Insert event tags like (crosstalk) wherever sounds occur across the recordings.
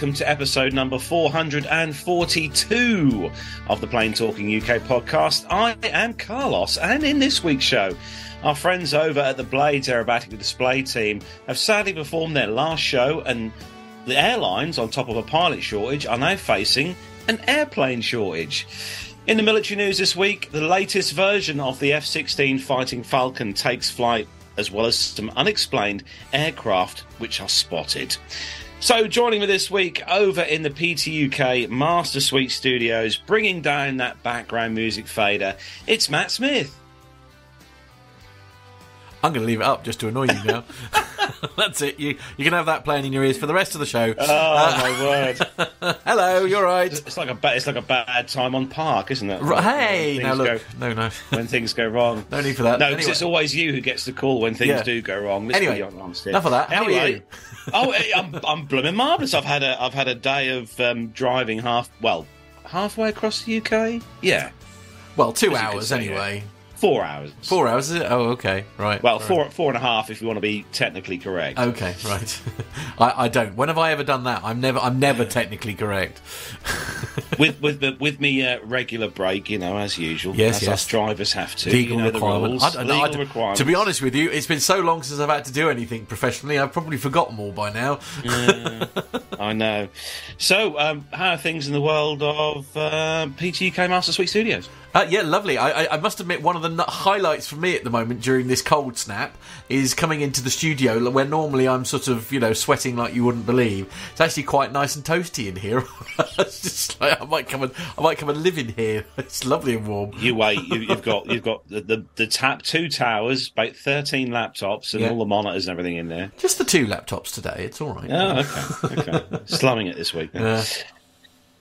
welcome to episode number 442 of the Plane Talking UK podcast. I am Carlos, and in this week's show, our friends over at the Blades Aerobatic Display team have sadly performed their last show, and the airlines, on top of a pilot shortage, are now facing an airplane shortage. In the military news this week, the latest version of the F 16 Fighting Falcon takes flight, as well as some unexplained aircraft which are spotted. So, joining me this week over in the PTUK Master Suite Studios, bringing down that background music fader, it's Matt Smith. I'm going to leave it up just to annoy you now. (laughs) (laughs) That's it. You you can have that playing in your ears for the rest of the show. Oh my word! (laughs) Hello, you're right. It's like a ba- it's like a bad time on Park, isn't it? R- hey, now look, no, no, when things go wrong. no need for that. No, because Anyway. it's always you who gets the call when things Yeah. do go wrong. Let's Anyway, enough of that. How are you? oh, I'm I'm blooming marvelous. I've had a I've had a day of um, driving half well halfway across the UK. Yeah, well, two could hours anyway. Four hours. Four hours, is it? Oh, okay, right. Well, right. four four and a half if you want to be technically correct. Okay, right. (laughs) I, I don't. When have I ever done that? I'm never. I'm never technically correct. (laughs) with with the, with me uh, regular break, you know, as usual. Yes, as yes. us drivers have to. Legal you know, requirement. I I legal requirements. To be honest with you, it's been so long since I've had to do anything professionally. I've probably forgotten all by now. I know. So, um, how are things in the world of uh, PTUK Master Suite Studios? Uh, yeah, lovely. I, I, I must admit, one of the n- highlights for me at the moment during this cold snap is coming into the studio where normally I'm sort of, you know, sweating like you wouldn't believe. It's actually quite nice and toasty in here. (laughs) it's just like I might come and I might come and live in here. (laughs) It's lovely and warm. You wait. You, (laughs) you've got you've got the, the the tap two towers, about thirteen laptops, and Yeah. all the monitors and everything in there. Just the two laptops today. It's all right. Oh, okay, okay. Slumming it this week. Yeah.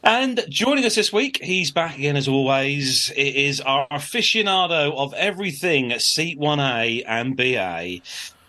And joining us this week, he's back again as always. It is our aficionado of everything Seat 1A and BA.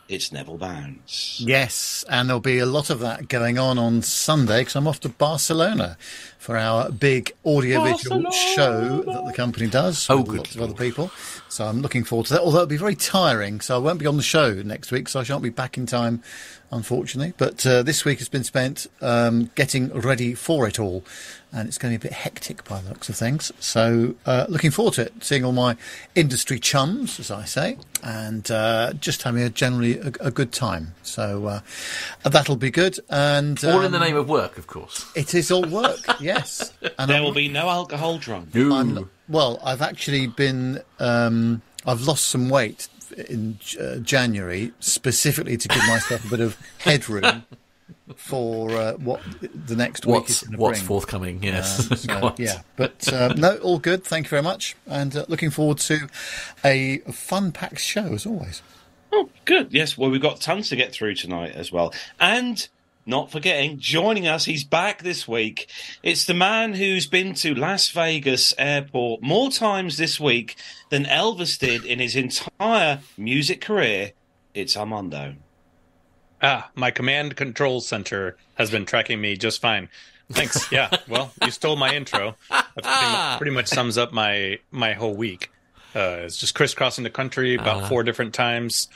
It's Neville Bounds. Yes, and there'll be a lot of that going on on Sunday because I'm off to Barcelona for our big audiovisual Barcelona. show that the company does Oh, with good lots of other people. So I'm looking forward to that. Although it'll be very tiring, so I won't be on the show next week, so I shan't be back in time, unfortunately. But uh, this week has been spent um, getting ready for it all, and it's going to be a bit hectic by the looks of things. So uh, looking forward to it, seeing all my industry chums, as I say, and uh, just having a generally a, a good time. So uh, that'll be good. And All in the um, name of work, of course. it is all work, (laughs) yes. (laughs) And There I'm- will be no alcohol drunk. I'm, well, I've actually been. Um, I've lost some weight in uh, January specifically to give myself a bit of (laughs) headroom for uh, what the next week what's is going to what's bring. forthcoming? Yes, Um, so, (laughs) yeah, but uh, no, all good. Thank you very much, and uh, looking forward to a fun-packed show as always. Oh, good. Yes, well, we've got tons to get through tonight as well. And not forgetting, joining us, he's back this week. It's the man who's been to Las Vegas airport more times this week than Elvis did in his entire music career. It's Armando. Ah, my command control center has been tracking me just fine. Thanks. (laughs) Yeah. Well, you stole my intro. That pretty, mu- pretty much sums up my my whole week. Uh, it's just crisscrossing the country about four different times.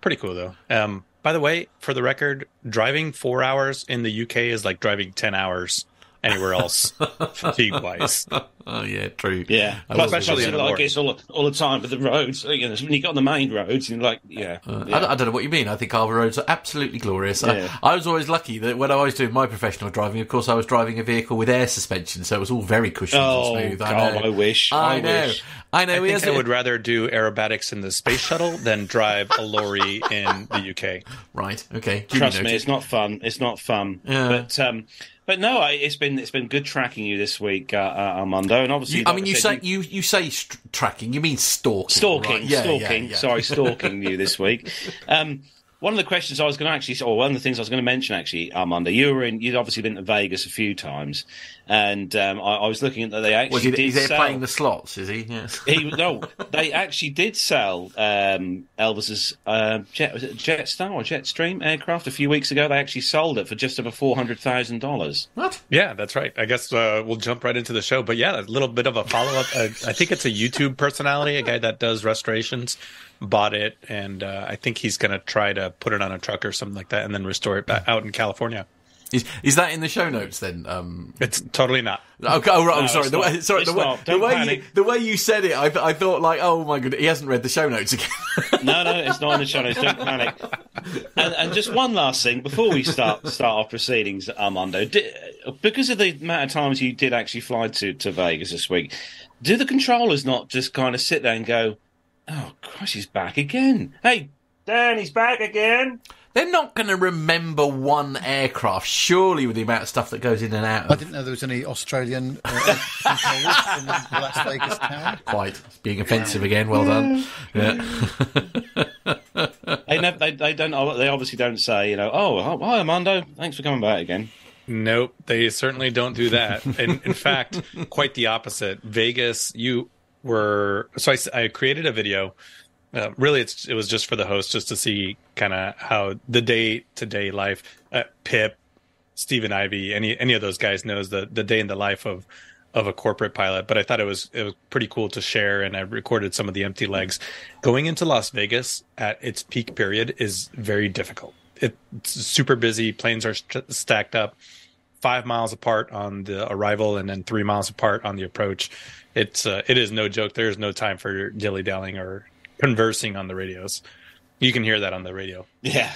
Pretty cool though. Um, by the way, for the record, driving four hours in the UK is like driving ten hours anywhere else, (laughs) speed wise. Oh yeah, true. Yeah, I plus, was plus especially you in the like morning. it's all all the time with the roads. You know, when you got on the main roads, you're like, yeah, Uh, yeah. I, don't, I don't know what you mean. I think Harbour roads are absolutely glorious. Yeah. I, I was always lucky that when I was doing my professional driving, of course, I was driving a vehicle with air suspension, so it was all very cushioned Oh, and smooth. God, I know. I wish. I, I know. wish. I know. I he think has I would rather do aerobatics in the space shuttle than drive a lorry in the UK. Right. Okay. Duly Trust me, it's not fun. It's not fun. Yeah. But um, but no, I, it's been it's been good tracking you this week, uh, uh, Armando. And obviously, You- I like mean, you say you you say st- tracking. You mean stalking? stalking, right? Yeah, yeah, stalking. yeah. Sorry, (laughs) stalking you this week. Um, one of the questions I was going to actually, or one of the things I was going to mention actually, Armando, you were in. You'd obviously been to Vegas a few times, and um, I, I was looking at that they actually Was he, did he's there sell. playing the slots? Is he? Yes. he, no, they actually did sell um, Elvis's uh, jet was it Jetstar or Jetstream aircraft a few weeks ago. They actually sold it for just over four hundred thousand dollars. What? Yeah, that's right. I guess uh, we'll jump right into the show. But yeah, a little bit of a follow up. Uh, I think it's a YouTube personality, a guy that does restorations, bought it, and uh, I think he's going to try to put it on a truck or something like that, and then restore it back out in California. Is is that in the show notes then? Um, It's totally not. okay, oh, right, I'm No, sorry. The way, not. sorry, It's the way, the Don't way you panic. the way you said it, I, I thought like, oh my god, he hasn't read the show notes again. (laughs) No, no, it's not in the show notes. Don't panic. And, and just one last thing before we start start our proceedings, Armando, di because of the amount of times you did actually fly to, to Vegas this week, do the controllers not just kind of sit there and go, "Oh, Christ, he's back again"? Hey, Dan, he's back again. They're not going to remember one aircraft, surely, with the amount of stuff that goes in and out. I didn't know there was any Australian uh, (laughs) controllers in Las Vegas tower. quite being offensive again. Well done. Yeah. They never, they, they don't, they obviously don't say, you know, "Oh, hi, Armando, thanks for coming back again." Nope, they certainly don't do that. In, in fact, quite the opposite. Vegas, you were so I created a video. Uh, really, it's it was just for the host, just to see kind of how the day to day life. Uh, Pip, Stephen Ivy, any any of those guys knows the the day in the life of of a corporate pilot. But I thought it was it was pretty cool to share, and I recorded some of the empty legs. Going into Las Vegas at its peak period is very difficult. It's super busy. Planes are st- stacked up five miles apart on the arrival and then three miles apart on the approach. It's uh, it is no joke. There is no time for dilly dallying or conversing on the radios. You can hear that on the radio. Yeah,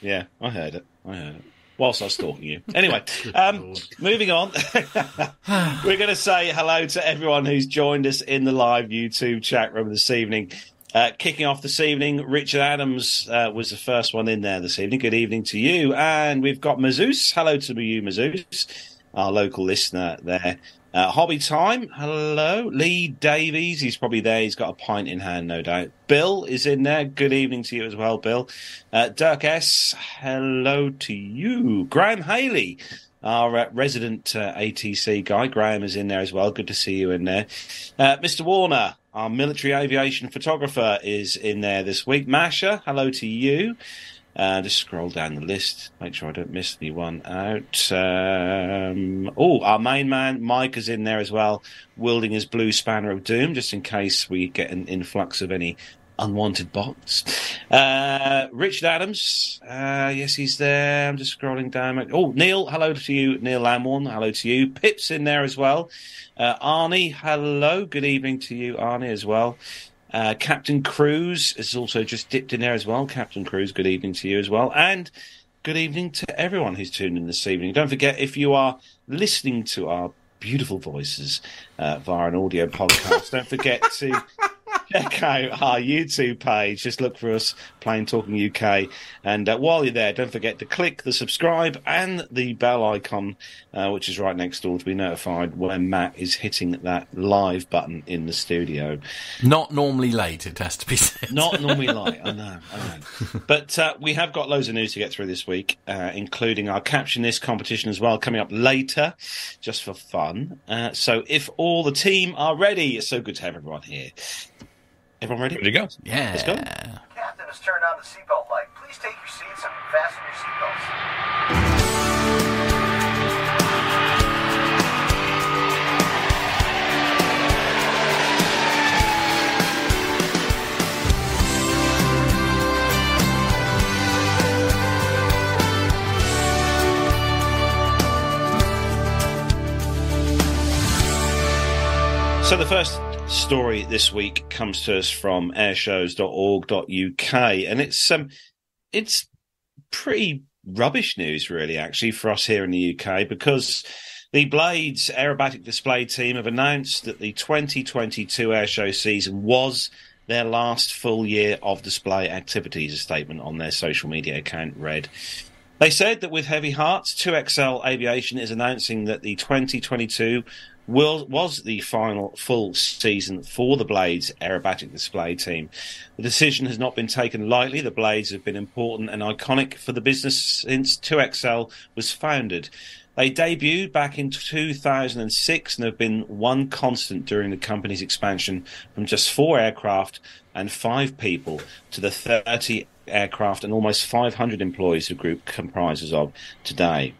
yeah, I heard it. I heard it. Whilst I was stalking you. Anyway, (laughs) um, moving on. (sighs) We're going to say hello to everyone who's joined us in the live YouTube chat room this evening. Uh, kicking off this evening, Richard Adams uh, was the first one in there this evening. Good evening to you. And we've got Mazoos. Hello to you, Mazoos, our local listener there. Uh, Hobby Time, hello. Lee Davies, he's probably there. He's got a pint in hand, no doubt. Bill is in there. Good evening to you as well, Bill. Uh, Dirk S, hello to you. Graham Haley, our uh, resident uh, ATC guy. Graham is in there as well. Good to see you in there. Uh, Mr. Warner, our military aviation photographer, is in there this week. Masha, hello to you. Uh, just scroll down the list, make sure I don't miss anyone out. Um, oh, our main man, Mike, is in there as well, wielding his blue spanner of doom, just in case we get an influx of any unwanted bots. Uh, Richard Adams, uh, yes, he's there. I'm just scrolling down. Oh, Neil, hello to you. Neil Lamorn, hello to you. Pip's in there as well. Uh, Arnie, hello. Good evening to you, Arnie, as well. Uh, Captain Cruz has also just dipped in there as well. Captain Cruz, good evening to you as well. And good evening to everyone who's tuned in this evening. Don't forget, if you are listening to our beautiful voices uh, via an audio podcast, don't forget to check out our YouTube page. Just look for us, Plane Talking UK. And uh, while you're there, don't forget to click the subscribe and the bell icon, uh, which is right next door, to be notified when Matt is hitting that live button in the studio. Not normally late, it has to be said. Not (laughs) normally late, I know, I know. But uh, we have got loads of news to get through this week, uh, including our Caption This competition as well, coming up later, just for fun. Uh, so if all the team are ready, it's so good to have everyone here. Everyone ready? Ready to go? Yeah. Let's go. Captain has turned on the seatbelt light. Please take your seats and fasten your seatbelts. So the first story this week comes to us from airshows.org.uk, and it's um, it's pretty rubbish news, really, actually, for us here in the UK, because the Blades aerobatic display team have announced that the 2022 airshow season was their last full year of display activities. A statement on their social media account read. They said that with heavy hearts, 2Excel Aviation is announcing that the 2022 will, was the final full season for the Blades aerobatic display team. The decision has not been taken lightly. The Blades have been important and iconic for the business since 2Excel was founded. They debuted back in 2006 and have been one constant during the company's expansion from just four aircraft and five people to the 30 aircraft and almost 500 employees the group comprises of today.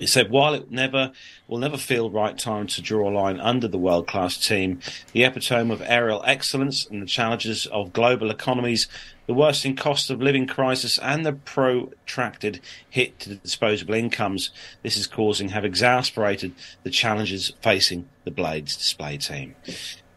He said, while it never will never feel right time to draw a line under the world class team, the epitome of aerial excellence and the challenges of global economies, the worsening cost of living crisis, and the protracted hit to disposable incomes this is causing have exasperated the challenges facing the Blades display team.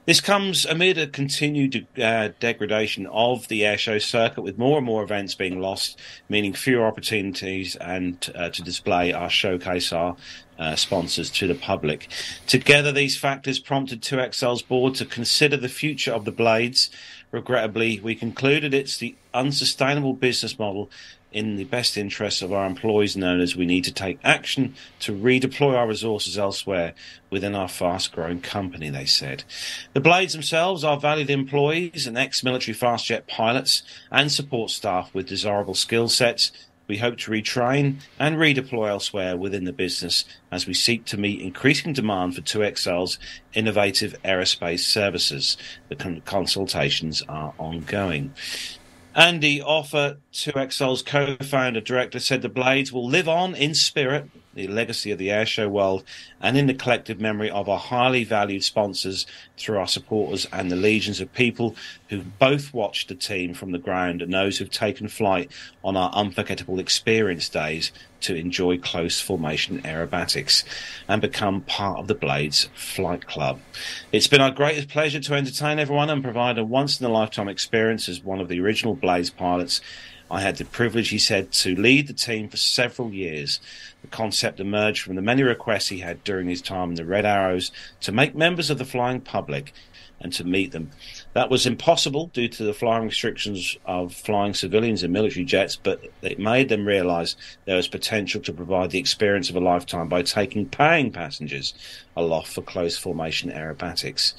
This comes amid a continued uh, degradation of the airshow circuit, with more and more events being lost, meaning fewer opportunities and uh, to display our showcase our uh, sponsors to the public. Together, these factors prompted 2Excel's board to consider the future of the blades. Regrettably, we concluded it's the unsustainable business model in the best interests of our employees and owners, we need to take action to redeploy our resources elsewhere within our fast growing company, they said. The Blades themselves are valued employees and ex military fast jet pilots and support staff with desirable skill sets. We hope to retrain and redeploy elsewhere within the business as we seek to meet increasing demand for 2Excel's innovative aerospace services. The con- consultations are ongoing. Andy Offer, 2Excel's co founder director, said the Blades will live on in spirit, the legacy of the airshow world, and in the collective memory of our highly valued sponsors through our supporters and the legions of people who both watched the team from the ground and those who've taken flight on our unforgettable experience days to enjoy close formation aerobatics and become part of the Blades Flight Club. It's been our greatest pleasure to entertain everyone and provide a once in a lifetime experience as one of the original Blades pilots. I had the privilege, he said, to lead the team for several years. The concept emerged from the many requests he had during his time in the Red Arrows to make members of the flying public and to meet them. That was impossible due to the flying restrictions of flying civilians in military jets, but it made them realise there was potential to provide the experience of a lifetime by taking paying passengers aloft for close formation aerobatics.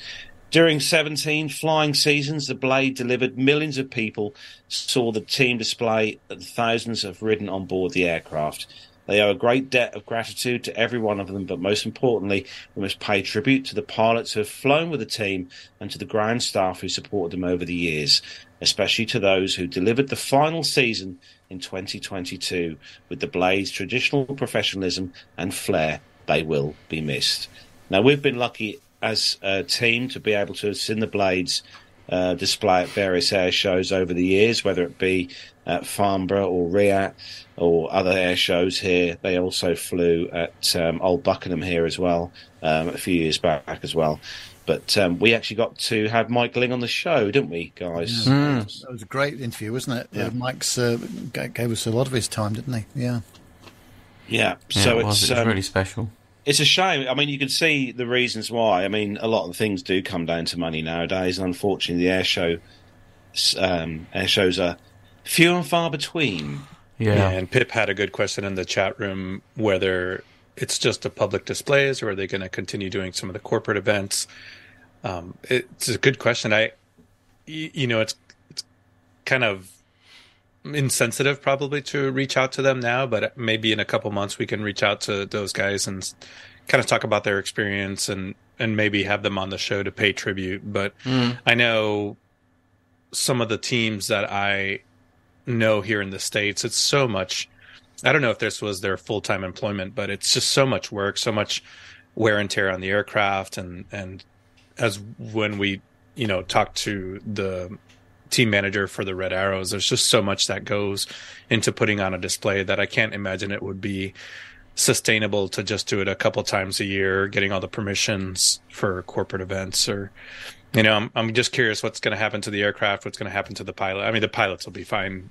During 17 flying seasons, the Blade delivered millions of people saw the team display that thousands have ridden on board the aircraft. They owe a great debt of gratitude to every one of them, but most importantly, we must pay tribute to the pilots who have flown with the team and to the ground staff who supported them over the years, especially to those who delivered the final season in 2022 with the Blade's traditional professionalism and flair. They will be missed. Now, we've been lucky as a team to be able to have seen the Blades uh, display at various air shows over the years, whether it be at Farnborough or RIAT or other air shows here. They also flew at um, Old Buckenham here as well um, a few years back as well. But um, we actually got to have Mike Ling on the show, didn't we, guys? Mm. That was a great interview, wasn't it? Yeah. Uh, Mike's uh, gave us a lot of his time, didn't he? Yeah. Yeah. Yeah, So it was. it's It was um, really special. It's a shame. I mean, you can see the reasons why. I mean, a lot of things do come down to money nowadays, and unfortunately, the air show um, air shows are few and far between. Yeah. Yeah, and Pip had a good question in the chat room whether it's just a public displays or are they going to continue doing some of the corporate events? Um, it's a good question. I, you know, it's it's kind of insensitive probably to reach out to them now, but maybe in a couple months we can reach out to those guys and kind of talk about their experience and and maybe have them on the show to pay tribute. But mm. I know some of the teams that I know here in the states it's so much i don't know if this was their full-time employment but it's just so much work so much wear and tear on the aircraft and and as when we you know talk to the team manager for the red arrows there's just so much that goes into putting on a display that i can't imagine it would be sustainable to just do it a couple times a year getting all the permissions for corporate events or you know, I'm, I'm just curious what's going to happen to the aircraft, what's going to happen to the pilot. I mean, the pilots will be fine.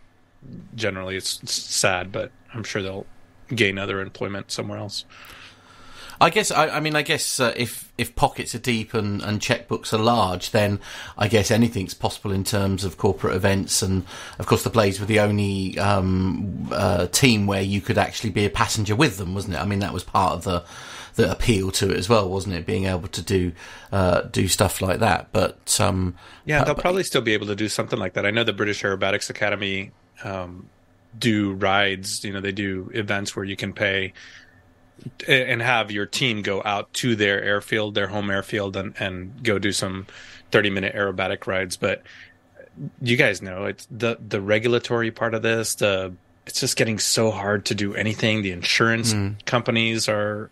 Generally, it's, it's sad, but I'm sure they'll gain other employment somewhere else. I guess I, I mean I guess uh, if if pockets are deep and, and checkbooks are large, then I guess anything's possible in terms of corporate events. And of course, the Blades were the only um, uh, team where you could actually be a passenger with them, wasn't it? I mean, that was part of the the appeal to it as well, wasn't it? Being able to do uh, do stuff like that. But um, Yeah, they'll but- probably still be able to do something like that. I know the British Aerobatics Academy um, do rides. You know, they do events where you can pay and have your team go out to their airfield, their home airfield, and, and go do some 30 minute aerobatic rides. But you guys know it's the the regulatory part of this, the it's just getting so hard to do anything. The insurance mm-hmm. companies are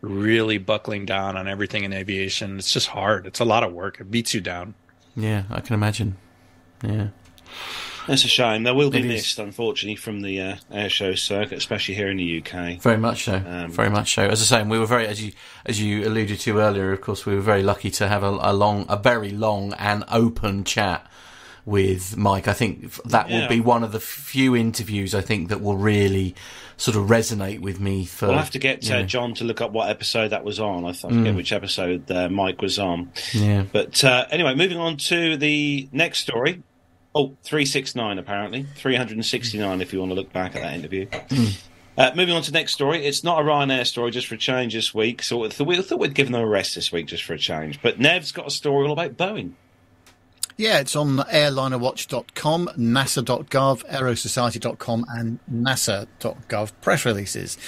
really buckling down on everything in aviation. It's just hard. It's a lot of work. It beats you down. Yeah, I can imagine. Yeah. That's a shame. They will be It is. missed, unfortunately, from the uh, air show circuit, especially here in the UK. Very much so. Um, very much so. As I say, and we were very, as you as you alluded to earlier, of course, we were very lucky to have a, a long, a very long and open chat with Mike. I think that will Yeah. be one of the few interviews I think that will really sort of resonate with me. For We'll have to get uh. John to look up what episode that was on. I th- Mm. forget which episode uh, Mike was on. yeah. But uh, anyway, moving on to the next story. Oh, 369 apparently. 369 if you want to look back at that interview. Uh, moving on to the next story. It's not a Ryanair story just for a change this week. So we thought we thought we'd give them a rest this week just for a change. But Nev's got a story all about Boeing. Yeah, it's on airlinerwatch.com, nasa.gov, aerosociety.com, and nasa.gov press releases.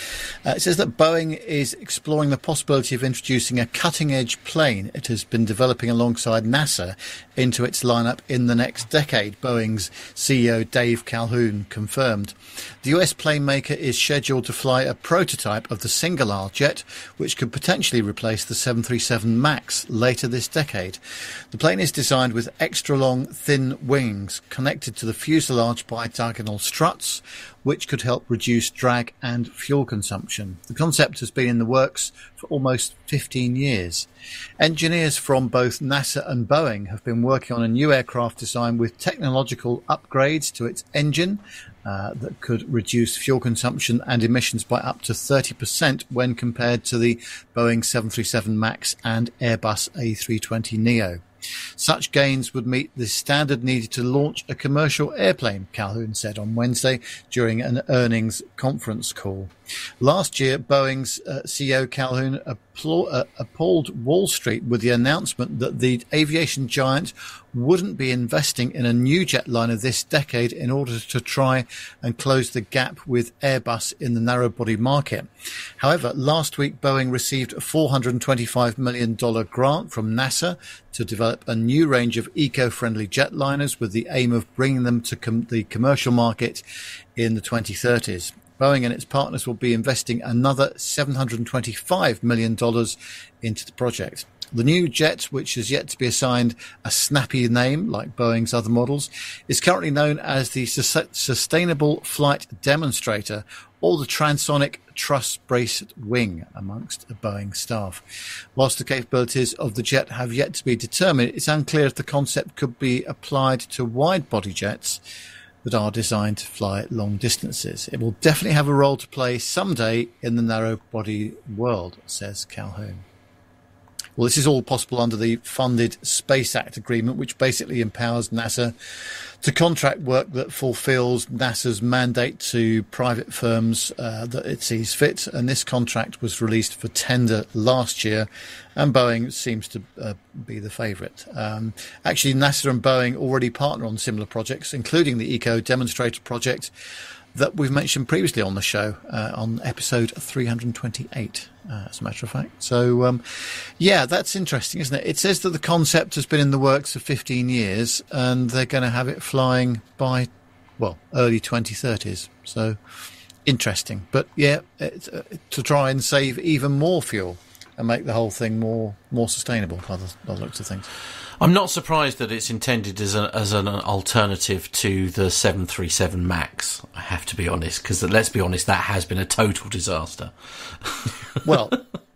Uh, it says that Boeing is exploring the possibility of introducing a cutting edge plane it has been developing alongside NASA into its lineup in the next decade, Boeing's CEO Dave Calhoun confirmed. The US plane maker is scheduled to fly a prototype of the single aisle jet, which could potentially replace the 737 MAX later this decade. The plane is designed with extra long, thin wings connected to the fuselage by diagonal struts, which could help reduce drag and fuel consumption. The concept has been in the works for almost 15 years. Engineers from both NASA and Boeing have been working on a new aircraft design with technological upgrades to its engine uh, that could reduce fuel consumption and emissions by up to 30% when compared to the Boeing 737 MAX and Airbus A320 Neo. Such gains would meet the standard needed to launch a commercial airplane, Calhoun said on Wednesday during an earnings conference call. Last year, Boeing's uh, CEO Calhoun appla- uh, appalled Wall Street with the announcement that the aviation giant wouldn't be investing in a new jetliner this decade in order to try and close the gap with Airbus in the narrow body market. However, last week Boeing received a $425 million grant from NASA to develop a new range of eco-friendly jetliners with the aim of bringing them to com- the commercial market in the 2030s. Boeing and its partners will be investing another $725 million into the project. The new jet, which has yet to be assigned a snappy name like Boeing's other models, is currently known as the Sus- Sustainable Flight Demonstrator or the Transonic Truss Braced Wing amongst Boeing staff. Whilst the capabilities of the jet have yet to be determined, it's unclear if the concept could be applied to wide body jets that are designed to fly long distances. It will definitely have a role to play someday in the narrow body world, says Calhoun. Well, this is all possible under the funded Space Act agreement, which basically empowers NASA to contract work that fulfills NASA's mandate to private firms uh, that it sees fit. And this contract was released for tender last year, and Boeing seems to uh, be the favourite. Um, actually, NASA and Boeing already partner on similar projects, including the Eco Demonstrator project that we've mentioned previously on the show uh, on episode 328, uh, as a matter of fact. So, um, yeah, that's interesting, isn't it? It says that the concept has been in the works for 15 years and they're going to have it flying by, well, early 2030s. So, interesting. But yeah, it's, uh, to try and save even more fuel and make the whole thing more more sustainable by the, by the looks of things. I'm not surprised that it's intended as, a, as an alternative to the 737 MAX. I have to be honest, because let's be honest, that has been a total disaster. (laughs) Well,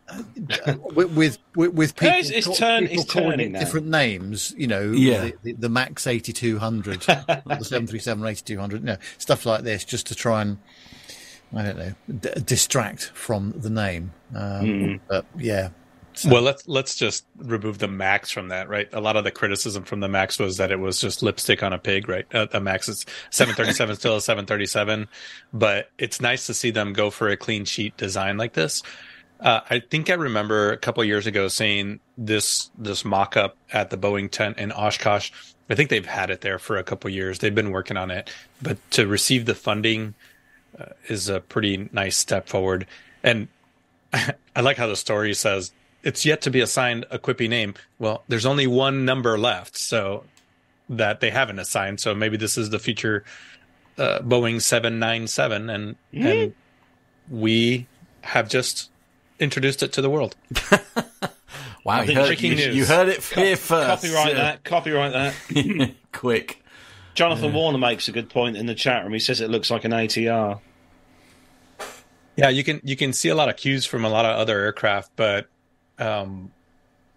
uh, with, with with with people, it's- it's turn- people it's calling turning it now. different names, you know, Yeah. the, the, the Max eighty two hundred, the (laughs) seven three seven eighty two hundred, you know, stuff like this, just to try and I don't know d- distract from the name. Um, But yeah, Well, let's let's just remove the Max from that, right? A lot of the criticism from the Max was that it was just lipstick on a pig, right? Uh, a Max is 737 still a 737, but it's nice to see them go for a clean sheet design like this. Uh, I think I remember a couple years ago seeing this this mock up at the Boeing tent in Oshkosh. I think they've had it there for a couple years. They've been working on it, but to receive the funding uh, is a pretty nice step forward. And (laughs) I like how the story says it's yet to be assigned a quippy name. Well, there's only one number left, so that they haven't assigned. So maybe this is the future uh, Boeing 797, and and we have just introduced it to the world. (laughs) Wow, you think heard, you, news. you heard it here first. Copyright Yeah. that. Copyright that. (laughs) Quick. Jonathan Warner makes a good point in the chat room. He says it looks like an ATR. Yeah, you can you can see a lot of cues from a lot of other aircraft, but um,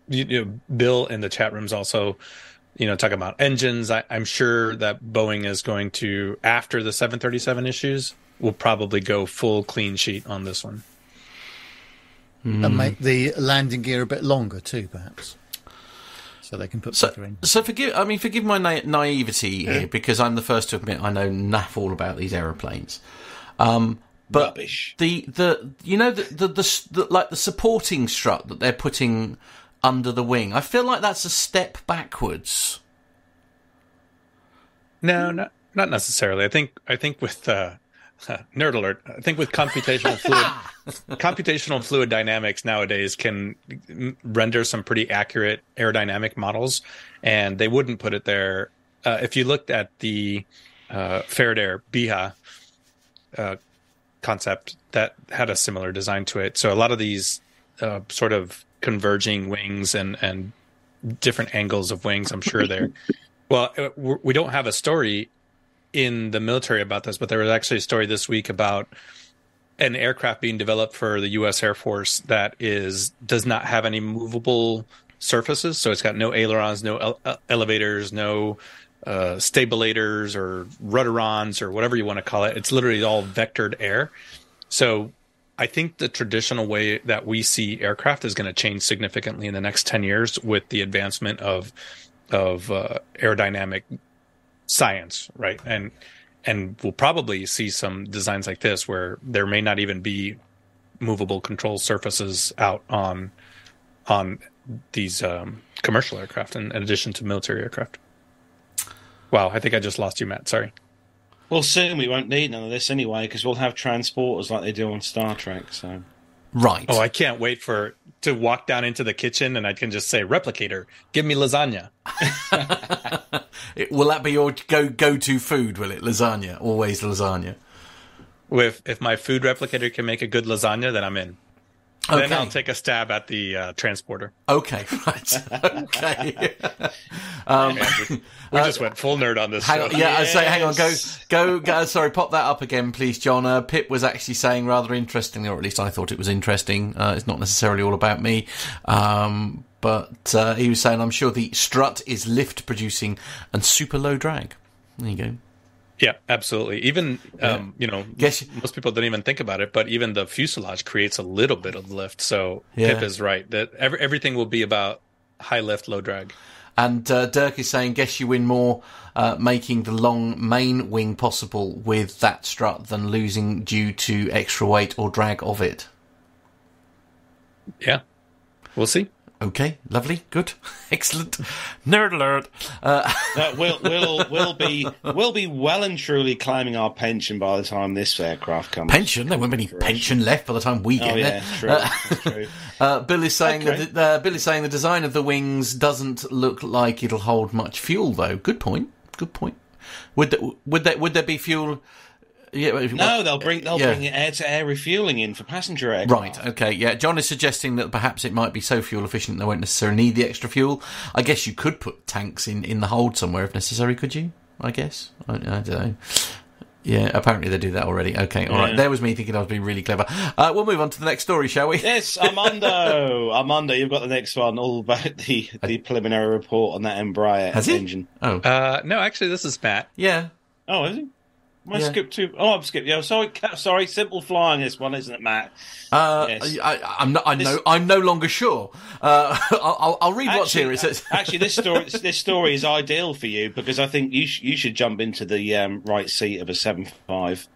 you, you know, Bill in the chat rooms also, you know, talking about engines. I, I'm sure that Boeing is going to after the 737 issues will probably go full clean sheet on this one. and make the landing gear a bit longer too, perhaps, so they can put So, bigger in. so forgive. I mean, forgive my na- naivety here because I'm the first to admit I know naff all about these aeroplanes. Um, but Rubbish. the the you know the the, the the like the supporting strut that they're putting under the wing. I feel like that's a step backwards. No, not not necessarily. I think I think with uh, (laughs) nerd alert. I think with computational (laughs) fluid, computational fluid dynamics nowadays can render some pretty accurate aerodynamic models, and they wouldn't put it there. Uh, if you looked at the uh, Faradair BEHA uh, concept, that had a similar design to it. So a lot of these uh, sort of converging wings and and different angles of wings, I'm sure they're (laughs) well, uh, we're- don't have a story in the military about this, but there was actually a story this week about an aircraft being developed for the U.S. Air Force that is does not have any movable surfaces. So it's got no ailerons, no ele- elevators, no uh, stabilators or rudderons or whatever you want to call it. It's literally all vectored air. So I think the traditional way that we see aircraft is going to change significantly in the next 10 years with the advancement of of uh, aerodynamic science, right? And and we'll probably see some designs like this where there may not even be movable control surfaces out on on these um, commercial aircraft in, in addition to military aircraft. Wow, I think I just lost you, Matt. Sorry. Well, soon we won't need none of this anyway because we'll have transporters like they do on Star Trek. So Right. Oh, I can't wait for to walk down into the kitchen and I can just say, "Replicator, give me lasagna." It- (laughs) will that be your go go to food? Will it lasagna? Always lasagna. If if my food replicator can make a good lasagna, then I'm in. Okay. Then I'll take a stab at the uh, transporter. Okay. (laughs) Right. okay. (laughs) um, We (laughs) just went full nerd on this. Hang on, yeah, I say, hang on, go, go, go. Sorry, pop that up again, please, John. Uh, Pip was actually saying rather interestingly, or at least I thought it was interesting. Uh, it's not necessarily all about me, um, but uh, he was saying, I'm sure the strut is lift producing and super low drag. There you go. Yeah, absolutely. Even um, you know, Guess- most people don't even think about it, but even the fuselage creates a little bit of lift. So Yeah. Pip is right that every, everything will be about high lift, low drag. And uh, Dirk is saying, guess you win more uh, making the long main wing possible with that strut than losing due to extra weight or drag of it. Yeah, we'll see. Okay, lovely, good, (laughs) excellent. Nerd alert. Uh, (laughs) we'll we'll we'll be we'll be well and truly climbing our pension by the time this aircraft comes. pension. There won't be any pension left by the time we get Oh yeah, there. true. Uh, true. (laughs) uh, Bill is saying Okay. that uh, Bill is saying the design of the wings doesn't look like it'll hold much fuel, though. Good point. Good point. Would there, would there, would there be fuel? Yeah, No, they'll bring they'll Yeah. bring air to air refueling in for passenger aircraft. Right, okay, yeah. John is suggesting that perhaps it might be so fuel efficient they won't necessarily need the extra fuel. I guess you could put tanks in, in the hold somewhere if necessary, could you? I guess. I, I don't know. Yeah, apparently they do that already. Okay, all right. Yeah. There was me thinking I was being really clever. Uh, we'll move on to the next story, shall we? Yes, Armando. (laughs) Armando, you've got the next one, all about the, the preliminary report on that Embraer Has he? engine. Oh, Uh, no, actually, this is Matt. yeah. Oh, is he? Am I Yeah. skipped to? Oh, I've skipped. Yeah, sorry, (laughs) sorry. Simple flying. This one, isn't it, Matt? Uh, Yes. I, I'm not. I know. I'm no longer sure. Uh, (laughs) I'll, I'll, read what's here. It says. (laughs) actually, this story this story is ideal for you because I think you sh- you should jump into the um, right seat of a seven five.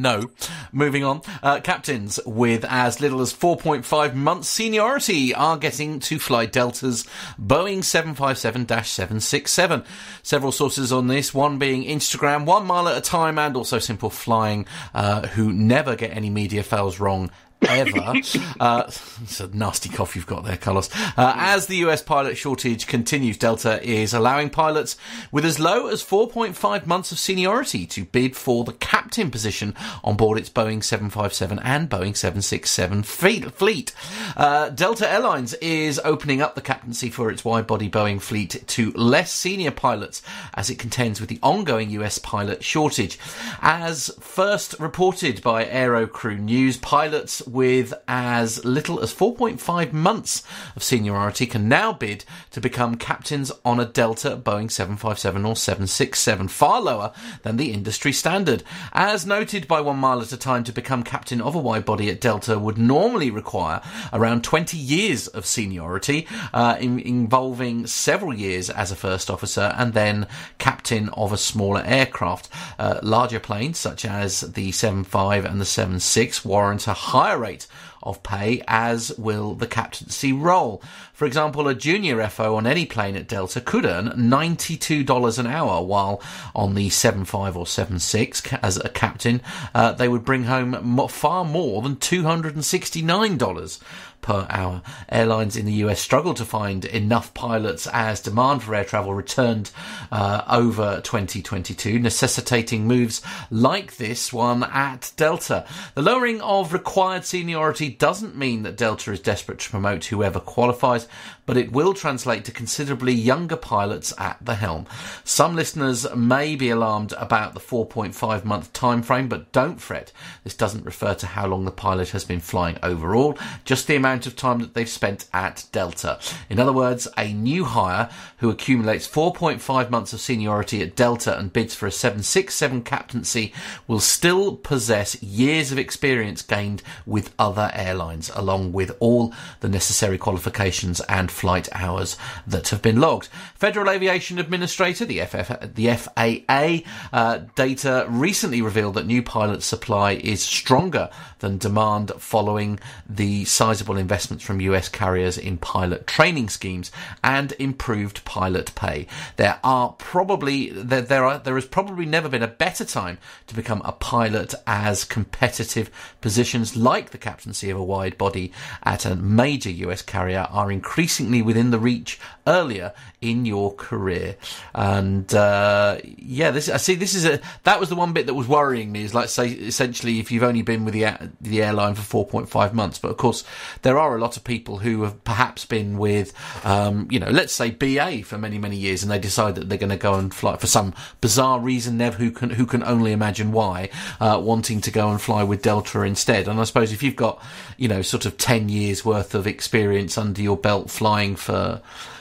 No. Moving on. Uh, captains with as little as 4.5 months seniority are getting to fly Delta's Boeing 757-767. Several sources on this, one being Instagram, one mile at a time, and also Simple Flying, uh, who never get any media fails wrong ever. (laughs) uh, it's a nasty cough you've got there, Carlos. Uh, as the US pilot shortage continues, Delta is allowing pilots with as low as 4.5 months of seniority to bid for the captain position on board its Boeing 757 and Boeing 767 fleet. Uh, Delta Airlines is opening up the captaincy for its wide body Boeing fleet to less senior pilots as it contends with the ongoing US pilot shortage. As first reported by Aerocrew News, pilots with as little as 4.5 months of seniority can now bid to become captains on a Delta, Boeing 757 or 767, far lower than the industry standard. As noted by One Mile at a Time, to become captain of a wide body at Delta would normally require around 20 years of seniority, uh, in, involving several years as a first officer and then captain of a smaller aircraft. Uh, larger planes, such as the 75 and the 76, warrant a higher rate of pay, as will the captaincy role. For example, a junior FO on any plane at Delta could earn $92 an hour, while on the 75 or 76 as a captain, uh, they would bring home far more than $269 per hour. Airlines in the US struggled to find enough pilots as demand for air travel returned uh, over 2022, necessitating moves like this one at Delta. The lowering of required seniority doesn't mean that Delta is desperate to promote whoever qualifies, but it will translate to considerably younger pilots at the helm. Some listeners may be alarmed about the 4.5 month time frame, but don't fret. This doesn't refer to how long the pilot has been flying overall, just the amount of time that they've spent at Delta. In other words, a new hire who accumulates 4.5 months of seniority at Delta and bids for a 767 captaincy will still possess years of experience gained with other airlines, along with all the necessary qualifications and flight hours that have been logged. Federal Aviation Administrator, the, FF, the FAA, uh, data recently revealed that new pilot supply is stronger than demand following the sizable investments from US carriers in pilot training schemes and improved pilot pay. There are probably there, there are there has probably never been a better time to become a pilot as competitive positions like the captaincy of a wide body at a major US carrier are increasingly within the reach earlier in your career. And uh, yeah, this I see. This is a that was the one bit that was worrying me. Is like say essentially if you've only been with the the airline for 4.5 months, but of course there are a lot of people who have perhaps been with um, you know let's say BA for many many years, and they decide that they're going to go and fly for some bizarre reason. Nev, who can who can only imagine why, uh, wanting to go and fly with Delta instead. And I suppose if you've got you know sort of 10 years worth of experience under your belt flying for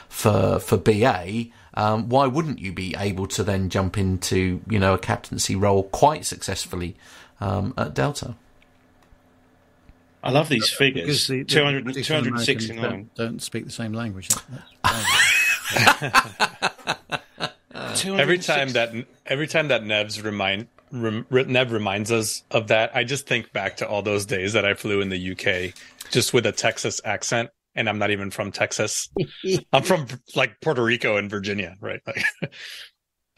for for BA, um, why wouldn't you be able to then jump into you know a captaincy role quite successfully um, at Delta? I love these figures. the, the 200, 269. Don't, don't speak the same language. (laughs) Every time that every time that Nev's remind rem, Nev reminds us of that, I just think back to all those days that I flew in the UK just with a Texas accent, and I'm not even from Texas. (laughs) I'm from like Puerto Rico and Virginia, right? Like,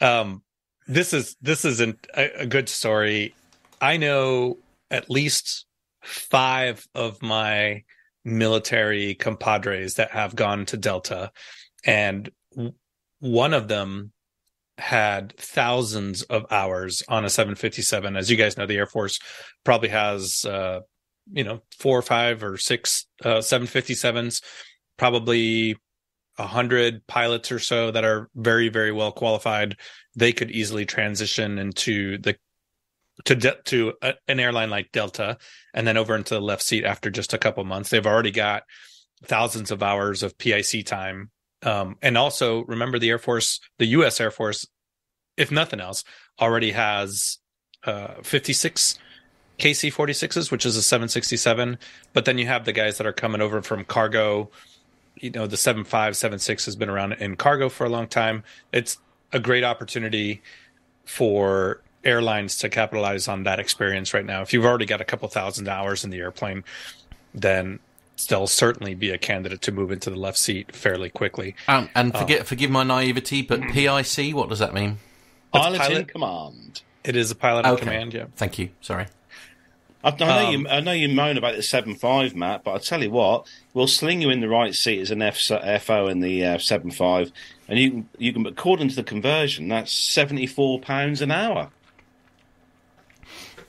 (laughs) um, this is this isn't a, a good story. I know at least five of my military compadres that have gone to Delta, and one of them had thousands of hours on a 757. As you guys know, the Air Force probably has, uh, you know, four or five or six uh, 757s, probably a hundred pilots or so that are very, very well qualified. They could easily transition into the to de- to a, an airline like Delta, and then over into the left seat after just a couple months. They've already got thousands of hours of PIC time um, and also remember the Air Force, the U.S. Air Force, if nothing else, already has uh, 56 KC 46s, which is a 767. But then you have the guys that are coming over from cargo. You know, the 75, 76 has been around in cargo for a long time. It's a great opportunity for airlines to capitalize on that experience right now. If you've already got a couple thousand hours in the airplane, then they'll certainly be a candidate to move into the left seat fairly quickly. Um, and forget, forgive my naivety, but PIC, what does that mean? Pilot, pilot- in command. It is a pilot in Okay. command, yeah. Thank you. Sorry. I, I know Um, you. I know you moan about the seven five, Matt, but I tell you what, we'll sling you in the right seat as an F, FO in the uh, seven five, and you can you can according to the conversion, that's seventy four pounds an hour.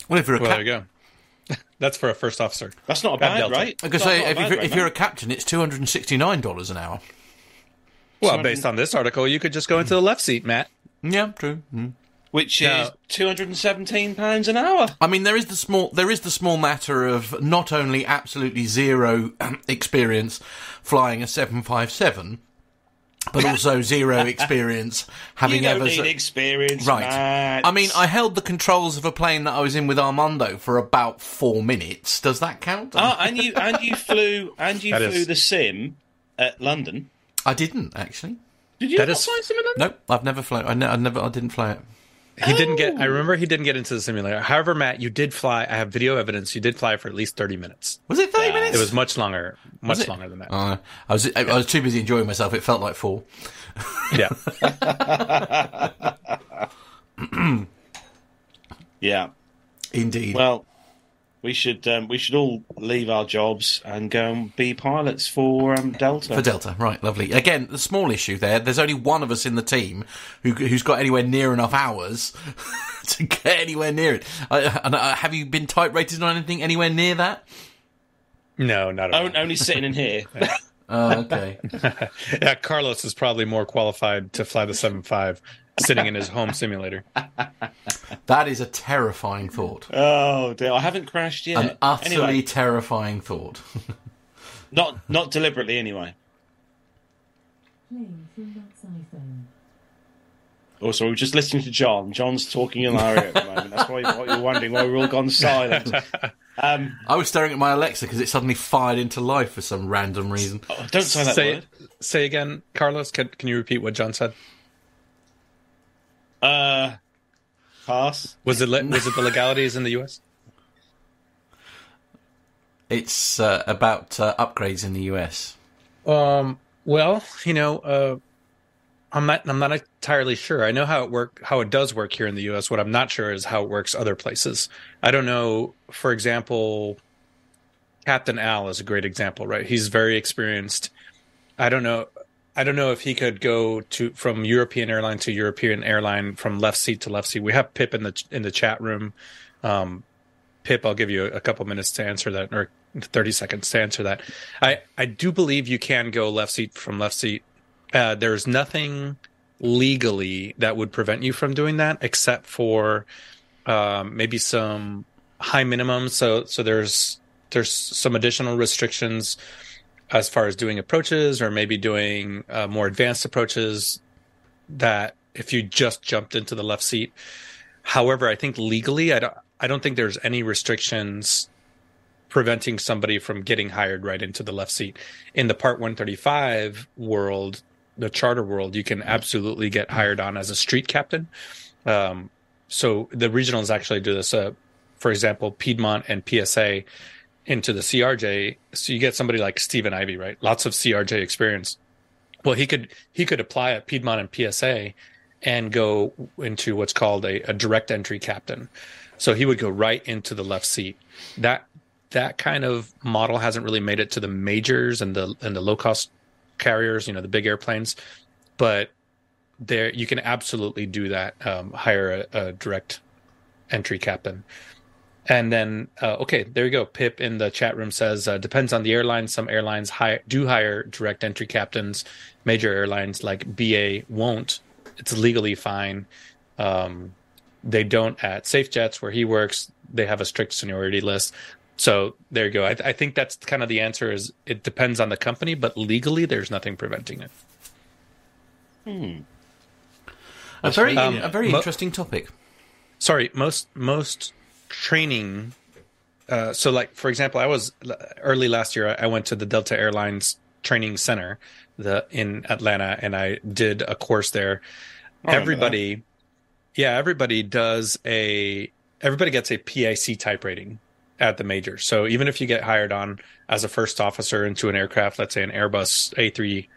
Well, if you're a Well, cap- there you go. (laughs) That's for a first officer. That's not a bad Delta. right? I could say if, you're, rate, if you're a captain, it's two hundred and sixty nine dollars an hour. Well, Sorry. based on this article, you could just go into the left seat, Matt. Yeah, true. Mm. which is two hundred and seventeen pounds an hour. I mean, there is the small there is the small matter of not only absolutely zero (clears throat) experience flying a seven five seven, but also zero experience (laughs) having you don't ever. need experience, Right. Matt. I mean, I held the controls of a plane that I was in with Armando for about four minutes. Does that count? Ah, and you and you flew and you That flew is- the sim at London. I didn't actually. Did you That not is- fly sim in London? Nope, I've never flown. I, ne- I never. I didn't fly it. He didn't get. I remember he didn't get into the simulator. However, Matt, you did fly. I have video evidence. You did fly for at least thirty minutes. Was it thirty Yeah. minutes? It was much longer. Much longer than that. Uh, I was. I was too busy enjoying myself. It felt like four. yeah. (laughs) Yeah. Indeed. Well, we should um, we should all leave our jobs and go and be pilots for um, Delta. For Delta, right, lovely. Again, the small issue there. There's only one of us in the team who, who's got anywhere near enough hours (laughs) to get anywhere near it. Uh, and, uh, have you been type rated on anything anywhere near that? No, not at all. O- only sitting in here. (laughs) Oh, okay. (laughs) Yeah, Carlos is probably more qualified to fly the seven five, sitting in his home simulator. (laughs) that is a terrifying thought. oh dear, I haven't crashed yet. An utterly Anyway, terrifying thought. (laughs) not not deliberately anyway. Playing from Matt's iPhone. Also, we were just listening to John. John's talking in our ear at the moment. That's why, why you're wondering why we're all gone silent. (laughs) Um, I was staring at my Alexa because it suddenly fired into life for some random reason. oh, don't say that say word. say again, Carlos. Can can you repeat what John said? Uh, pass. Was it le- was it the legalities in the U.S.? It's uh, about uh, upgrades in the US. Um. Well, you know, uh, I'm not. I'm not entirely sure. I know how it work. How it does work here in the U.S. What I'm not sure is how it works other places. I don't know. For example, Captain Al is a great example, right? He's very experienced. I don't know. I don't know if he could go to from European airline to European airline from left seat to left seat. We have Pip in the in the chat room. Um, Pip, I'll give you a, a couple minutes to answer that, or 30 seconds to answer that. I, I do believe you can go left seat from left seat. Uh, there's nothing legally that would prevent you from doing that, except for um, maybe some high minimums. So so there's there's some additional restrictions as far as doing approaches, or maybe doing uh, more advanced approaches. That if you just jumped into the left seat. However, I think legally, I don't I don't think there's any restrictions preventing somebody from getting hired right into the left seat. In the Part 135 world, the charter world, you can absolutely get hired on as a street captain. Um, so the regionals actually do this. Uh, for example, Piedmont and PSA into the CRJ. So you get somebody like Stephen Ivy, right? Lots of CRJ experience. Well, he could he could apply at Piedmont and PSA and go into what's called a, a direct entry captain. So he would go right into the left seat. That that kind of model hasn't really made it to the majors and the and the low cost carriers, you know, the big airplanes. But there, you can absolutely do that. Um, hire a, a direct entry captain. And then, uh, okay, there you go. Pip in the chat room says uh, depends on the airline. Some airlines hire, do hire direct entry captains. Major airlines like BA won't. It's legally fine. Um, they don't at SafeJets where he works. They have a strict seniority list. So there you go. I, I think that's kind of the answer. Is it depends on the company, but legally there's nothing preventing it. Hmm. A very, Um, a very mo- interesting topic. sorry most most training uh so like for example i was early last year i went to the delta airlines training center the in atlanta and i did a course there. Remember everybody yeah everybody does a everybody gets a pic type rating at the major. So even if you get hired on as a first officer into an aircraft let's say an airbus a3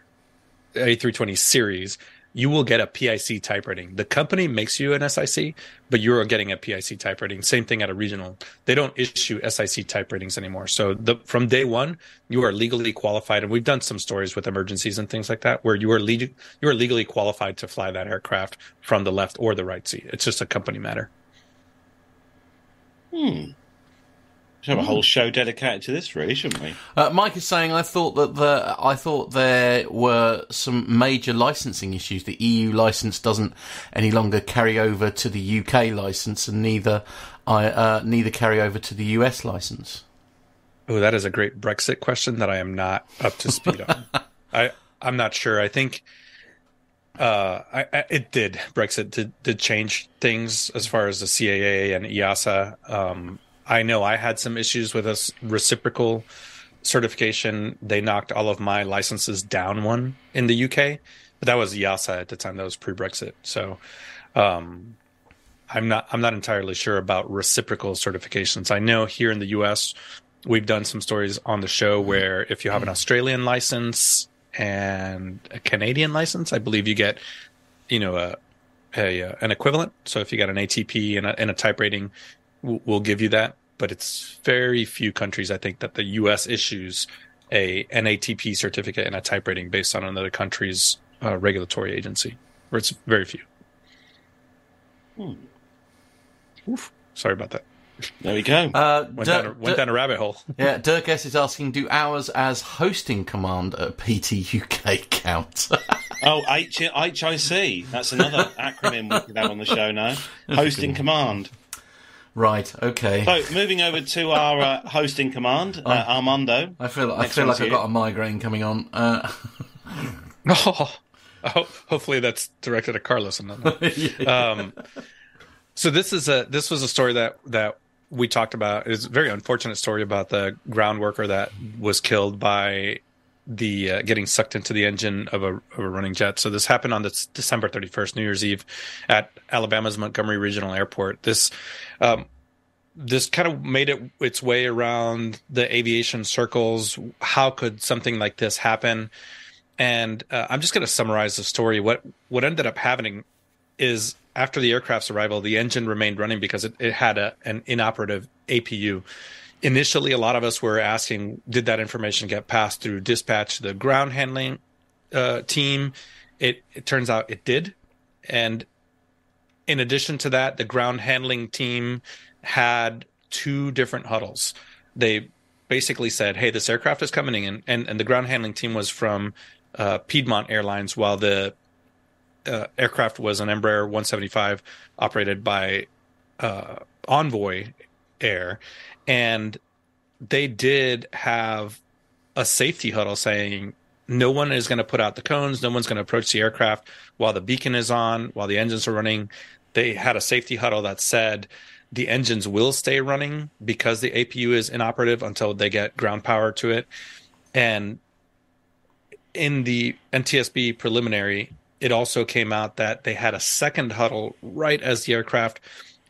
a320 series you will get a PIC type rating. The company makes you an SIC, but you're getting a PIC type rating. Same thing at a regional. They don't issue SIC type ratings anymore. So the, from day one, you are legally qualified. And we've done some stories with emergencies and things like that where you are, leg- you are legally qualified to fly that aircraft from the left or the right seat. It's just a company matter. Hmm. Should have a whole show dedicated to this, really, shouldn't we? Uh, Mike is saying, I thought that the I thought there were some major licensing issues. The EU license doesn't any longer carry over to the UK license, and neither I uh, neither carry over to the US license. Oh, that is a great Brexit question that I am not up to speed on. (laughs) I I'm not sure. I think uh, I, I, it did. Brexit did, did change things as far as the CAA and EASA. Um, I know I had some issues with a reciprocal certification. They knocked all of my licenses down one in the UK, but that was EASA at the time. That was pre-Brexit. So, um, I'm not I'm not entirely sure about reciprocal certifications. I know here in the US, we've done some stories on the show where if you have an Australian license and a Canadian license, I believe you get, you know, a, a, an equivalent. So if you got an ATP and a, and a type rating, will give you that, but it's very few countries I think that the U.S. issues a NATP certificate and a type rating based on another country's uh, regulatory agency, or it's very few. Hmm. Oof. Sorry about that. There we go. Uh, went, down a, went down a rabbit hole. (laughs) yeah, Dirk S is asking, do hours as hosting command at PT UK count? (laughs) oh, H- HIC. That's another acronym we could have on the show now. (laughs) Hosting command. Right. Okay. So moving over to our uh, hosting command, uh. Armando. I feel I feel like I've got a migraine coming on. Uh... (laughs) oh, oh, hopefully that's directed at Carlos and not. (laughs) yeah. um, so this is a this was a story that that we talked about. It's a very unfortunate story about the ground worker that was killed by the uh, getting sucked into the engine of a, of a running jet. So this happened on this December 31st, New Year's Eve, at Alabama's Montgomery Regional Airport. This um, this kind of made it its way around the aviation circles. How could something like this happen? And uh, I'm just going to summarize the story. What what ended up happening is after the aircraft's arrival, the engine remained running because it, it had a, an inoperative APU initially a lot of us were asking did that information get passed through dispatch to the ground handling uh, team? It, it turns out it did. And in addition to that the ground handling team had two different huddles. They basically said hey this aircraft is coming in. And, and the ground handling team was from uh, piedmont airlines while the uh, aircraft was an embraer 175 operated by uh, envoy air and they did have a safety huddle saying no one is going to put out the cones, no one's going to approach the aircraft while the beacon is on, while the engines are running. They had a safety huddle that said the engines will stay running because the APU is inoperative until they get ground power to it. And in the NTSB preliminary, it also came out that they had a second huddle right as the aircraft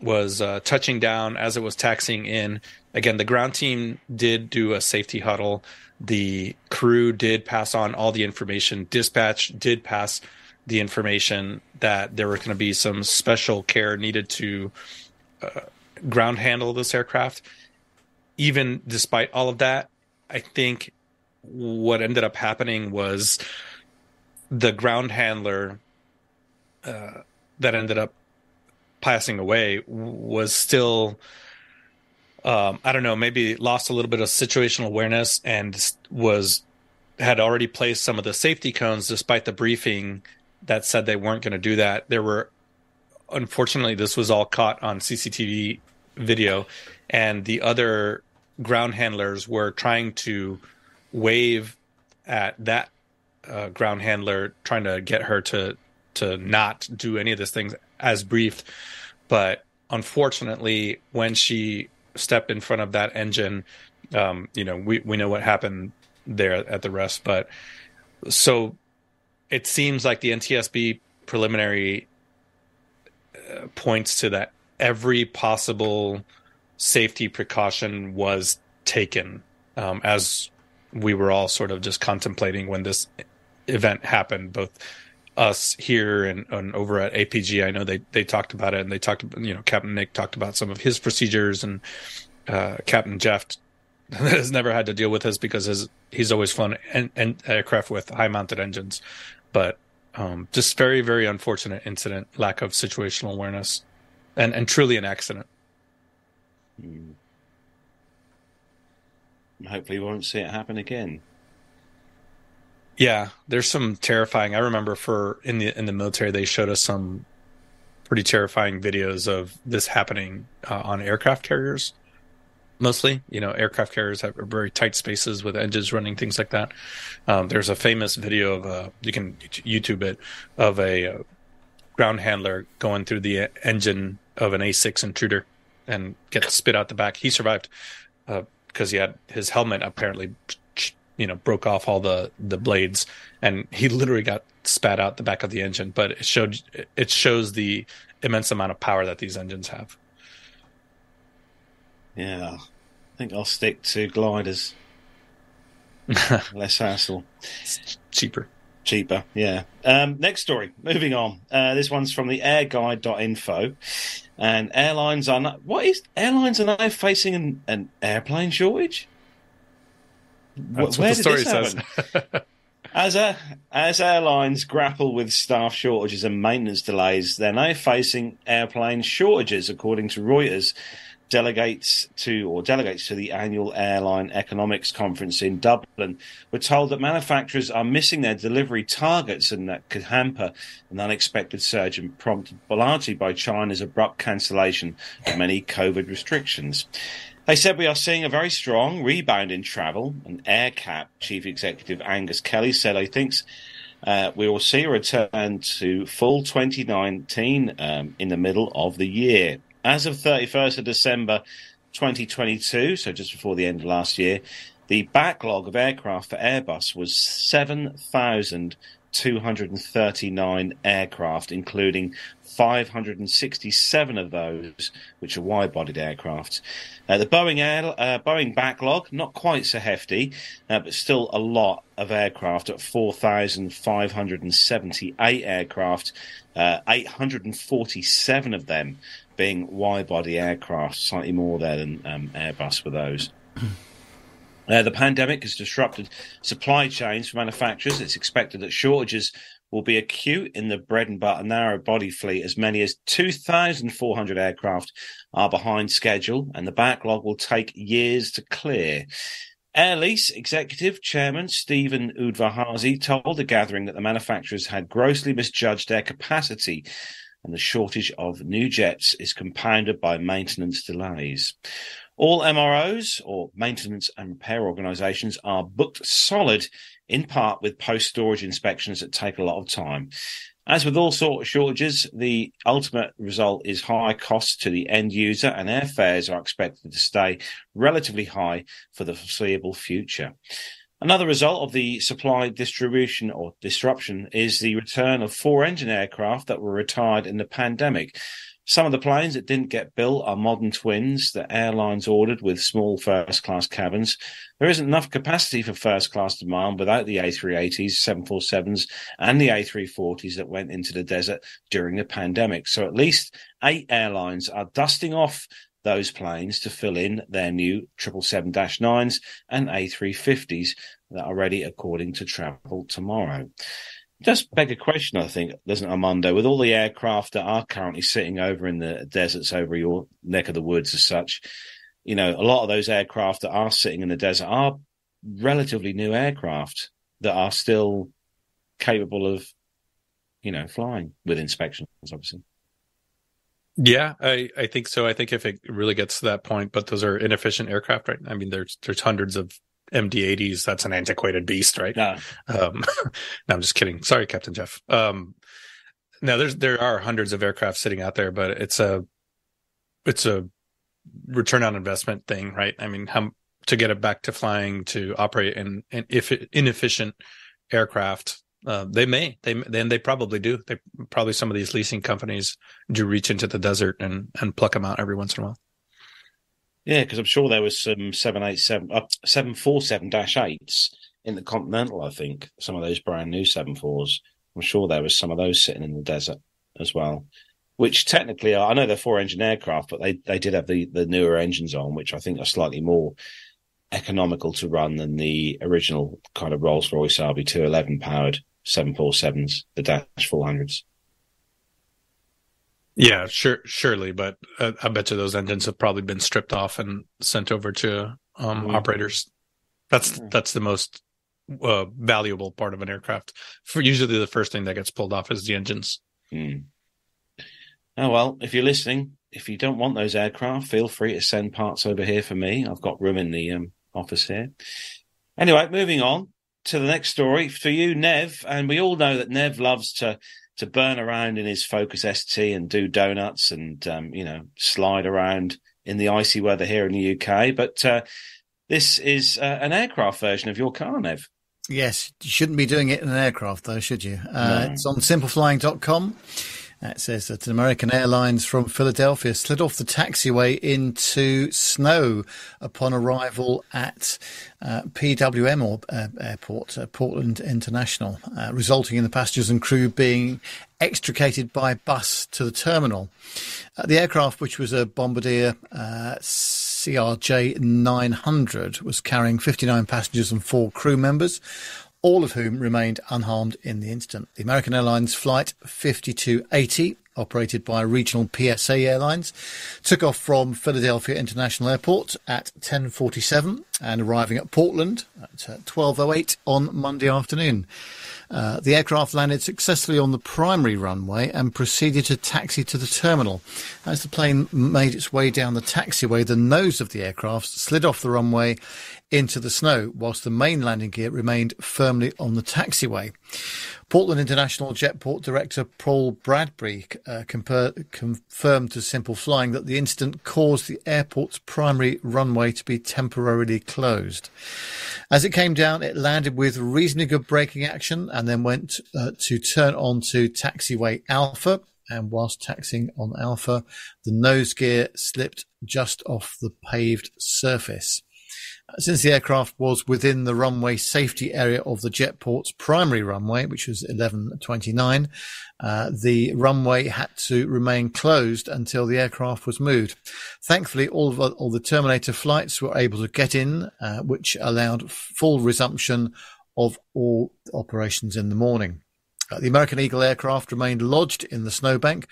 was uh, touching down as it was taxiing in again, the ground team did do a safety huddle. The crew did pass on all the information. Dispatch did pass the information that there were going to be some special care needed to uh, ground handle this aircraft. Even despite all of that, I think what ended up happening was the ground handler uh, that ended up passing away was still um, I don't know, maybe lost a little bit of situational awareness and was had already placed some of the safety cones despite the briefing that said they weren't going to do that. There were, unfortunately, this was all caught on CCTV video, and the other ground handlers were trying to wave at that uh, ground handler, trying to get her to to not do any of these things as briefed. But unfortunately, when she stepped in front of that engine, um, you know, we, we know what happened there at the rest. But so it seems like the NTSB preliminary uh, points to that every possible safety precaution was taken um, as we were all sort of just contemplating when this event happened, both us here and, and over at APG, I know they they talked about it and they talked you know Captain Nick talked about some of his procedures and uh, Captain Jeff (laughs) has never had to deal with this because his, he's always flown and an aircraft with high mounted engines, but um, just very very unfortunate incident, lack of situational awareness, and and truly an accident. Mm. Hopefully, we won't see it happen again. Yeah, there's some terrifying. I remember for in the in the military, they showed us some pretty terrifying videos of this happening uh, on aircraft carriers. Mostly, you know, aircraft carriers have very tight spaces with engines running, things like that. Um, there's a famous video of a you can YouTube it of a uh, ground handler going through the engine of an A6 intruder and get spit out the back. He survived because uh, he had his helmet apparently you know broke off all the the blades and he literally got spat out the back of the engine but it showed it shows the immense amount of power that these engines have. Yeah. I think i'll stick to gliders. (laughs) Less hassle. Cheaper. Cheaper yeah. Um, next story. Moving on. Uh, this one's from the airguide.info and airlines are not what is airlines are now facing an, an airplane shortage that's Where what the story says. (laughs) as a, as airlines grapple with staff shortages and maintenance delays, they're now facing airplane shortages, according to Reuters. Delegates to or delegates to the annual airline economics conference in Dublin were told that manufacturers are missing their delivery targets and that could hamper an unexpected surge and prompted largely by China's abrupt cancellation of many COVID restrictions. They said we are seeing a very strong rebound in travel. And AerCap chief executive Aengus Kelly said he thinks uh, we will see a return to full 2019 um, in the middle of the year. As of 31st of December 2022, so just before the end of last year, the backlog of aircraft for Airbus was 7,239 aircraft, including 567 of those which are wide-bodied aircraft. Uh, the Boeing air, uh, Boeing backlog not quite so hefty, uh, but still a lot of aircraft at 4,578 aircraft, uh, 847 of them being wide-body aircraft, slightly more there than um, Airbus for those. (clears throat) Uh, the pandemic has disrupted supply chains for manufacturers. It's expected that shortages will be acute in the bread and butter narrow body fleet. As many as 2,400 aircraft are behind schedule, and the backlog will take years to clear. Air Lease Executive Chairman Steven Udvar-Hazy told the gathering that the manufacturers had grossly misjudged their capacity and the shortage of new jets is compounded by maintenance delays. All MROs, or maintenance and repair organisations, are booked solid in part with post storage inspections that take a lot of time. As with all sort of shortages, the ultimate result is high costs to the end user, and airfares are expected to stay relatively high for the foreseeable future. Another result of the supply distribution or disruption is the return of four engine aircraft that were retired in the pandemic. Some of the planes that didn't get built are modern twins that airlines ordered with small first class cabins. There isn't enough capacity for first class demand without the A380s, 747s, and the A340s that went into the desert during the pandemic. So at least eight airlines are dusting off those planes to fill in their new 777-9s and A350s that are ready according to travel tomorrow does beg a question, I think, doesn't Armando? With all the aircraft that are currently sitting over in the deserts over your neck of the woods as such, you know, a lot of those aircraft that are sitting in the desert are relatively new aircraft that are still capable of, you know, flying with inspections, obviously. Yeah, I, I think so. I think if it really gets to that point, but those are inefficient aircraft, right? I mean, there's there's hundreds of MD-80s. That's an antiquated beast, right? No. Um, (laughs) no, I'm just kidding. Sorry, Captain Jeff. Um, now there's there are hundreds of aircraft sitting out there, but it's a it's a return on investment thing, right? I mean, how to get it back to flying to operate in, in if inefficient aircraft, uh, they may they then they probably do. They probably some of these leasing companies do reach into the desert and and pluck them out every once in a while. Yeah, because I'm sure there was some seven eight seven uh, seven four seven dash eights in the Continental. I think some of those brand new seven fours I'm sure there was some of those sitting in the desert as well. Which technically, are, I know they're four-engine aircraft, but they, they did have the, the newer engines on, which I think are slightly more economical to run than the original kind of Rolls Royce RB211 powered 747s, the Dash 400s. Yeah, sure, surely, but uh, I bet you those engines have probably been stripped off and sent over to um, Mm. operators. That's Mm. that's the most uh, valuable part of an aircraft. For usually, the first thing that gets pulled off is the engines. Hmm. Oh well, if you're listening, if you don't want those aircraft, feel free to send parts over here for me. I've got room in the um, office here. Anyway, moving on to the next story for you, Nev, and we all know that Nev loves to to burn around in his Focus ST and do donuts and um, you know slide around in the icy weather here in the UK. But uh, this is uh, an aircraft version of your car, Nev. Yes, you shouldn't be doing it in an aircraft, though, should you? Uh, No. It's on simpleflying.com. Uh, It says that an American Airlines from Philadelphia slid off the taxiway into snow upon arrival at uh, PWM or, uh, Airport, uh, Portland International, uh, resulting in the passengers and crew being extricated by bus to the terminal. Uh, the aircraft, which was a Bombardier uh, CRJ 900, was carrying 59 passengers and four crew members all of whom remained unharmed in the incident. The American Airlines Flight 5280, operated by regional PSA Airlines, took off from Philadelphia International Airport at 10:47 and arriving at Portland at uh, 12:08 on Monday afternoon. Uh, the aircraft landed successfully on the primary runway and proceeded to taxi to the terminal. As the plane made its way down the taxiway, the nose of the aircraft slid off the runway into the snow, whilst the main landing gear remained firmly on the taxiway. Portland International Jetport Director Paul Bradbury uh, compar- confirmed to Simple Flying that the incident caused the airport's primary runway to be temporarily closed. As it came down, it landed with reasonably good braking action and then went uh, to turn onto taxiway Alpha. And whilst taxiing on Alpha, the nose gear slipped just off the paved surface. Since the aircraft was within the runway safety area of the jetport's primary runway, which was 1129, uh, the runway had to remain closed until the aircraft was moved. Thankfully, all of all the Terminator flights were able to get in, uh, which allowed full resumption of all operations in the morning. Uh, the American Eagle aircraft remained lodged in the snowbank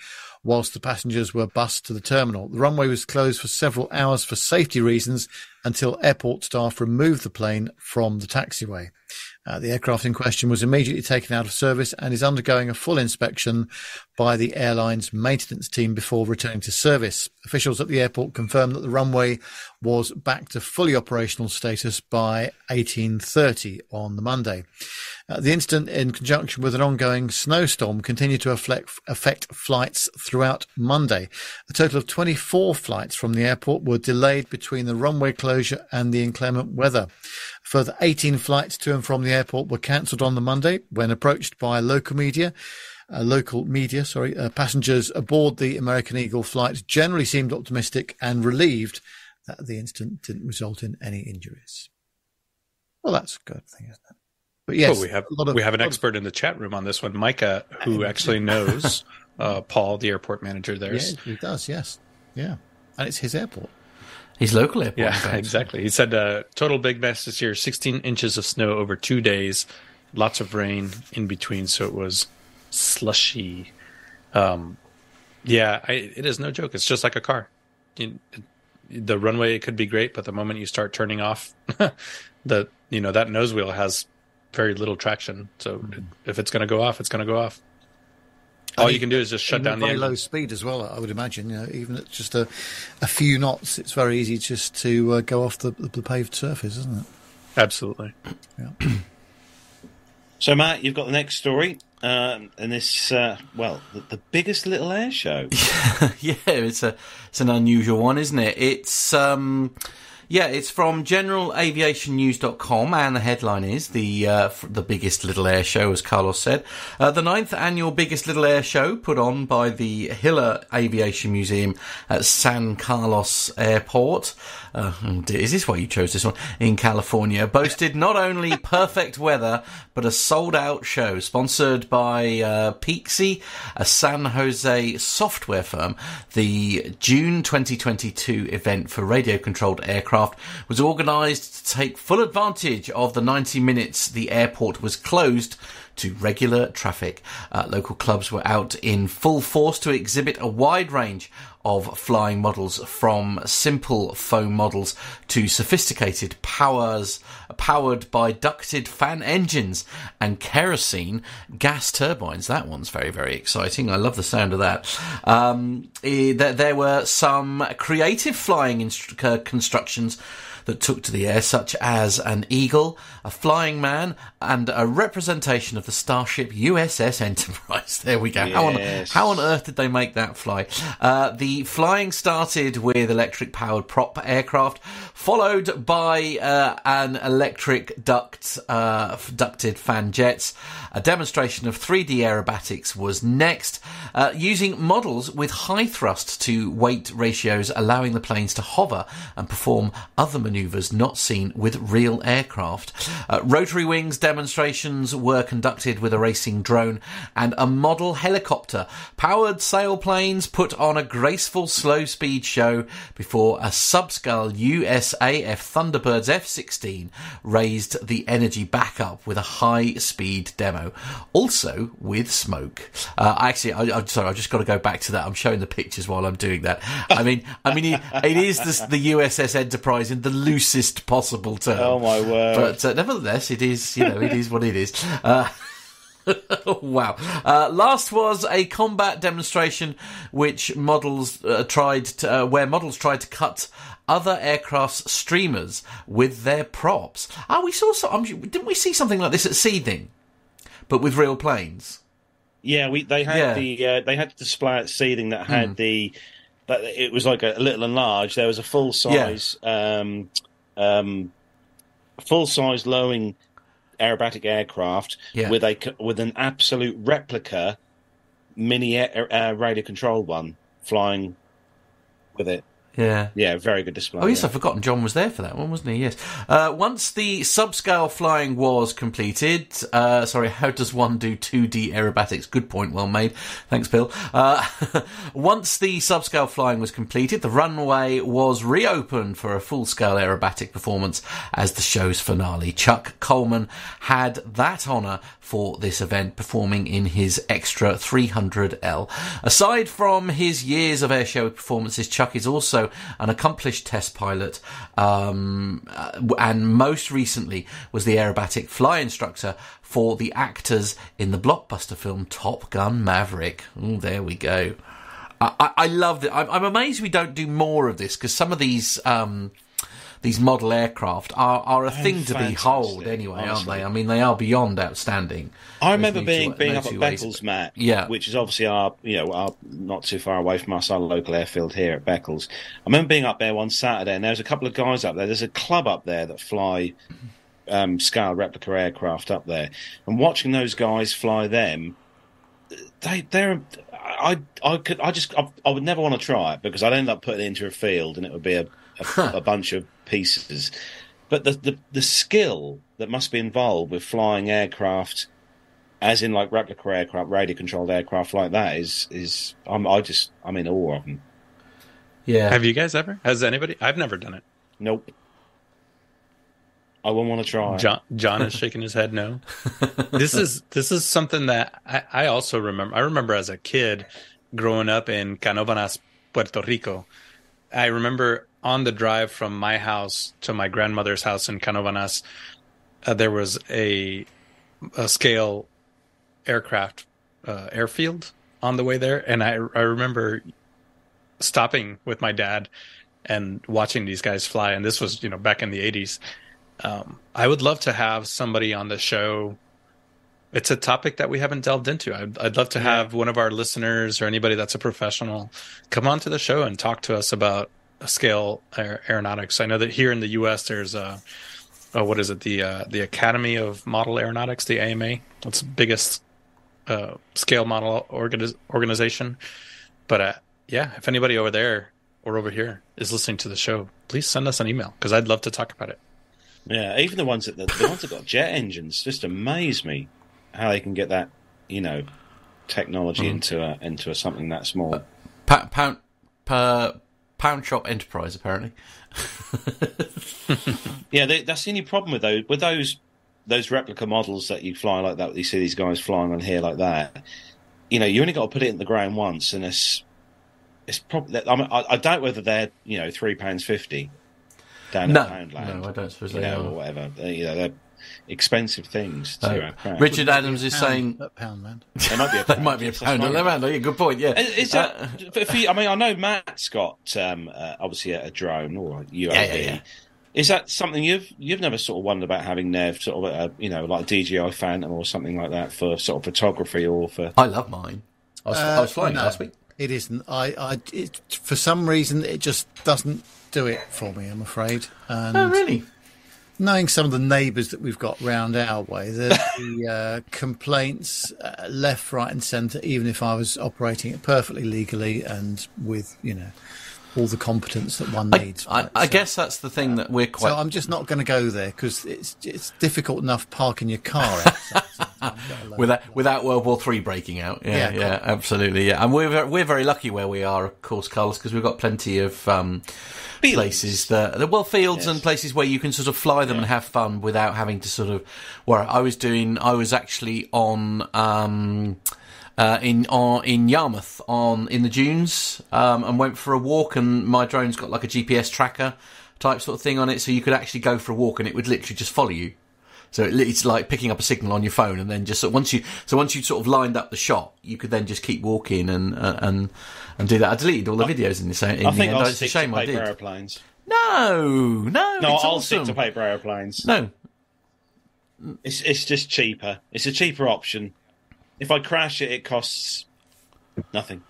whilst the passengers were bussed to the terminal. The runway was closed for several hours for safety reasons until airport staff removed the plane from the taxiway. Uh, the aircraft in question was immediately taken out of service and is undergoing a full inspection by the airline's maintenance team before returning to service. Officials at the airport confirmed that the runway was back to fully operational status by 1830 on the Monday. Uh, the incident, in conjunction with an ongoing snowstorm, continued to affect, affect flights throughout Monday. A total of 24 flights from the airport were delayed between the runway closure and the inclement weather. Further 18 flights to and from the airport were cancelled on the Monday when approached by local media. Uh, local media, sorry, uh, passengers aboard the American Eagle flight generally seemed optimistic and relieved that the incident didn't result in any injuries. Well, that's a good thing, isn't it? But yes, Well, we have a lot of- we have an lot of- expert in the chat room on this one, Micah, who actually knows (laughs) uh, Paul, the airport manager there. Yeah, he does. Yes, yeah, and it's his airport. His local airport. Yeah, (laughs) exactly. He said uh, total big mess this year: 16 inches of snow over two days, lots of rain in between, so it was slushy. Um, yeah, I, it is no joke. It's just like a car. You, the runway could be great, but the moment you start turning off, (laughs) the you know that nose wheel has very little traction. So if it's going to go off, it's going to go off. All And you can do is just shut down the very engine. low speed as well. I would imagine. You know, even at just a, a few knots, it's very easy just to uh, go off the, the paved surface, isn't it? Absolutely. So, Matt, you've got the next story. Um, and this, uh, well, the, the biggest little air show. (laughs) yeah, it's a it's an unusual one, isn't it? It's um, Yeah, it's from generalaviationnews.com, and the headline is the uh, the biggest little air show, as Carlos said, uh, the ninth annual biggest little air show put on by the Hiller Aviation Museum at San Carlos Airport. Uh, is this why you chose this one? In California, boasted not only perfect weather but a sold out show, sponsored by uh, a San Jose software firm. The June 2022 event for radio controlled aircraft was organised to take full advantage of the 90 minutes the airport was closed to regular traffic. Uh, local clubs were out in full force to exhibit a wide range of flying models from simple foam models to sophisticated powers powered by ducted fan engines and kerosene gas turbines. That one's very, very exciting. I love the sound of that. Um, eh, there, were some creative flying instru- constructions that took to the air, such as an eagle, a flying man, and a representation of the starship USS Enterprise. (laughs) There we go. How, on, how on earth did they make that fly? Uh, the flying started with electric powered prop aircraft, followed by uh, an electric duct, uh, ducted fan jets. A demonstration of 3D aerobatics was next, uh, using models with high thrust to weight ratios, allowing the planes to hover and perform other maneuvers not seen with real aircraft. Uh, rotary wings demonstrations were conducted with a racing drone and a model helicopter. Powered sailplanes put on a graceful slow speed show before a subscale USAF Thunderbirds F-16 raised the energy back up with a high speed demo, also with smoke. Uh, actually, I, I'm sorry, I've just got to go back to that. I'm showing the pictures while I'm doing that. I mean, I mean, it, it is the USS Enterprise in the loosest possible term. Oh, my word. But uh, nevertheless, it is, you know, it is what it is. Uh, (laughs) wow. Uh, last was a combat demonstration which models uh, tried to, uh, where models tried to cut other aircraft's streamers with their props. Ah, we saw some, um, didn't we see something like this at Seething? But with real planes. Yeah, we they had Yeah. The uh, they had the display at Seething that had the that it was like a, little and large. There was a full size um, um, full size lowing aerobatic aircraft Yeah. with a with an absolute replica mini air, uh, radio controlled one flying with it. Yeah. Yeah, very good display. Oh yes, yeah. I've forgotten. John was there for that one, wasn't he? Yes. Uh, once the subscale flying was completed, uh, sorry, how does one do 2D aerobatics? Good point, well made. Thanks, Bill. Uh, (laughs) once the subscale flying was completed, the runway was reopened for a full-scale aerobatic performance as the show's finale. Chuck Coleman had that honour for this event, performing in his extra 300L. Aside from his years of airshow performances, Chuck is also an accomplished test pilot, um, uh, and most recently was the aerobatic fly instructor for the actors in the blockbuster film Top Gun Maverick. Ooh, there we go. I, I, love it. I'm, I'm amazed we don't do more of this because some of these. Um, these model aircraft are, are a thing to behold anyway, aren't they? I mean, they are beyond outstanding. I remember being two- being up at. Beccles, Matt. Yeah. which is obviously our you know our not too far away from us, our local airfield here at Beccles. I remember being up there one Saturday, and there was a couple of guys up there. There's a club up there that fly um, scale replica aircraft up there, and watching those guys fly them, they they're. I I could I just I, I would never want to try it because I'd end up putting it into a field and it would be a a, a bunch of pieces. But the, the the skill that must be involved with flying aircraft as in like replica aircraft, radio controlled aircraft like that is is I'm I just I'm in awe of them. Yeah. Have you guys ever? Has anybody? I've never done it. Nope. I wouldn't want to try. John John is shaking his head no. (laughs) this is this is something that I, I also remember. I remember as a kid growing up in Canovanas, Puerto Rico. I remember on the drive from my house to my grandmother's house in Canovanas, uh, there was a a scale aircraft uh, airfield on the way there, and I I remember stopping with my dad and watching these guys fly. And this was you know back in the eighties. Um, I would love to have somebody on the show. It's a topic that we haven't delved into. I'd, I'd love to have one of our listeners or anybody that's a professional come onto the show and talk to us about scale aer- aeronautics. I know that here in the U.S. there's a, uh what is it the uh, the Academy of Model Aeronautics, the AMA. It's the biggest uh, scale model organiz- organization. But uh, yeah, if anybody over there or over here is listening to the show, please send us an email because I'd love to talk about it. Yeah, even the ones that the, the ones that got jet engines just amaze me how they can get that you know technology into a into a something that small. Pa- pound per pound shop enterprise apparently. (laughs) Yeah, they, that's the only problem with those with those those replica models that you fly like that. You see these guys flying on here like that. You know, you only got to put it in the ground once, and it's it's probably. I, mean, I, I doubt whether they're you know three pounds fifty down No, at Poundland. no, I don't suppose they know, are. or whatever. You know, they're expensive things to Uh, uh. Richard Adams is Pound- saying at Poundland. They might be a (laughs) they might be a That's pound. fine. Lebanon. Yeah, good point. Yeah, Is is that? Uh, for- for you- I mean, I know Matt's got um, uh, obviously a, a drone or a UAV. yeah, yeah. Is that something you've you've never sort of wondered about having Nev sort of a, you know like a DJI Phantom or something like that for sort of photography or for? I love mine. I was, I was Uh, flying no, last week. It isn't. I, I it, for some reason, it just doesn't do it for me. I'm afraid. And Oh, really? Knowing some of the neighbours that we've got round our way, the, (laughs) the uh, complaints uh, left, right, and centre. Even if I was operating it perfectly legally and with you know all the competence that one I, needs. I, it. I So- guess that's the thing that we're quite. So I'm just not going to go there because it's it's difficult enough parking your car outside. sometimes, let alone- without without World War Three breaking out. Yeah, Yeah, yeah, absolutely. Yeah, and we're we're very lucky where we are, of course, Carlos, because we've got plenty of um, places that the well fields Yes. and places where you can sort of fly them and have fun without having to sort of. Where I was doing, I was actually on. Um, uh, in on, in Yarmouth on in the dunes um, and went for a walk and my drone's got like a GPS tracker type sort of thing on it so you could actually go for a walk and it would literally just follow you so it, it's like picking up a signal on your phone, and then just so once you so once you sort of lined up the shot, you could then just keep walking and uh, and and do that. I deleted all the videos in the same. In I the think end. I'll it's a shame to I paper did. airplanes. No, no, No, I'll awesome. stick to paper airplanes. No, It's it's just cheaper. It's a cheaper option. If I crash it, it costs nothing.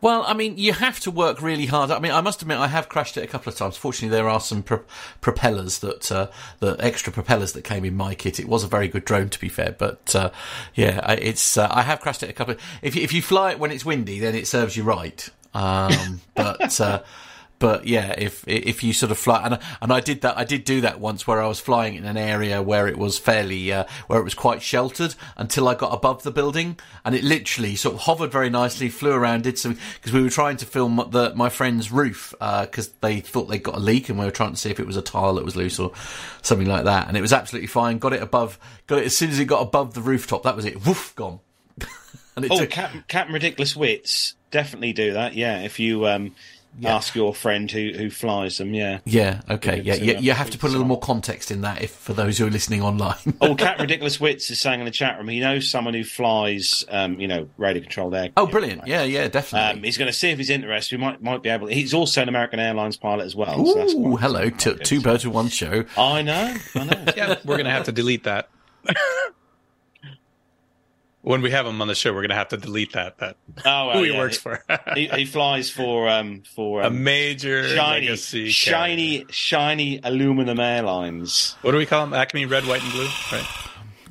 Well, I mean, you have to work really hard. I mean, I must admit, I have crashed it a couple of times. Fortunately, there are some pro- propellers that, uh, the extra propellers that came in my kit. It was a very good drone, to be fair. But uh, yeah, it's uh, I have crashed it a couple. Of, if you, if you fly it when it's windy, then it serves you right. Um, (laughs) but uh, but yeah, if if you sort of fly, and and I did that, I did do that once where I was flying in an area where it was fairly, uh, where it was quite sheltered until I got above the building, and it literally sort of hovered very nicely, flew around, did some because we were trying to film the my friend's roof because they thought they'd got a leak, and we were trying to see if it was a tile that was loose or something like that, and it was absolutely fine. Got it above, got it as soon as it got above the rooftop. That was it. Woof, gone. (laughs) and it Oh, took Captain, Captain Ridiculous Wits definitely do that. Yeah, if you um, ask your friend who who flies them. Yeah. Yeah. Okay. Good Yeah. You, you have to put a little more context in that if for those who are listening online. Oh, (laughs) Cat Ridiculous Wits is saying in the chat room he knows someone who flies, um, you know, radio controlled air. oh, brilliant. Yeah. Yeah. Definitely. Um, he's going to see if he's interested. We might might be able. To, He's also an American Airlines pilot as well. so that's Ooh, quite- hello. quite T- two birds with one show. I know. I know. (laughs) Yeah, we're gonna have to delete that. (laughs) when we have him on the show, we're gonna have to delete that. That Oh, well, who he yeah. works for. He, he (laughs) flies for um for a um, major shiny, shiny, carrier. shiny aluminum airlines. What do we call them? Acme red, white, and blue. Right.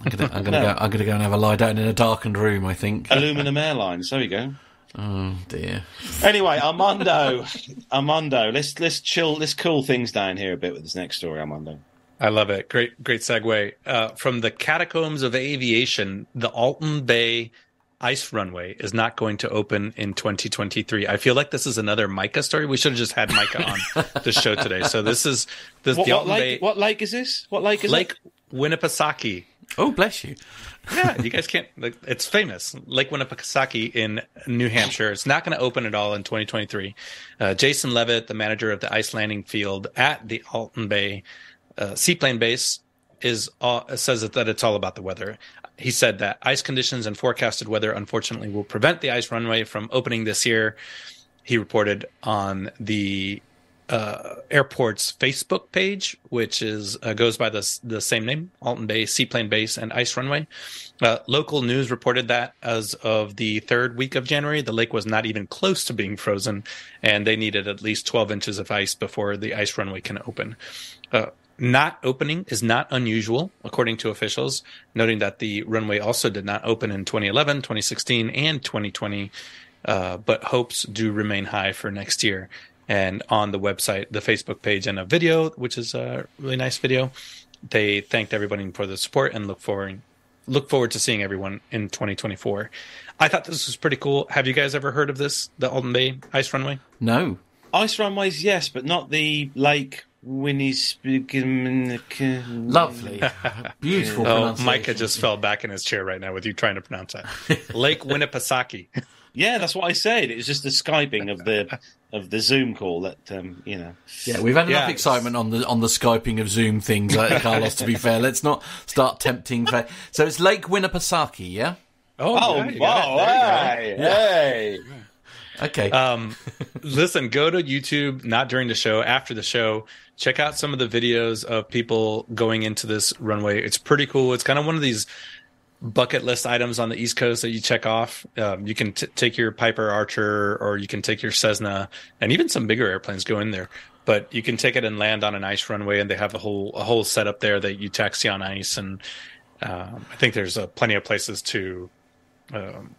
I'm gonna, I'm gonna No. go. I'm gonna go and have a lie down in a darkened room. I think. Aluminum airlines. There we go. (laughs) Oh dear. Anyway, Armando, (laughs) Armando, let's let's chill, let's cool things down here a bit with this next story, Armando. I love it. Great, great segue. Uh, from the catacombs of aviation, the Alton Bay ice runway is not going to open in 2023. I feel like this is another Micah story. We should have just had Micah on the show today. So this is this What, the what Alton lake? Bay What lake is this? What lake is Lake it? Winnipesaukee. Oh bless you. Yeah, you guys can't. Like, it's famous, Lake Winnipesaukee in New Hampshire. It's not going to open at all in 2023. Uh, Jason Levitt, the manager of the ice landing field at the Alton Bay uh, seaplane base, is uh, says that, that it's all about the weather. He said that ice conditions and forecasted weather, unfortunately, will prevent the ice runway from opening this year. He reported on the uh, airport's Facebook page, which is uh, goes by the the same name, Alton Bay Seaplane Base and Ice Runway. Uh, local news reported that as of the third week of January, the lake was not even close to being frozen, and they needed at least 12 inches of ice before the ice runway can open. Not opening is not unusual, according to officials, noting that the runway also did not open in 2011, 2016, and 2020, uh, but hopes do remain high for next year. And on the website, the Facebook page, and a video, which is a really nice video, they thanked everybody for the support and look forward look forward to seeing everyone in 2024. I thought this was pretty cool. Have you guys ever heard of this, the Alton Bay Ice Runway? No. Ice runways, yes, but not the Lake Winnie's. Lovely. (laughs) Beautiful Oh. Micah just fell back in his chair right now with you trying to pronounce that. (laughs) Lake Winnipesaukee. Yeah, that's what I said. It was just the skyping of the of the Zoom call that um, you know. Yeah, we've had enough Yeah, excitement on the on the skyping of Zoom things, uh, Carlos. To be (laughs) fair, let's not start tempting. Fa- so it's Lake Winnipesaukee, yeah. Oh, yeah, you wow! it. There you go. Hey, hey. Okay. Um, listen, go to YouTube, not during the show, after the show. Check out some of the videos of people going into this runway. It's pretty cool. It's kind of one of these bucket list items on the East Coast that you check off. Um, you can t- take your Piper Archer or you can take your Cessna and even some bigger airplanes go in there. But you can take it and land on an ice runway, and they have a whole a whole setup there that you taxi on ice. And um, I think there's uh, plenty of places to um,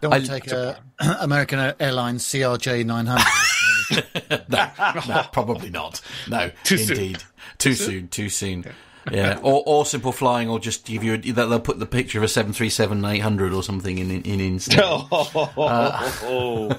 Don't want I- to take a (clears throat) American Airlines CRJ 900. (laughs) no, no, probably not. No, (laughs) Too soon. indeed, too soon, too soon. Yeah, (laughs) or or simple flying, or just give you a, they'll put the picture of a seven three seven eight hundred or something in in, in instead. (laughs) Oh,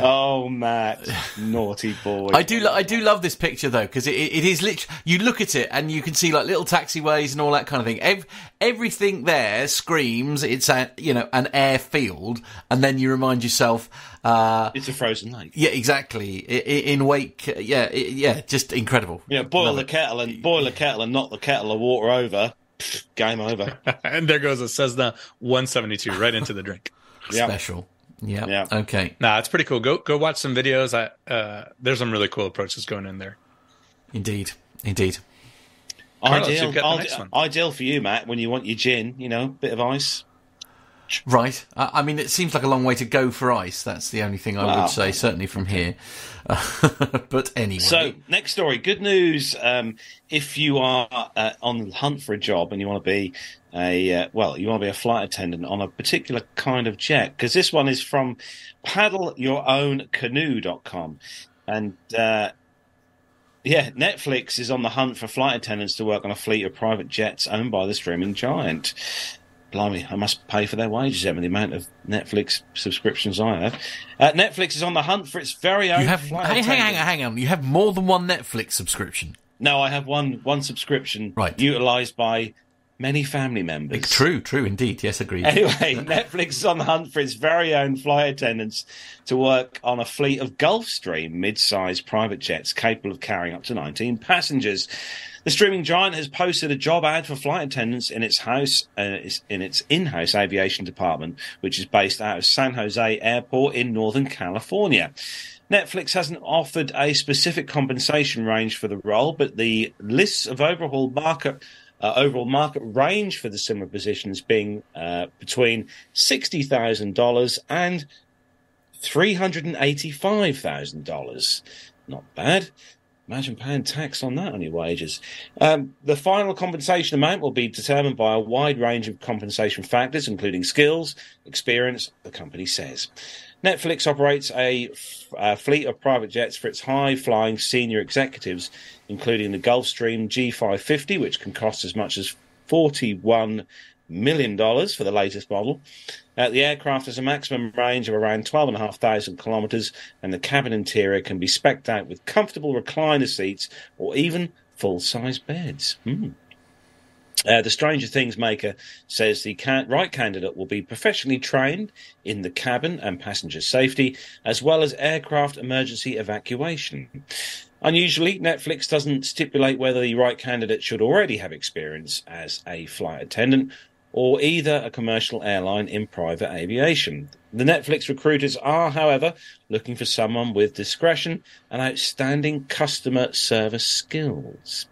oh, Matt, naughty boy! I do, lo- I do love this picture though because it, it is literally. You look at it and you can see like little taxiways and all that kind of thing. Ev- everything there screams it's a you know an airfield, and then you remind yourself, uh, It's a frozen lake. yeah, exactly. I, I, in wake, yeah, yeah, just incredible. Yeah, boil Love the kettle and boil the kettle and knock the kettle of water over. Pfft, Game over. (laughs) and there goes a Cessna 172 right into the drink. Yeah. (laughs) Special. Yeah. Yeah. Okay. Nah, it's pretty cool. Go go watch some videos. I uh, there's some really cool approaches going in there. Indeed. Indeed. Carlos, ideal, you've got the ide- next one. ideal for you, Matt, when you want your gin. You know, bit of ice. Right. I, I mean, it seems like a long way to go for ice. That's the only thing I Wow. would say, certainly from here. (laughs) but anyway. So, next story. Good news. Um, if you are uh, on the hunt for a job and you want to be a uh, well, you want to be a flight attendant on a particular kind of jet, because this one is from paddleyourownkanoo.com, and uh, yeah, Netflix is on the hunt for flight attendants to work on a fleet of private jets owned by the streaming giant. Blimey, I must pay for their wages, Emma, the amount of Netflix subscriptions I have. Uh, Netflix is on the hunt for its very own you have hang, hang, hang, hang on. You have more than one Netflix subscription. No, I have one one subscription Right. utilized by many family members. True, true, indeed. Yes, agreed. Anyway, (laughs) Netflix is on the hunt for its very own flight attendants to work on a fleet of Gulfstream mid-sized private jets capable of carrying up to 19 passengers. The streaming giant has posted a job ad for flight attendants in its house, uh, in its in-house aviation department, which is based out of San Jose Airport in Northern California. Netflix hasn't offered a specific compensation range for the role, but the lists of overall market uh, overall market range for the similar positions being uh, between sixty thousand dollars and three hundred and eighty-five thousand dollars. Not bad. Imagine paying tax on that on your wages. Um, the final compensation amount will be determined by a wide range of compensation factors, including skills, experience, the company says. Netflix operates a, f- a fleet of private jets for its high flying senior executives, including the Gulfstream G550, which can cost as much as $41 million dollars for the latest model. Uh, the aircraft has a maximum range of around 12,500 kilometres, and the cabin interior can be specced out with comfortable recliner seats or even full size beds. Hmm. Uh, the Stranger Things maker says the ca- right candidate will be professionally trained in the cabin and passenger safety, as well as aircraft emergency evacuation. Unusually, Netflix doesn't stipulate whether the right candidate should already have experience as a flight attendant or either a commercial airline in private aviation. The Netflix recruiters are, however, looking for someone with discretion and outstanding customer service skills,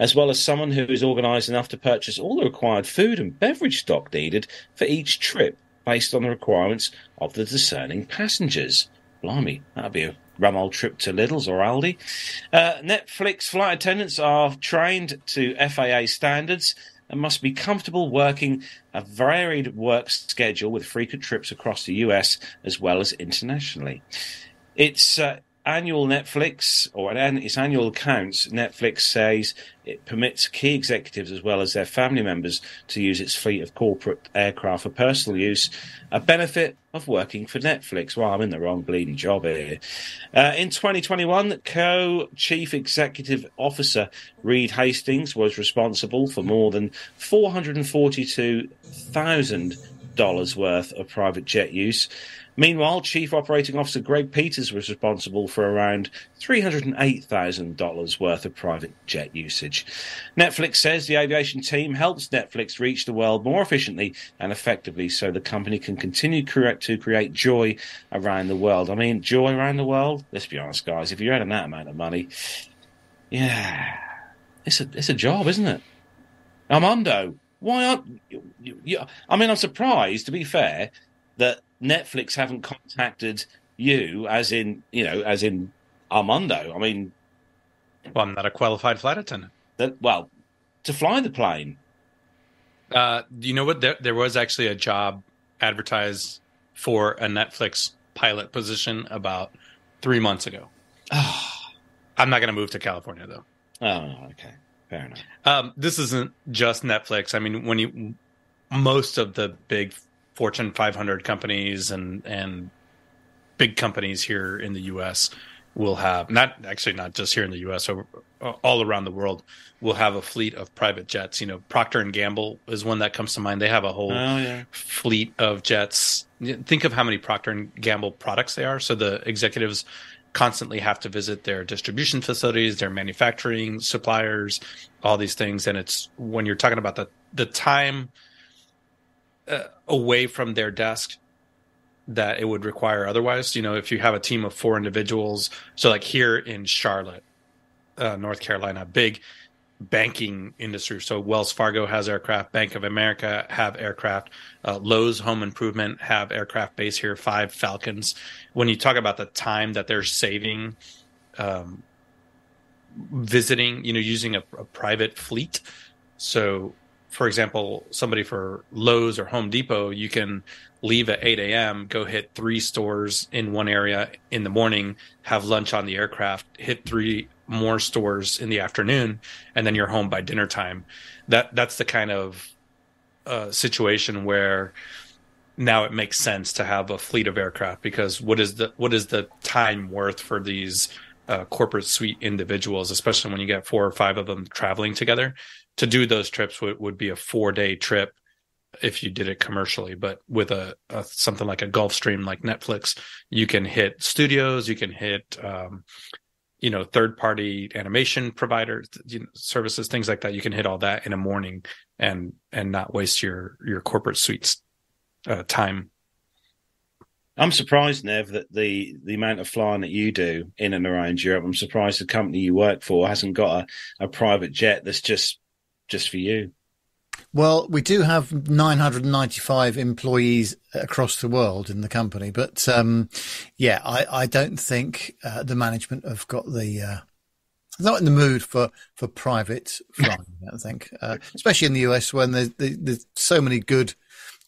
as well as someone who is organised enough to purchase all the required food and beverage stock needed for each trip based on the requirements of the discerning passengers. Blimey, that'd be a rum old trip to Lidl's or Aldi. Uh, Netflix flight attendants are trained to FAA standards and must be comfortable working a varied work schedule with frequent trips across the US as well as internationally. It's uh, annual Netflix or its annual accounts, Netflix says it permits key executives as well as their family members to use its fleet of corporate aircraft for personal use, a benefit of working for Netflix. Well, I'm in the wrong bleeding job here. Uh, in 2021, co chief executive officer Reed Hastings was responsible for more than 442,000 dollars worth of private jet use Meanwhile, Chief Operating Officer Greg Peters was responsible for around $308,000 worth of private jet usage. Netflix says the aviation team helps Netflix reach the world more efficiently and effectively so the company can continue to create joy around the world. I mean, joy around the world? Let's be honest, guys, if you're earning that amount of money, yeah, it's a, it's a job, isn't it? Armando, why aren't you, you, I mean, I'm surprised, to be fair, that Netflix haven't contacted you, as in you know, as in Armando. I mean, well, I'm not a qualified flight attendant. That well, to fly the plane. Uh, you know what? There, there was actually a job advertised for a Netflix pilot position about three months ago. (sighs) I'm not going to move to California though. Oh, okay, fair enough. Um, this isn't just Netflix. I mean, when you most of the big Fortune 500 companies and and big companies here in the U.S. will have not actually not just here in the U.S. Over, all around the world will have a fleet of private jets. You know, Procter and Gamble is one that comes to mind. They have a whole oh, yeah. fleet of jets. Think of how many Procter and Gamble products they are. So the executives constantly have to visit their distribution facilities, their manufacturing suppliers, all these things. And it's when you're talking about the the time uh, away from their desk that it would require otherwise. You know, if you have a team of four individuals, so like here in Charlotte, uh, North Carolina, big banking industry. So Wells Fargo has aircraft, Bank of America have aircraft, uh, Lowe's Home Improvement have aircraft base here, five Falcons. When you talk about the time that they're saving, um, visiting, you know, using a, a private fleet. So for example, somebody for Lowe's or Home Depot, you can leave at 8 a.m., go hit three stores in one area in the morning, have lunch on the aircraft, hit three more stores in the afternoon, and then you're home by dinner time. That that's the kind of uh, situation where now it makes sense to have a fleet of aircraft because what is the what is the time worth for these uh, corporate suite individuals, especially when you get four or five of them traveling together? To do those trips would, would be a four day trip if you did it commercially but with a, a, something like a gulfstream like netflix you can hit studios you can hit um, you know third party animation providers you know, services things like that you can hit all that in a morning and and not waste your your corporate suites uh, time I'm surprised, Nev, that the, the amount of flying that you do in and around Europe. I'm surprised the company you work for hasn't got a, a private jet that's just just for you? Well, we do have 995 employees across the world in the company, but um, yeah, I, I, don't think uh, the management have got the uh, not in the mood for for private (laughs) flying. I think, uh, especially in the US when there's, there's so many good,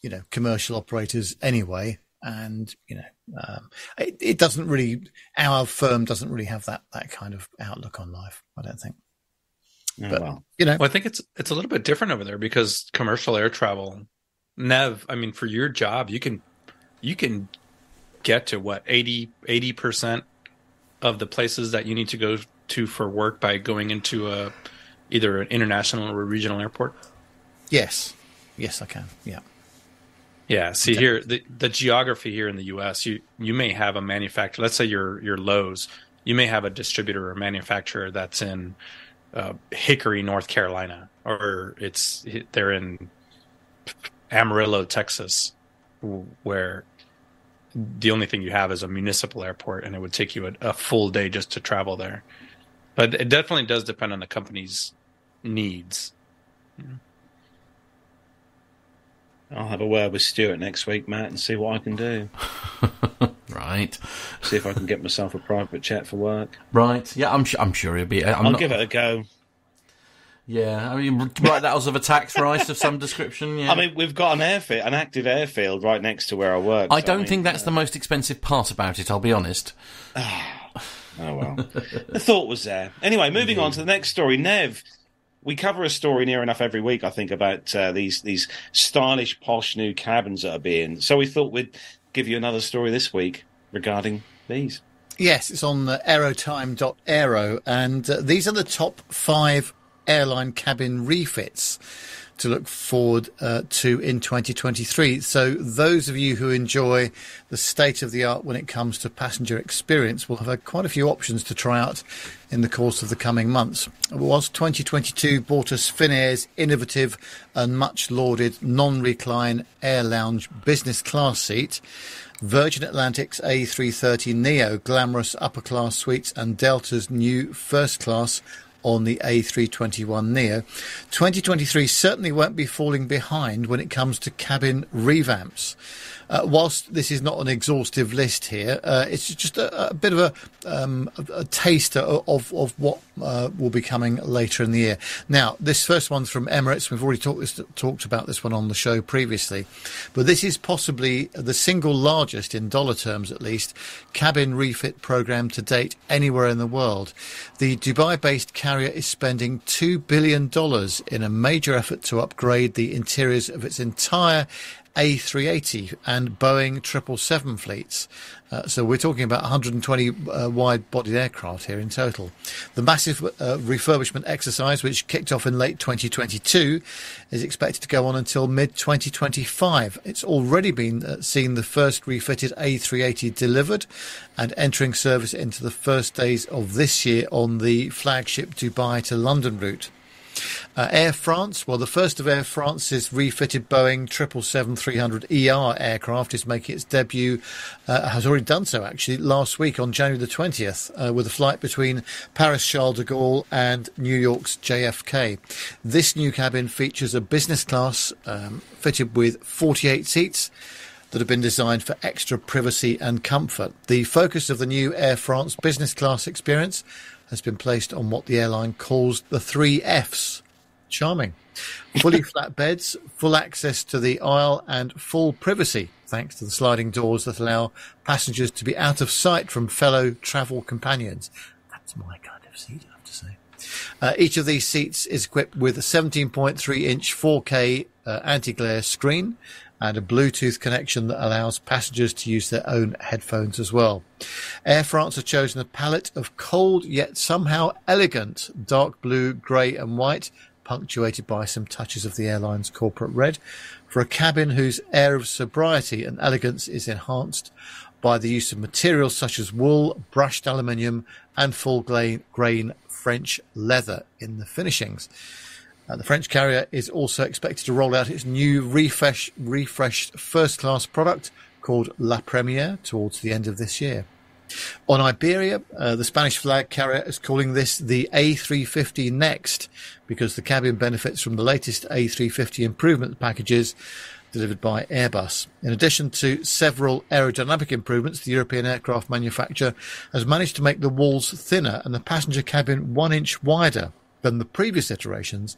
you know, commercial operators anyway, and you know, um, it, it doesn't really. Our firm doesn't really have that that kind of outlook on life. I don't think. Oh, but well. you know, well, I think it's it's a little bit different over there because commercial air travel, Nev. I mean, for your job, you can you can get to what 80 percent of the places that you need to go to for work by going into a either an international or a regional airport. Yes, yes, I can. Yeah. Yeah. See okay. here, the the geography here in the U.S. You you may have a manufacturer. Let's say you're you're Lowe's. You may have a distributor or manufacturer that's in uh, Hickory, North Carolina, or it's they're in Amarillo, Texas, where the only thing you have is a municipal airport, and it would take you a, a full day just to travel there. But it definitely does depend on the company's needs. I'll have a word with Stuart next week, Matt, and see what I can do. (laughs) Right. See if I can get myself a private chat for work. Right. Yeah, I'm, I'm sure he'll be. Uh, I'm I'll not, give it a go. Yeah, I mean, right, that was of a tax rise of some description. Yeah. I mean, we've got an airfield, an active airfield right next to where I work. I so don't mean, think that's the most expensive part about it. I'll be honest. (sighs) Oh well, the thought was there. Anyway, moving on to the next story. Nev, we cover a story near enough every week, I think, about uh, these these stylish, posh new cabins that are being. So we thought we'd give you another story this week regarding these. Yes, it's on uh, aerotime.aero, and uh, these are the top five airline cabin refits to look forward uh, to in 2023. So, those of you who enjoy the state of the art when it comes to passenger experience will have quite a few options to try out in the course of the coming months. Whilst 2022 brought us Finnair's innovative and much lauded non recline Air Lounge business class seat, Virgin Atlantic's A330 Neo glamorous upper class suites and Delta's new first class on the A321 Neo. 2023 certainly won't be falling behind when it comes to cabin revamps. Uh, whilst this is not an exhaustive list here, uh, it's just a, a bit of a, um, a, taster of, of what uh, will be coming later in the year. Now, this first one's from Emirates. We've already talked, this, talked about this one on the show previously, but this is possibly the single largest, in dollar terms at least, cabin refit program to date anywhere in the world. The Dubai-based carrier is spending $2 billion in a major effort to upgrade the interiors of its entire a380 and Boeing 777 fleets. Uh, so we're talking about 120 uh, wide-bodied aircraft here in total. The massive uh, refurbishment exercise, which kicked off in late 2022, is expected to go on until mid-2025. It's already been uh, seen the first refitted A380 delivered and entering service into the first days of this year on the flagship Dubai to London route. Uh, Air France, well, the first of Air France's refitted Boeing 777-300ER aircraft is making its debut, uh, has already done so actually, last week on January the 20th, uh, with a flight between Paris Charles de Gaulle and New York's JFK. This new cabin features a business class um, fitted with 48 seats that have been designed for extra privacy and comfort. The focus of the new Air France business class experience has been placed on what the airline calls the three Fs. Charming. Fully (laughs) flat beds, full access to the aisle, and full privacy, thanks to the sliding doors that allow passengers to be out of sight from fellow travel companions. That's my kind of seat, I have to say. Uh, each of these seats is equipped with a 17.3 inch 4K uh, anti glare screen and a Bluetooth connection that allows passengers to use their own headphones as well. Air France have chosen a palette of cold yet somehow elegant dark blue, grey, and white, punctuated by some touches of the airline's corporate red, for a cabin whose air of sobriety and elegance is enhanced by the use of materials such as wool, brushed aluminium, and full grain French leather in the finishings. Uh, the French carrier is also expected to roll out its new refresh, refreshed first class product called La Premiere towards the end of this year. On Iberia, uh, the Spanish flag carrier is calling this the A350 Next because the cabin benefits from the latest A350 improvement packages delivered by Airbus. In addition to several aerodynamic improvements, the European aircraft manufacturer has managed to make the walls thinner and the passenger cabin one inch wider than the previous iterations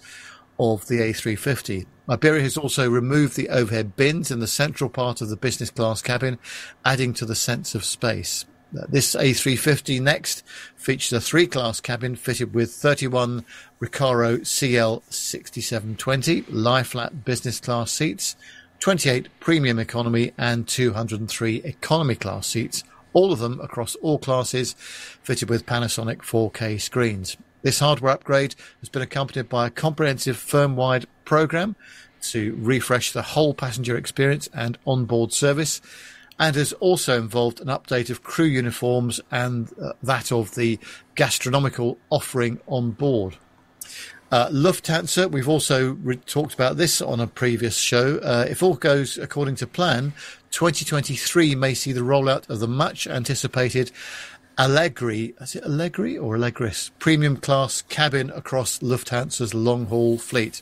of the A350. Iberia has also removed the overhead bins in the central part of the business class cabin, adding to the sense of space. Uh, this A350 next features a three class cabin fitted with 31 Recaro CL6720 lie flat business class seats, 28 premium economy and 203 economy class seats, all of them across all classes fitted with Panasonic 4K screens. This hardware upgrade has been accompanied by a comprehensive firm-wide program to refresh the whole passenger experience and onboard service and has also involved an update of crew uniforms and uh, that of the gastronomical offering on board. Uh, Lufthansa, we've also re- talked about this on a previous show. Uh, if all goes according to plan, 2023 may see the rollout of the much anticipated Allegri, is it Allegri or Allegris premium class cabin across Lufthansa's long haul fleet.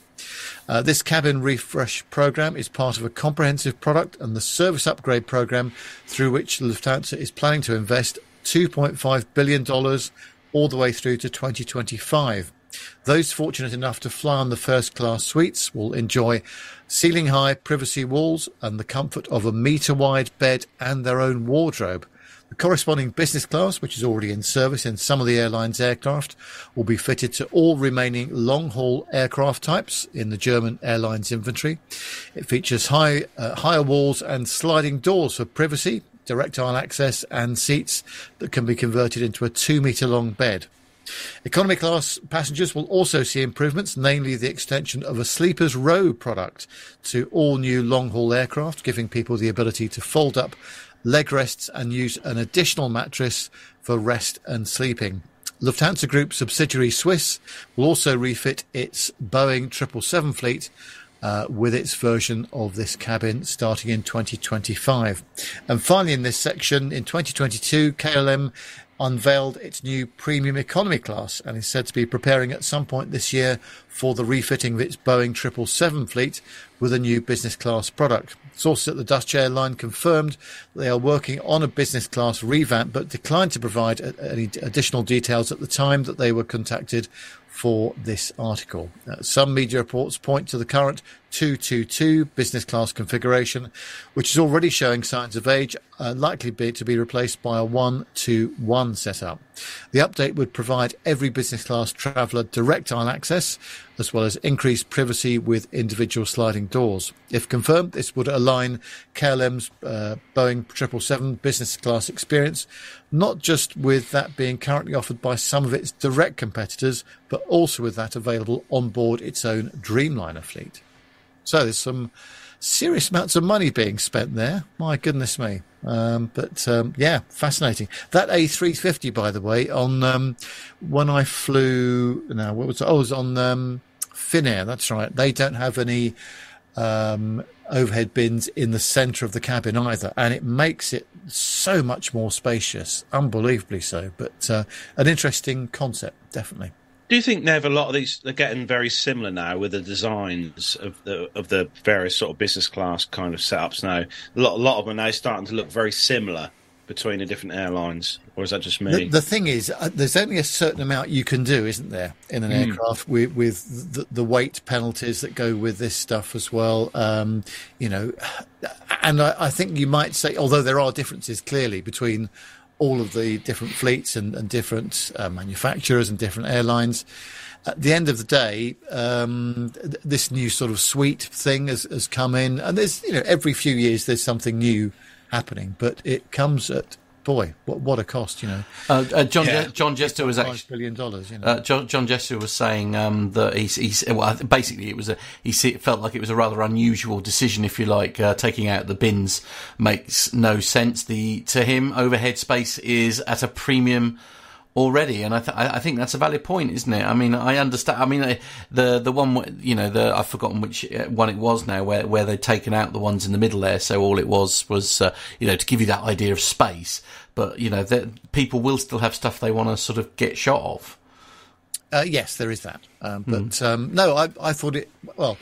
Uh, this cabin refresh program is part of a comprehensive product and the service upgrade program through which Lufthansa is planning to invest $2.5 billion all the way through to 2025. Those fortunate enough to fly on the first class suites will enjoy ceiling high privacy walls and the comfort of a metre wide bed and their own wardrobe. The corresponding business class, which is already in service in some of the airline's aircraft, will be fitted to all remaining long haul aircraft types in the German airline's inventory. It features high, uh, higher walls and sliding doors for privacy, direct aisle access, and seats that can be converted into a two metre long bed. Economy class passengers will also see improvements, namely the extension of a sleepers row product to all new long haul aircraft, giving people the ability to fold up leg rests and use an additional mattress for rest and sleeping. Lufthansa Group subsidiary Swiss will also refit its Boeing 777 fleet uh, with its version of this cabin starting in 2025. And finally, in this section, in 2022, KLM unveiled its new premium economy class and is said to be preparing at some point this year for the refitting of its Boeing 777 fleet with a new business class product. Sources at the Dutch airline confirmed they are working on a business class revamp but declined to provide any additional details at the time that they were contacted for this article. Uh, some media reports point to the current 222 business class configuration, which is already showing signs of age, uh, likely be, to be replaced by a 121 setup. The update would provide every business class traveller direct aisle access, as well as increased privacy with individual sliding doors. If confirmed, this would align KLM's uh, Boeing 777 business class experience, not just with that being currently offered by some of its direct competitors, but also with that available on board its own Dreamliner fleet. So there's some serious amounts of money being spent there. My goodness me. Um, but um, yeah, fascinating. That A350, by the way, on um, when I flew, now what was it? Oh, it was on um, Finnair. That's right. They don't have any um, overhead bins in the centre of the cabin either, and it makes it so much more spacious, unbelievably so. But uh, an interesting concept, definitely. Do you think, Nev, a lot of these are getting very similar now with the designs of the of the various sort of business class kind of setups now? A lot, a lot of them are now starting to look very similar between the different airlines, or is that just me? The, the thing is, uh, there's only a certain amount you can do, isn't there, in an mm. aircraft with, with the, the, weight penalties that go with this stuff as well. Um, you know, and I, I think you might say, although there are differences clearly between all of the different fleets and, and different uh, manufacturers and different airlines. At the end of the day, um, th- this new sort of suite thing has, has come in, and there's you know every few years there's something new happening, but it comes at boy, what what a cost, you know. Uh, uh, John yeah. Je- John Jester was actually billion dollars. You know, uh, John John Jester was saying um, that he's, he's well, basically it was a he felt like it was a rather unusual decision, if you like, uh, taking out the bins makes no sense. The to him overhead space is at a premium already, and I, th- I think that's a valid point, isn't it? I mean, I understand. I mean, the the one you know, the I've forgotten which uh, one it was now, where where they'd taken out the ones in the middle there, so all it was was uh, you know to give you that idea of space. But you know, people will still have stuff they want to sort of get shot of. Uh, yes, there is that. Um, but mm. um, no, I, I thought it well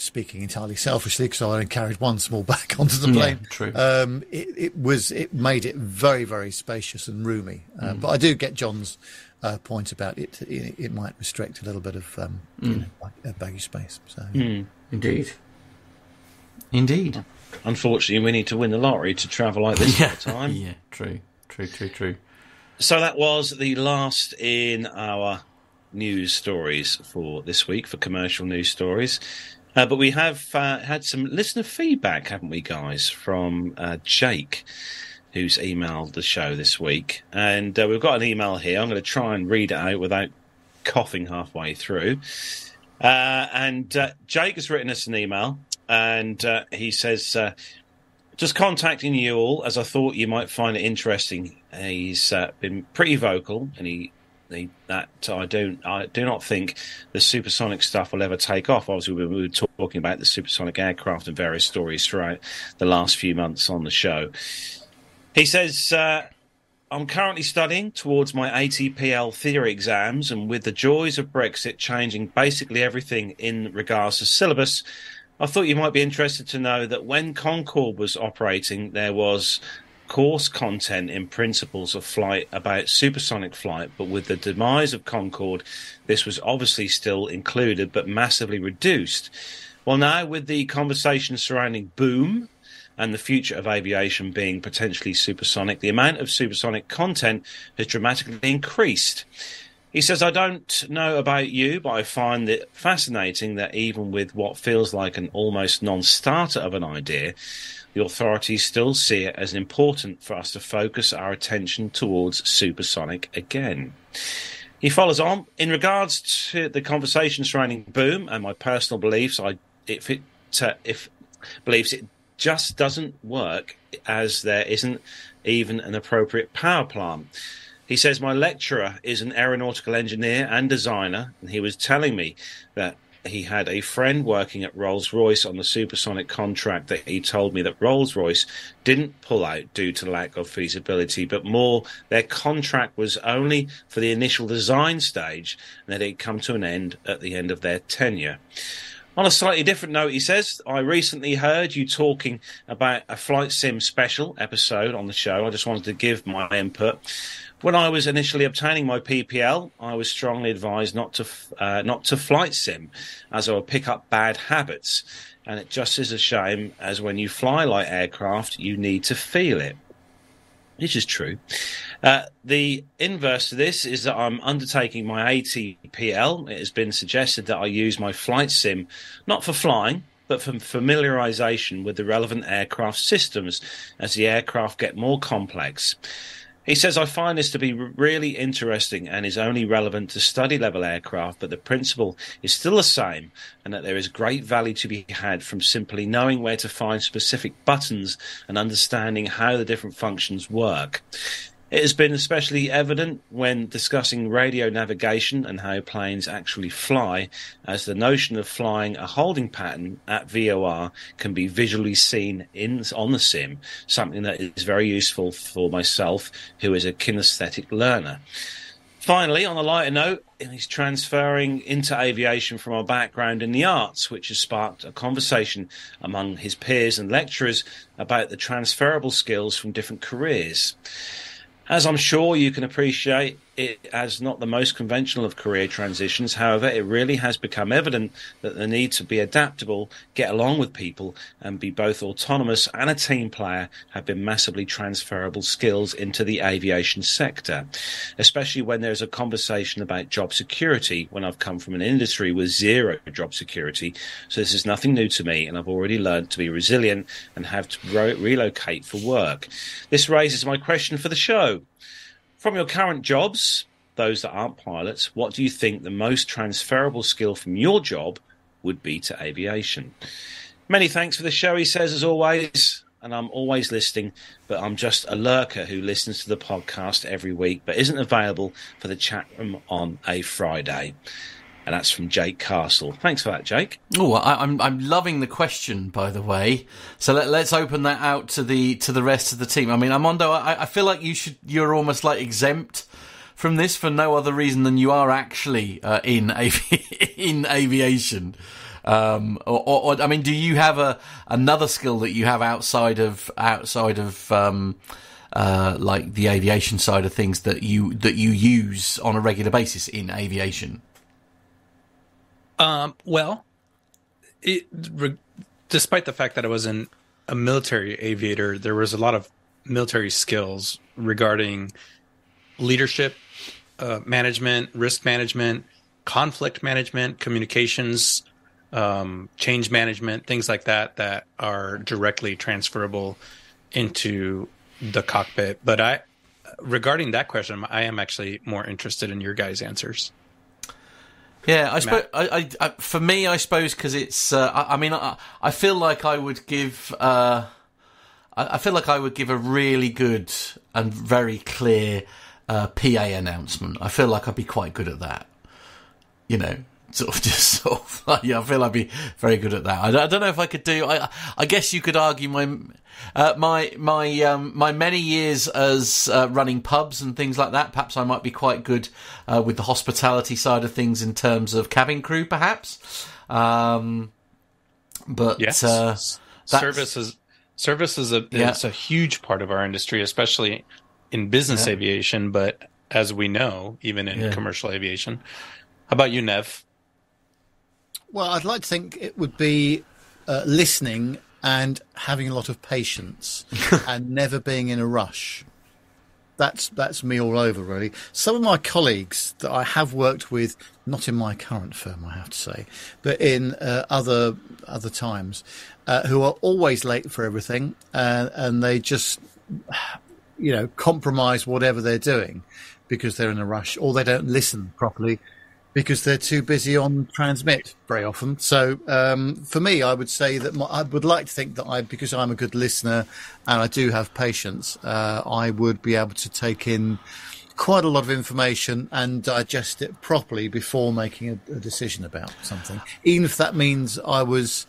speaking entirely selfishly, because I only carried one small (laughs) bag onto the plane. Yeah, true. Um, it, it, was it made it very very spacious and roomy. Uh, mm. But I do get John's uh, point about it, it, it. might restrict a little bit of um, mm. you know, baggage space. So mm. indeed, indeed. Unfortunately, we need to win the lottery to travel like this yeah. (laughs) All the time. yeah, true, true, true, true. So that was the last in our news stories for this week for commercial news stories. Uh, but we have uh, had some listener feedback, haven't we, guys, from uh, Jake, who's emailed the show this week. And uh, we've got an email here. I'm going to try and read it out without coughing halfway through. Uh, and uh, Jake has written us an email, and he says, just contacting you all as I thought you might find it interesting. He's been pretty vocal, and he that I don't I do not think the supersonic stuff will ever take off. Obviously, we were talking about the supersonic aircraft and various stories throughout the last few months on the show. He says. Uh, I'm currently studying towards my ATPL theory exams, and with the joys of Brexit changing basically everything in regards to syllabus, I thought you might be interested to know that when Concorde was operating, there was course content in principles of flight about supersonic flight, but with the demise of Concorde, this was obviously still included but massively reduced. Well, now with the conversation surrounding boom and the future of aviation being potentially supersonic, the amount of supersonic content has dramatically increased. He says, I don't know about you, but I find it fascinating that even with what feels like an almost non starter of an idea, the authorities still see it as important for us to focus our attention towards supersonic again. He follows on in regards to the conversation surrounding boom and my personal beliefs. I if it uh, if believes it just doesn't work as there isn't even an appropriate power plant. He says my lecturer is an aeronautical engineer and designer, and he was telling me that he had a friend working at Rolls Royce on the supersonic contract that he told me that Rolls Royce didn't pull out due to lack of feasibility, but more their contract was only for the initial design stage and that it come to an end at the end of their tenure. On a slightly different note, he says, I recently heard you talking about a flight sim special episode on the show. I just wanted to give my input. When I was initially obtaining my PPL, I was strongly advised not to uh, not to flight sim, as I would pick up bad habits. And it just is a shame, as when you fly light aircraft, you need to feel it. Which is true. Uh, the inverse to this is that I'm undertaking my ATPL. It has been suggested that I use my flight sim not for flying, but for familiarization with the relevant aircraft systems as the aircraft get more complex. He says, I find this to be really interesting and is only relevant to study level aircraft, but the principle is still the same, and that there is great value to be had from simply knowing where to find specific buttons and understanding how the different functions work. It has been especially evident when discussing radio navigation and how planes actually fly, as the notion of flying a holding pattern at VOR can be visually seen in on the sim, something that is very useful for myself, who is a kinesthetic learner. Finally, on a lighter note, he's transferring into aviation from a background in the arts, which has sparked a conversation among his peers and lecturers about the transferable skills from different careers. As I'm sure you can appreciate, it as not the most conventional of career transitions. However, it really has become evident that the need to be adaptable, get along with people, and be both autonomous and a team player have been massively transferable skills into the aviation sector, especially when there's a conversation about job security. When I've come from an industry with zero job security, so this is nothing new to me, and I've already learned to be resilient and have to re- relocate for work. This raises my question for the show. From your current jobs, those that aren't pilots, what do you think the most transferable skill from your job would be to aviation? Many thanks for the show, he says, as always. And I'm always listening, but I'm just a lurker who listens to the podcast every week, but isn't available for the chat room on a Friday. And that's from Jake Castle. Thanks for that, Jake. Oh, I'm I'm loving the question, by the way. So let, us open that out to the to the rest of the team. I mean, Armando, I, I feel like you should you're almost like exempt from this for no other reason than you are actually uh, in (laughs) avi- in aviation. Um, or, or, or, I mean, do you have a another skill that you have outside of outside of um, uh, like the aviation side of things that you that you use on a regular basis in aviation? Um, well, it, re, despite the fact that I was an, a military aviator, there was a lot of military skills regarding leadership, uh, management, risk management, conflict management, communications, um, change management, things like that that are directly transferable into the cockpit. But I, regarding that question, I am actually more interested in your guys' answers. Yeah, I suppose. I, I, for me, I suppose because it's. Uh, I, I, mean, I, I feel like I would give. Uh, I, feel like I would give a really good and very clear uh, PA announcement. I feel like I'd be quite good at that. You know, sort of (laughs) just sort of like, yeah, I feel I'd be very good at that. I, don't- I don't know if I could do. I I guess you could argue my uh, my my um, my many years as uh, running pubs and things like that. Perhaps I might be quite good uh, with the hospitality side of things in terms of cabin crew, perhaps. Um, but Yes, uh, service is service is a Yeah. it's a huge part of our industry, especially in business Yeah. aviation. But as we know, even in Yeah. commercial aviation. How about you, Nev? Well, I'd like to think it would be uh, listening and having a lot of patience (laughs) and never being in a rush. That's that's me all over, really. Some of my colleagues that I have worked with, not in my current firm, I have to say, but in uh, other other times, uh, who are always late for everything, uh, and they just, you know, compromise whatever they're doing because they're in a rush, or they don't listen properly because they're too busy on transmit very often. So um, for me, I would say that my, I would like to think that I, because I'm a good listener and I do have patience, uh, I would be able to take in quite a lot of information and digest it properly before making a, a decision about something. Even if that means I was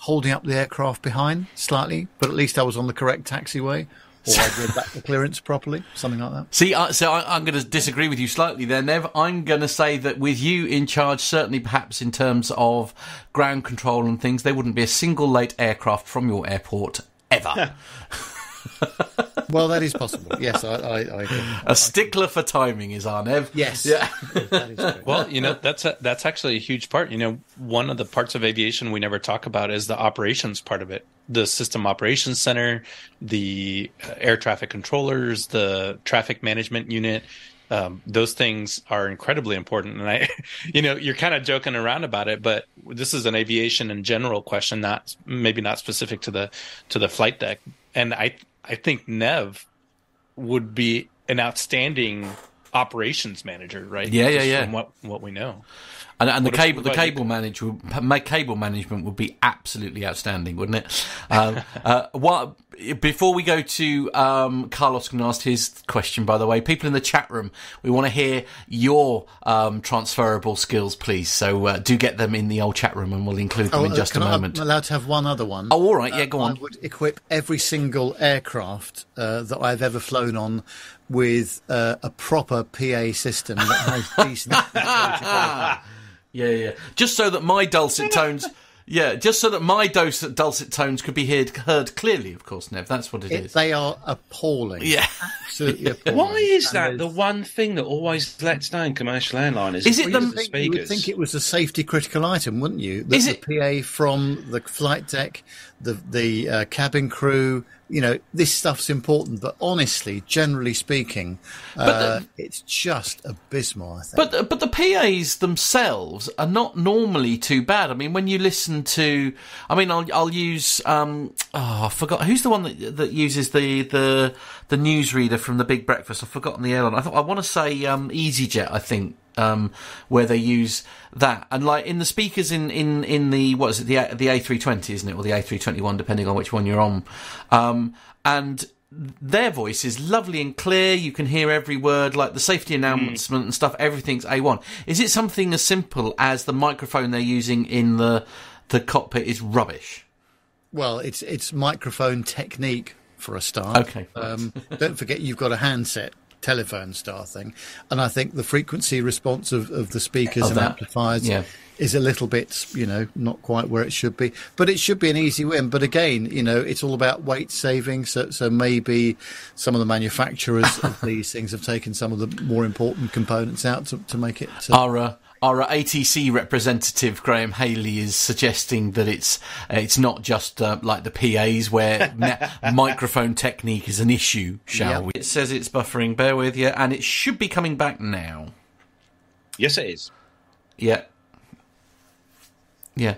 holding up the aircraft behind slightly, but at least I was on the correct taxiway. Or I read back the clearance properly, something like that. See, uh, so I, I'm going to disagree with you slightly there, Nev. I'm going to say that with you in charge, certainly perhaps in terms of ground control and things, there wouldn't be a single late aircraft from your airport ever. (laughs) Well, that is possible. Yes, I, I, I agree. a stickler for timing is our Nev. Yes. Yeah. that is. Well, you know that's a, that's actually a huge part. You know, one of the parts of aviation we never talk about is the operations part of it. The system operations center, the uh, air traffic controllers, the traffic management unit. Um, those things are incredibly important. And I, (laughs) you know, you're kind of joking around about it, but this is an aviation in general question, not maybe not specific to the to the flight deck. And I I think Nev would be an outstanding operations manager, right? Yeah, yeah, yeah. From what what we know. And, and the cable, the what about you? cable management, ma- cable management would be absolutely outstanding, wouldn't it? Um, (laughs) uh, what before we go to um, Carlos, can ask his question. By the way, people in the chat room, we want to hear your um, transferable skills, please. So uh, do get them in the old chat room, and we'll include them in uh, just a can I- moment. I'm allowed to have one other one. Oh, all right, yeah, go I on. I would equip every single aircraft uh, that I've ever flown on with uh, a proper PA system that has decent. (laughs) (laughs) Yeah, yeah. Just so that my dulcet tones. (laughs) Yeah, just so that my dulcet, dulcet tones could be heard, heard clearly, of course, Nev. That's what it It, is. they are appalling. yeah. Absolutely (laughs) appalling. Why is that there's- the one thing that always lets down commercial airliners? Is it the- You the would, think, you would think it was a safety critical item, wouldn't you? That Is the it- PA from the flight deck, the the uh, cabin crew. You know, this stuff's important, but honestly, generally speaking, uh, it's just abysmal. I think. But the- but the PAs themselves are not normally too bad. I mean, when you listen to, I mean, I'll I'll use um oh I forgot who's the one that that uses the the the newsreader from the Big Breakfast. I've forgotten the airline. I thought I want to say um EasyJet. I think um where they use that and like in the speakers in in in the what is it the the A320 isn't it or the A321 depending on which one you're on um and their voice is lovely and clear. You can hear every word, like the safety announcement and stuff. Everything's A1. Is it something as simple as the microphone they're using in the the cockpit is rubbish? Well, it's it's microphone technique for a start. Okay. Um, don't forget you've got a handset telephone star thing, and I think the frequency response of, of the speakers Of and that, amplifiers yeah. is a little bit, you know, not quite where it should be. But it should be an easy win. But again, you know, it's all about weight saving. So so maybe some of the manufacturers of (laughs) these things have taken some of the more important components out to, to make it. Our uh, our ATC representative Graham Haley is suggesting that it's uh, it's not just uh, like the PAs where (laughs) ma- microphone technique is an issue. Shall Yeah. we? It says it's buffering. Bear with you, and it should be coming back now. Yes, it is. Yeah. Yeah.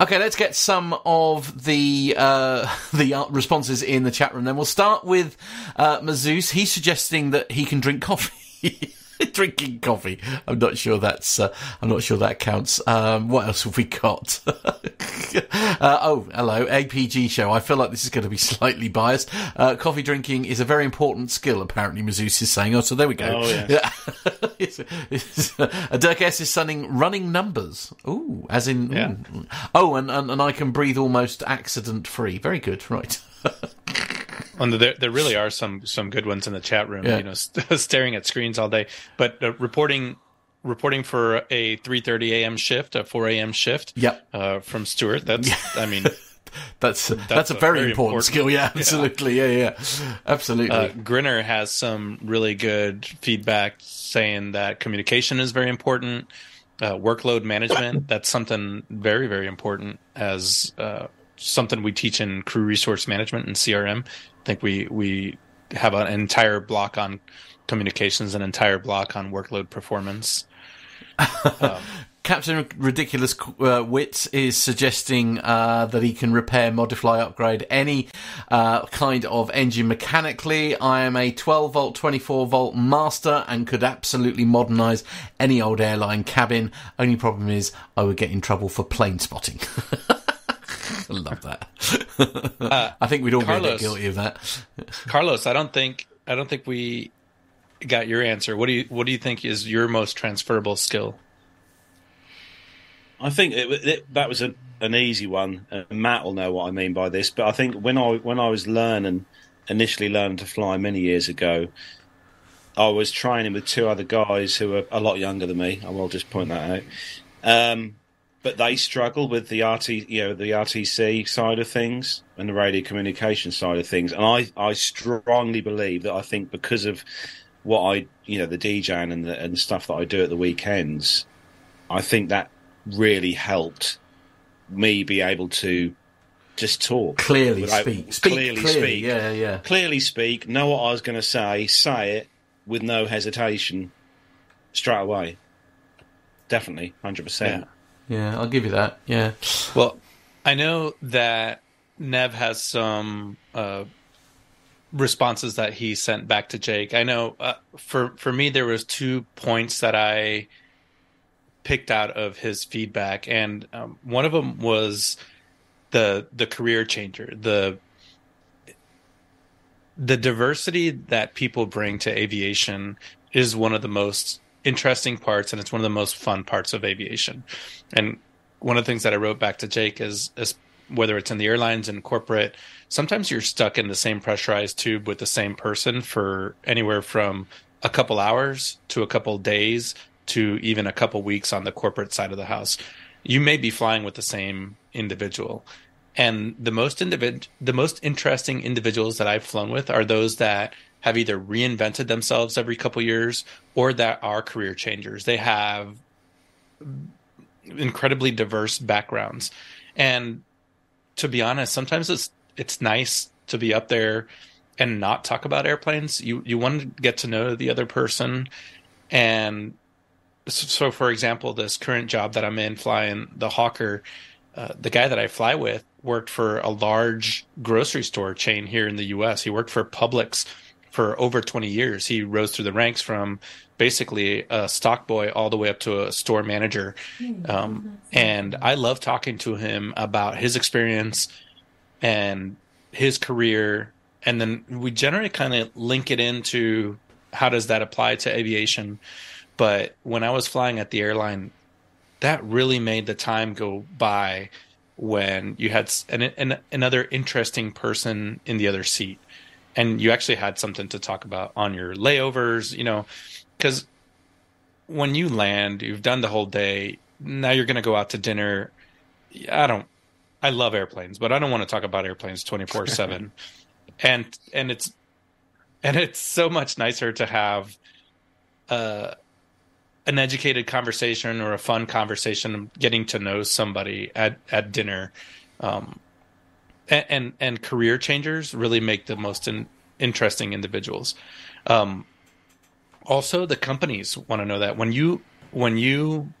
Okay, let's get some of the uh, (laughs) the uh, responses in the chat room. Then we'll start with uh, Mazouz. He's suggesting that he can drink coffee. (laughs) (laughs) drinking coffee. I'm not sure that's. Uh, I'm not sure that counts. Um, what else have we got? (laughs) uh, oh, hello, APG show. I feel like this is going to be slightly biased. Uh, coffee drinking is a very important skill. Apparently, Mazus is saying. Oh, so there we go. Oh, yes. Yeah. it's, it's, Dirk S is sending running numbers. Ooh, as in. Yeah. ooh. Oh, and, and and I can breathe almost accident free. Very good. Right. (laughs) (laughs) And there, there really are some some good ones in the chat room. Yeah. You know, st- (laughs) staring at screens all day, but uh, reporting reporting for a 3:30 a.m. shift, a 4 a.m. shift. Yep. Uh, from Stuart. That's I mean, (laughs) That's that's, a, very, important, important- skill. Yeah, absolutely. Yeah, yeah, absolutely. uh, Grinner has some really good feedback saying that communication is very important. Uh, workload management (coughs) that's something very very important as uh, something we teach in crew resource management and CRM. Think we we have an entire block on communications, an entire block on workload performance. (laughs) Captain Ridiculous uh, Wit is suggesting uh, that he can repair, modify, upgrade any uh, kind of engine mechanically. I am a 12 volt, 24 volt master and could absolutely modernise any old airline cabin. Only problem is I would get in trouble for plane spotting. (laughs) I (laughs) love that. (laughs) I think we'd all be a bit guilty of that. Carlos, I don't think I don't think we got your answer. What do you what do you think is your most transferable skill? I think it, it, that was a, an easy one. Uh, Matt will know what I mean by this, but I think when I when I was learning, initially learning to fly many years ago, I was training with two other guys who were a lot younger than me. I will just point that out. Um, but they struggle with the RT, you know, the RTC side of things and the radio communication side of things. And I, I strongly believe that I think because of what I, you know, the DJing and the and stuff that I do at the weekends, I think that really helped me be able to just talk Clearly without- speak. Speak clearly clearly. speak, Yeah, yeah. clearly speak, know what I was going to say, say it with no hesitation, straight away. Definitely, hundred percent. Yeah, I'll give you that. Yeah. Well, I know that Nev has some uh, responses that he sent back to Jake. I know uh, for for me there was two points that I picked out of his feedback, and um, one of them was the the career changer, the the diversity that people bring to aviation is one of the most interesting parts and it's one of the most fun parts of aviation. And one of the things that I wrote back to Jake is, is whether it's in the airlines and corporate, sometimes you're stuck in the same pressurized tube with the same person for anywhere from a couple hours to a couple days to even a couple weeks on the corporate side of the house. You may be flying with the same individual. And the most individ- the most interesting individuals that I've flown with are those that have either reinvented themselves every couple years or that are career changers. They have incredibly diverse backgrounds. And to be honest, sometimes it's it's nice to be up there and not talk about airplanes. You you want to get to know the other person and so for example, this current job that I'm in flying the Hawker, uh, the guy that I fly with worked for a large grocery store chain here in the US. He worked for Publix for over 20 years. He rose through the ranks from basically a stock boy all the way up to a store manager. Um, and I love talking to him about his experience and his career. And then we generally kind of link it into how does that apply to aviation. But when I was flying at the airline, that really made the time go by when you had an, an, another interesting person in the other seat and you actually had something to talk about on your layovers, you know, because when you land, you've done the whole day. Now you're going to go out to dinner. I don't, I love airplanes, but I don't want to talk about airplanes 24 seven. (laughs) And, and it's, and it's so much nicer to have, uh, an educated conversation or a fun conversation, getting to know somebody at, at dinner. Um, and, and, and career changers really make the most in, interesting individuals. Um, also, the companies want to know that when you when you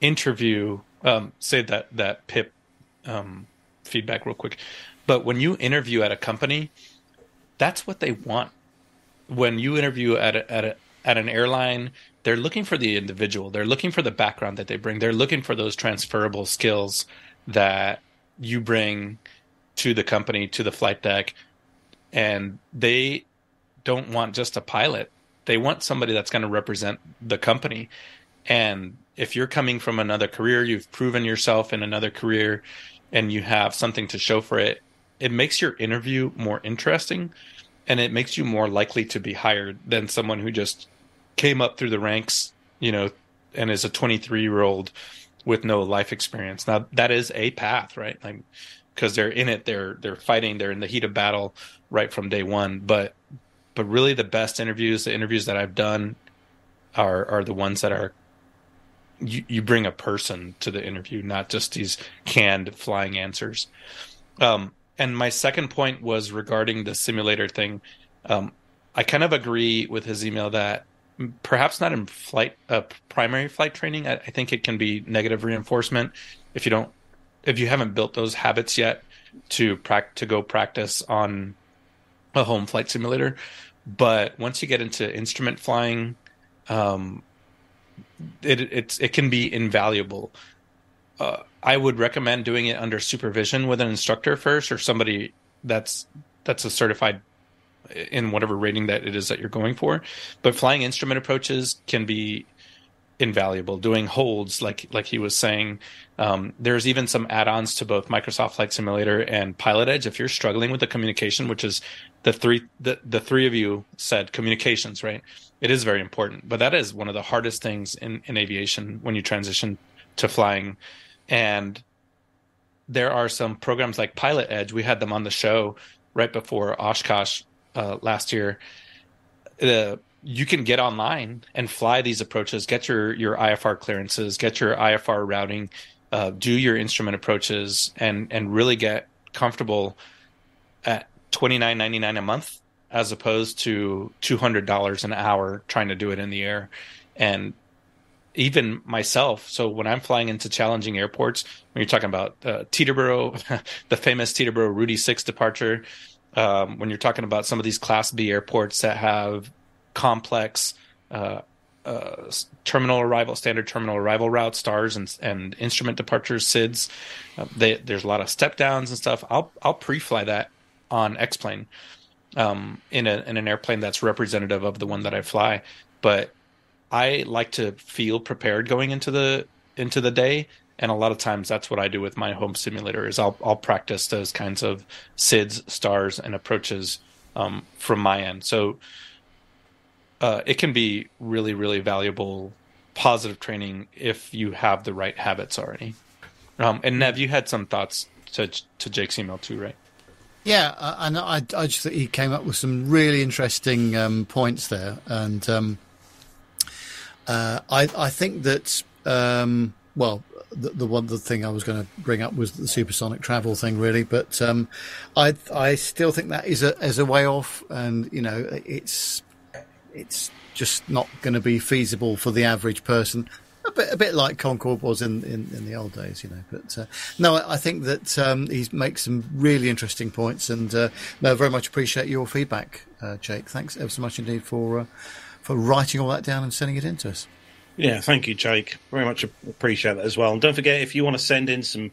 interview, um, say that that PIP um, feedback real quick, but when you interview at a company, that's what they want. When you interview at a, at a at an airline, they're looking for the individual. They're looking for the background that they bring. They're looking for those transferable skills that you bring to the company, to the flight deck. And they don't want just a pilot. They want somebody that's going to represent the company. And if you're coming from another career, you've proven yourself in another career and you have something to show for it, it makes your interview more interesting and it makes you more likely to be hired than someone who just came up through the ranks, you know, and is a 23 year old with no life experience. Now that is a path, right? Like because they're in it, they're they're fighting, they're in the heat of battle right from day one. But but really, the best interviews, the interviews that I've done, are are the ones that are you, you bring a person to the interview, not just these canned flying answers. Um, and my second point was regarding the simulator thing. Um, I kind of agree with his email that perhaps not in flight uh, primary flight training. I, I, think it can be negative reinforcement if you don't if you haven't built those habits yet to prac- to go practice on a home flight simulator. But once you get into instrument flying, um, it it's it can be invaluable. Uh, I would recommend doing it under supervision with an instructor first, or somebody that's that's a certified in whatever rating that it is that you're going for. But flying instrument approaches can be invaluable. Doing holds, like like he was saying, um, there's even some add-ons to both Microsoft Flight Simulator and Pilot Edge. If you're struggling with the communication, which is the three the, the three of you said communications, right? It is very important, but that is one of the hardest things in, in aviation when you transition to flying. And there are some programs like Pilot Edge. We had them on the show right before Oshkosh uh, last year. Uh, you can get online and fly these approaches, get your your IFR clearances, get your IFR routing, uh, do your instrument approaches, and and really get comfortable at twenty nine ninety nine a month as opposed to two hundred dollars an hour trying to do it in the air, and even myself. So when I'm flying into challenging airports, when you're talking about uh, Teterboro, (laughs) the famous Teterboro Ruudy Six departure, um, when you're talking about some of these Class B airports that have complex uh, uh, terminal arrival, standard terminal arrival routes, stars and and instrument departures, SIDS. Uh, they, there's a lot of step downs and stuff. I'll I'll pre-fly that on X plane um, in a in an airplane that's representative of the one that I fly. But I like to feel prepared going into the into the day and a lot of times that's what I do with my home simulator is I'll I'll practice those kinds of SIDS, stars, and approaches um, from my end. So uh, it can be really really valuable, positive training if you have the right habits already. Um, and Nev, you had some thoughts to to Jake's email too, right? Yeah, and I, I just think he came up with some really interesting um, points there, and um, uh, I I think that um, well the, the one the thing I was going to bring up was the supersonic travel thing, really. But um, I I still think that is a as a way off, and you know it's it's just not going to be feasible for the average person. A bit, a bit like Concorde was in, in, in the old days, you know. But uh, no, I, think that um, he makes some really interesting points, and uh, no, very much appreciate your feedback, uh, Jake. Thanks ever so much indeed for uh, for writing all that down and sending it in to us. Yeah, thank you, Jake. Very much appreciate that as well. And don't forget, if you want to send in some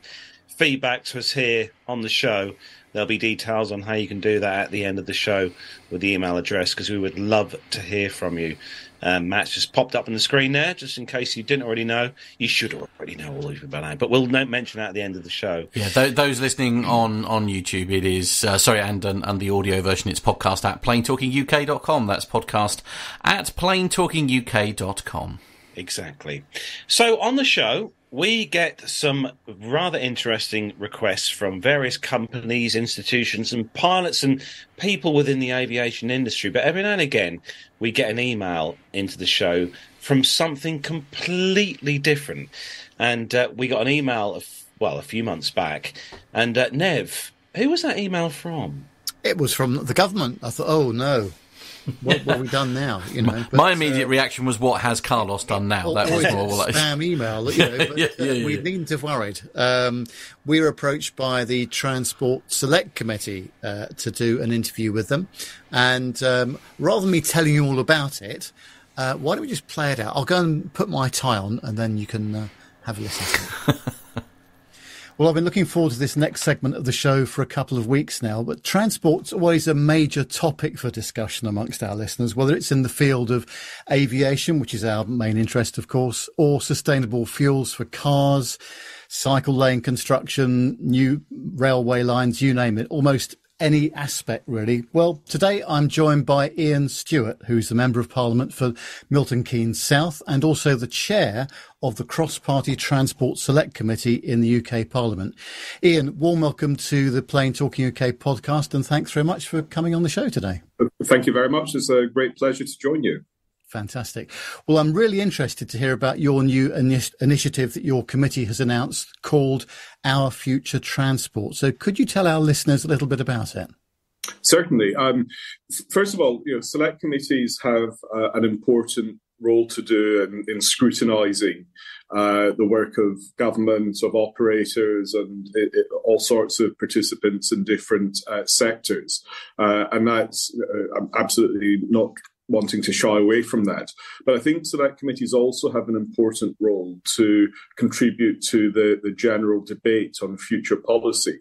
feedback to us here on the show, there'll be details on how you can do that at the end of the show with the email address because we would love to hear from you. Um, Matt's just popped up on the screen there, just in case you didn't already know. You should already know all of by now, but we'll mention that at the end of the show. Yeah, th- those listening on, on YouTube, it is, uh, sorry, and, and, and the audio version, it's podcast at planetalkinguk.com. That's podcast at planetalkinguk.com. Exactly. So on the show, we get some rather interesting requests from various companies, institutions, and pilots and people within the aviation industry. But every now and again, we get an email into the show from something completely different. And uh, we got an email, of, well, a few months back. And uh, Nev, who was that email from? It was from the government. I thought, oh no, what, what have we done now? You know, but, my immediate uh, reaction was, "What has Carlos done now?" That was more like spam email. You (laughs) know, but, yeah, yeah, yeah. we needn't have worried. Um, we were approached by the Transport Select Committee uh, to do an interview with them, and um, rather than me telling you all about it. Uh, why don't we just play it out? I'll go and put my tie on, and then you can uh, have a listen. (laughs) Well, I've been looking forward to this next segment of the show for a couple of weeks now, but transport's always a major topic for discussion amongst our listeners, whether it's in the field of aviation, which is our main interest, of course, or sustainable fuels for cars, cycle lane construction, new railway lines, you name it. Almost any aspect, really. Well, today I'm joined by Ian Stewart, who's the Member of Parliament for Milton Keynes South and also the Chair of the Cross Party Transport Select Committee in the UK Parliament. Ian, warm welcome to the Plane Talking UK podcast and thanks very much for coming on the show today. Thank you very much. It's a great pleasure to join you. Fantastic. Well, I'm really interested to hear about your new initiative that your committee has announced called Our Future Transport. So, could you tell our listeners a little bit about it? Certainly. Um, first of all, you know, select committees have uh, an important role to do in, in scrutinising uh, the work of government, of operators, and it, it, all sorts of participants in different uh, sectors. Uh, and that's uh, absolutely not wanting to shy away from that. But I think select committees also have an important role to contribute to the, the general debate on future policy.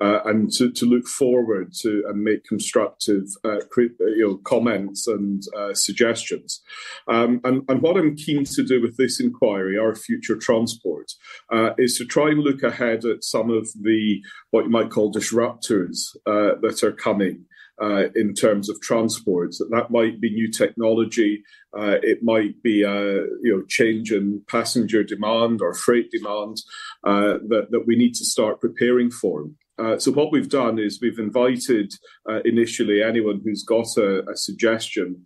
Uh, and to, to, look forward to and make constructive uh, you know, comments and uh, suggestions. Um, and, and, what I'm keen to do with this inquiry, our future transport, uh, is to try and look ahead at some of the what you might call disruptors uh, that are coming uh, in terms of transport. That might be new technology. Uh, it might be a uh, you know change in passenger demand or freight demand uh, that that we need to start preparing for. Uh, so what we've done is we've invited uh, initially anyone who's got a, a suggestion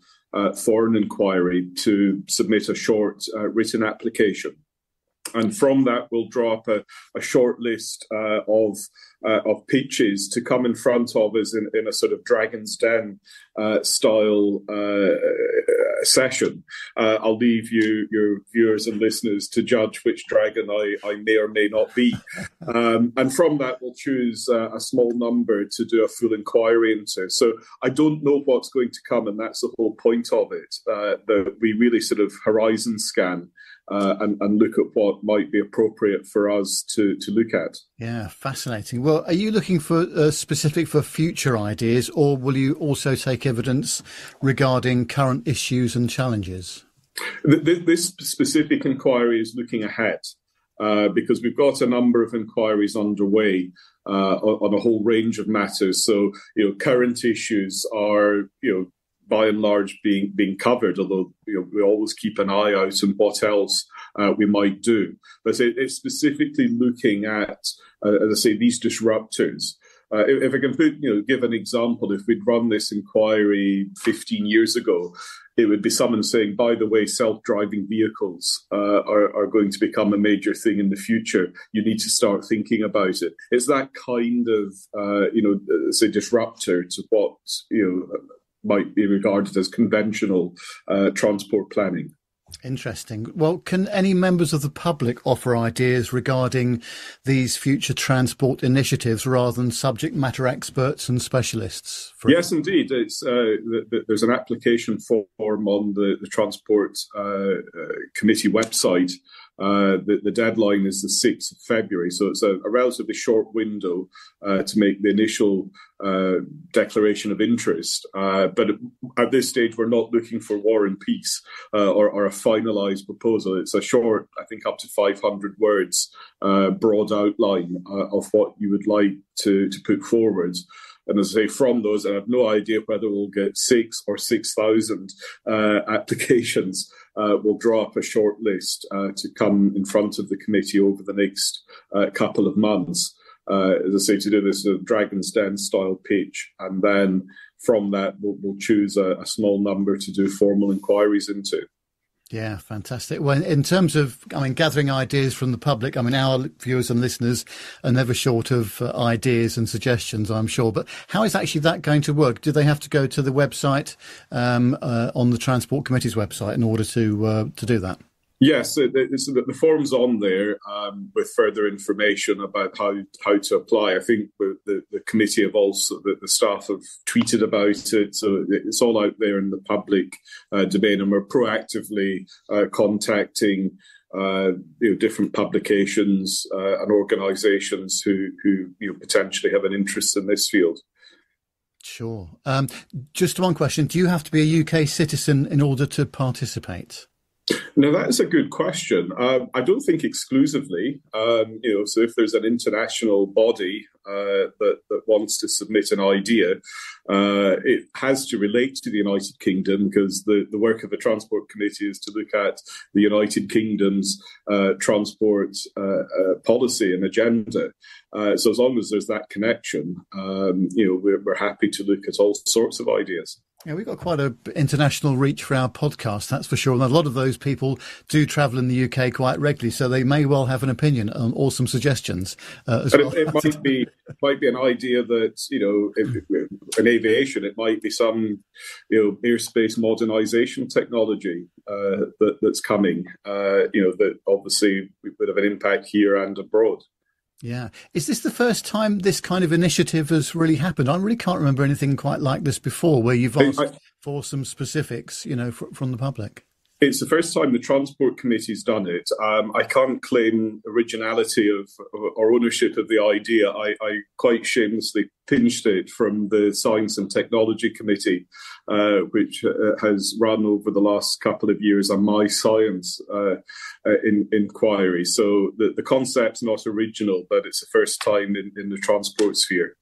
for an inquiry to submit a short written application and from that we'll draw up a, a short list uh, of uh, of pitches to come in front of us in, in a sort of Dragon's Den uh, style uh, session. Uh, I'll leave you your viewers and listeners to judge which dragon I, I may or may not be, um, and from that we'll choose uh, a small number to do a full inquiry into. So I don't know what's going to come, and that's the whole point of it. that we really sort of horizon scan uh, and, and look at what might be appropriate for us to, to look at. Yeah, fascinating. Well, are you looking for uh, specific for future ideas, or will you also take evidence regarding current issues and challenges? This specific inquiry is looking ahead. Uh, because we've got a number of inquiries underway uh, on, on, a whole range of matters. So, you know, current issues are, you know, by and large being being covered. Although you know, we always keep an eye out on what else uh, we might do. But it, it's specifically looking at, uh, as I say, these disruptors. Uh, if, if, I can put, you know, give an example, if we'd run this inquiry 15 years ago, it would be someone saying, by the way, self-driving vehicles uh, are, are, going to become a major thing in the future. You need to start thinking about it. It's that kind of, uh, you know, uh, say disruptor to what you know might be regarded as conventional uh, transport planning. Interesting. Well, can any members of the public offer ideas regarding these future transport initiatives rather than subject matter experts and specialists? yes, indeed. It's, uh, there's an application form on the, the Transport uh, uh, Committee website uh, the, the, deadline is the 6th of February, so it's a, a relatively short window uh, to make the initial uh, declaration of interest. Uh, but at this stage, we're not looking for war and peace uh, or, or, a finalised proposal. It's a short, I think, up to 500 words, broad outline of what you would like to, to put forward. And as I say, from those, I have no idea whether we'll get six or 6,000 uh, applications. Uh, we'll draw up a short list uh, to come in front of the committee over the next uh, couple of months. Uh, as I say, to do this sort of Dragon's Den style pitch. And then from that, we'll, we'll choose a, a small number to do formal inquiries into. Yeah, fantastic. Well, in terms of, I mean, gathering ideas from the public, I mean, our viewers and listeners are never short of uh, ideas and suggestions, I'm sure. But how is actually that going to work? Do they have to go to the website um, uh, on the Transport Committee's website in order to uh, to do that? Yes, the, the form's on there um, with further information about how how to apply. I think the, the committee have also the, the staff have tweeted about it, so it's all out there in the public uh, domain, and we're proactively uh, contacting uh, you know different publications uh, and organisations who who you know, potentially have an interest in this field. Sure. Um, just one question: Do you have to be a UK citizen in order to participate? Now that's a good question. Um, I don't think exclusively. Um, you know, so if there's an international body uh, that that wants to submit an idea, uh, it has to relate to the United Kingdom because the the work of the Transport Committee is to look at the United Kingdom's uh, transport uh, uh, policy and agenda. Uh, so as long as there's that connection, um, you know, we're, we're happy to look at all sorts of ideas. Yeah, we've got quite an international reach for our podcast, that's for sure. And a lot of those people do travel in the UK quite regularly, so they may well have an opinion on, or some suggestions uh, as well. It, it might be (laughs) might be an idea that you know, in, in aviation, it might be some you know airspace modernisation technology uh, that, that's coming. Uh, you know, that obviously would have an impact here and abroad. Yeah. Is this the first time this kind of initiative has really happened? I really can't remember anything quite like this before where you've asked I, for some specifics, you know, from the public. It's the first time the Transport Committee's done it. Um, I can't claim originality of or ownership of the idea. I, I, quite shamelessly pinched it from the Science and Technology Committee, uh, which uh, has run over the last couple of years on my science uh, uh in, inquiry. So the, the concept's not original, but it's the first time in, in the transport sphere.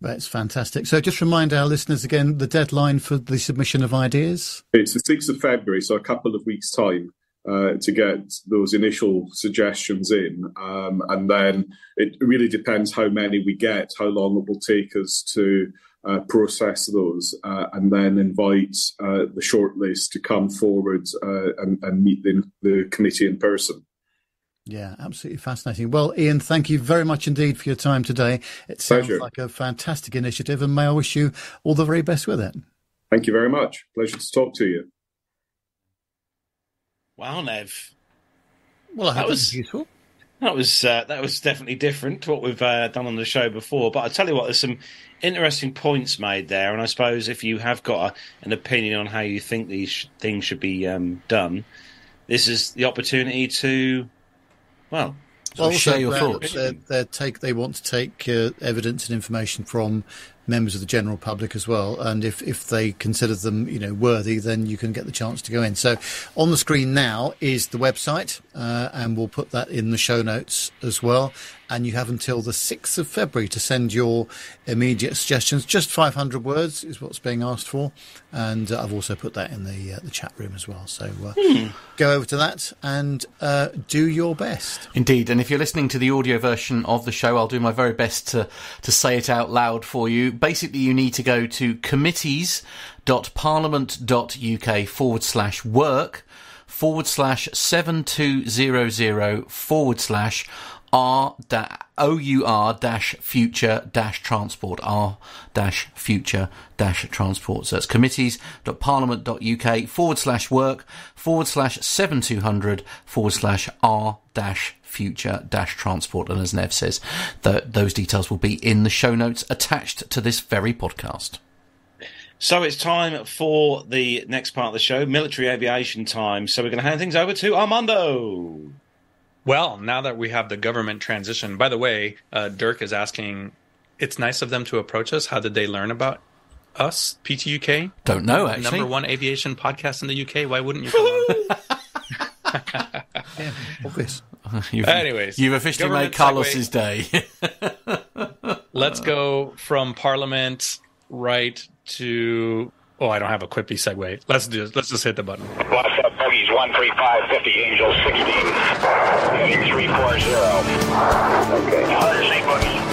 That's fantastic. So just remind our listeners again the deadline for the submission of ideas. It's the 6th of February, so a couple of weeks' time. Uh, to get those initial suggestions in. Um, and then it really depends how many we get, how long it will take us to uh, process those, uh, and then invite uh, the shortlist to come forward uh, and, and, meet the, the committee in person. Yeah, absolutely fascinating. Well, Ian, thank you very much indeed for your time today. It sounds Pleasure. like a fantastic initiative, and may I wish you all the very best with it. Thank you very much. Pleasure to talk to you. Wow, Nev. Well, I hope that was useful. That was uh, that was definitely different to what we've uh, done on the show before. But I tell you what, there's some interesting points made there, and I suppose if you have got a, an opinion on how you think these sh- things should be um, done, this is the opportunity to well, well, share your thoughts. They, they take they want to take uh, evidence and information from members of the general public as well, and if if they consider them you know worthy, then you can get the chance to go in. So, on the screen now is the website, uh, and we'll put that in the show notes as well and you have until the 6th of February to send your immediate suggestions. Just 500 words is what's being asked for, and uh, I've also put that in the uh, the chat room as well. So uh, hmm. go over to that and uh, do your best. Indeed, and if you're listening to the audio version of the show, I'll do my very best to to say it out loud for you. Basically, you need to go to committees.parliament.uk forward slash work forward slash 7200 forward slash R O U R dash future dash transport R dash future dash transport. So it's committees.parliament.uk forward slash work forward slash 7200 forward slash R dash future dash transport. And as Nev says, those details will be in the show notes attached to this very podcast. So it's time for the next part of the show, military aviation time. So we're going to hand things over to Armando. Well, now that we have the government transition, by the way, uh, Dirk is asking, it's nice of them to approach us. How did they learn about us, PTUK? Don't know, actually. Number one aviation podcast in the UK. Why wouldn't you (laughs) yeah, obvious. (laughs) You've, Anyways, you've officially made Carlos's day. (laughs) Let's go from Parliament right to. Oh, I don't have a quippy segue. Let's do. Let's just hit the button. What's up, bogeys? One three five fifty Angel sixteen. Heading 340. Okay. Now, there's eight boogie.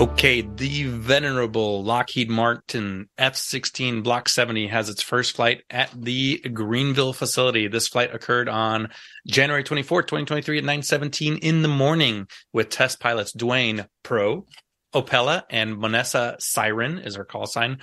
Okay, the venerable Lockheed Martin F 16 Block 70 has its first flight at the Greenville facility. This flight occurred on January 24th, 2023 at 917 in the morning with test pilots Dwayne Pro, Opella, and Vanessa Siren is her call sign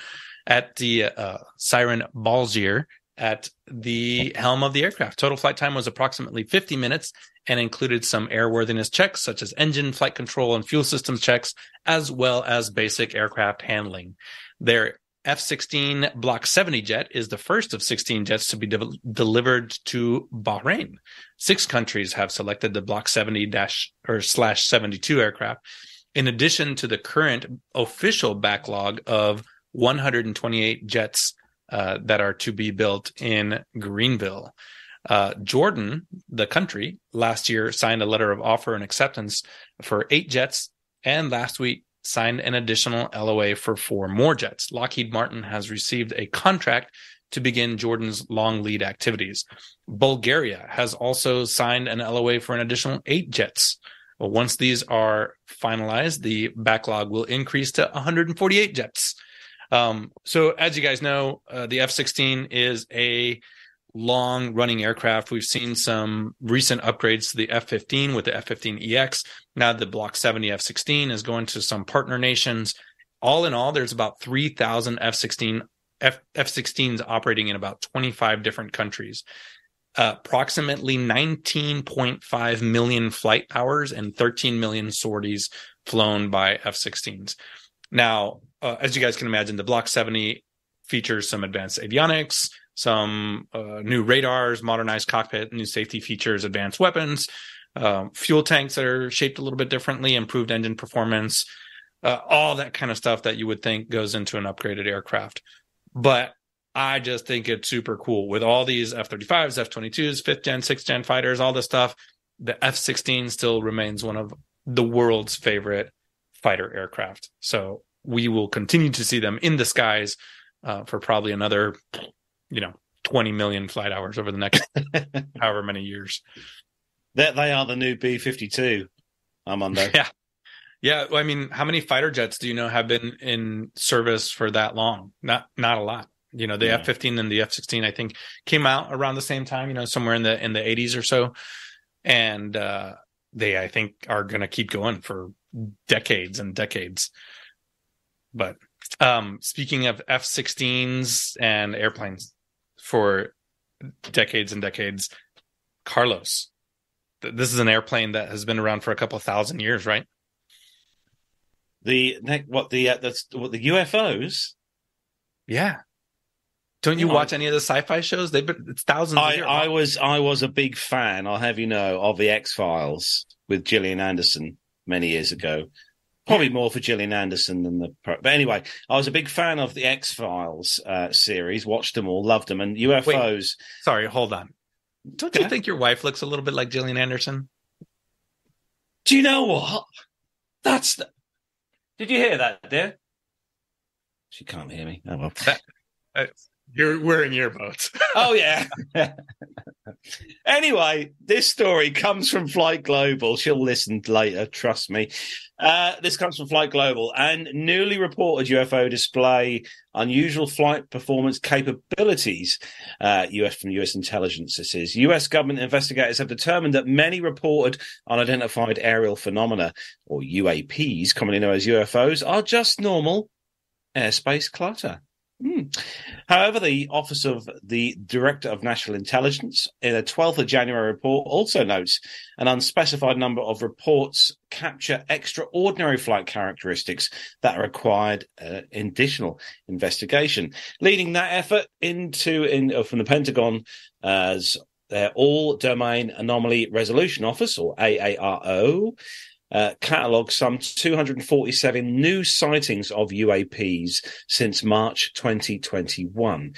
at the uh, Siren Balgier at the helm of the aircraft. Total flight time was approximately 50 minutes and included some airworthiness checks such as engine, flight control, and fuel systems checks, as well as basic aircraft handling. Their F 16 Block 70 jet is the first of 16 jets to be de- delivered to Bahrain. Six countries have selected the Block 70 dash or slash 72 aircraft, in addition to the current official backlog of 128 jets uh, that are to be built in Greenville. Uh, Jordan, the country, last year signed a letter of offer and acceptance for eight jets, and last week signed an additional LOA for four more jets. Lockheed Martin has received a contract to begin Jordan's long lead activities. Bulgaria has also signed an LOA for an additional eight jets. Well, once these are finalized, the backlog will increase to 148 jets. Um, so, as you guys know, uh, the F 16 is a long running aircraft. We've seen some recent upgrades to the F 15 with the F 15 EX. Now the Block 70 F 16 is going to some partner nations. All in all, there's about 3,000 F 16 F 16s operating in about 25 different countries. Uh, approximately 19.5 million flight hours and 13 million sorties flown by F 16s. Now, uh, as you guys can imagine, the Block 70 features some advanced avionics, some uh, new radars, modernized cockpit, new safety features, advanced weapons, um, fuel tanks that are shaped a little bit differently, improved engine performance, uh, all that kind of stuff that you would think goes into an upgraded aircraft. But I just think it's super cool with all these F 35s, F 22s, fifth gen, sixth gen fighters, all this stuff. The F 16 still remains one of the world's favorite fighter aircraft. So we will continue to see them in the skies uh, for probably another you know 20 million flight hours over the next (laughs) however many years. That they are the new B fifty two. Armando. (laughs) Yeah, yeah. I mean, how many fighter jets do you know have been in service for that long? Not not a lot. You know, the F fifteen and the F sixteen I think came out around the same time. You know, somewhere in the in the eighties or so, and uh, they I think are going to keep going for decades and decades. But um, speaking of F 16s and airplanes, for decades and decades. Carlos, this is an airplane that has been around for a couple thousand years, right? The what the uh, that's what the UFOs? Yeah. Don't you watch any of the sci-fi shows? They've been it's thousands. I, I was I was a big fan. I'll have you know of the X Files with Gillian Anderson many years ago. Probably more for Gillian Anderson than the. pro. But anyway, I was a big fan of the X Files uh, series. Watched them all, loved them, and UFOs. Wait, sorry, hold on. Don't you think your wife looks a little bit like Gillian Anderson? Do you know what? That's. The... Did you hear that, dear? She can't hear me. Oh well. That, uh, you're wearing earbuds. (laughs) oh yeah. anyway, this story comes from Flight Global. She'll listen later, trust me. Uh, this comes from Flight Global and newly reported UFO display unusual flight performance capabilities. Uh, US from US intelligence. This is US government investigators have determined that many reported unidentified aerial phenomena, or UAPs, commonly known as UFOs, are just normal airspace clutter. Hmm. However, the Office of the Director of National Intelligence, in a 12th of January report, also notes an unspecified number of reports capture extraordinary flight characteristics that required uh, additional investigation, leading that effort into in uh, from the Pentagon as their All Domain Anomaly Resolution Office, or AARO, uh, catalogued some 247 new sightings of UAPs since March 2021.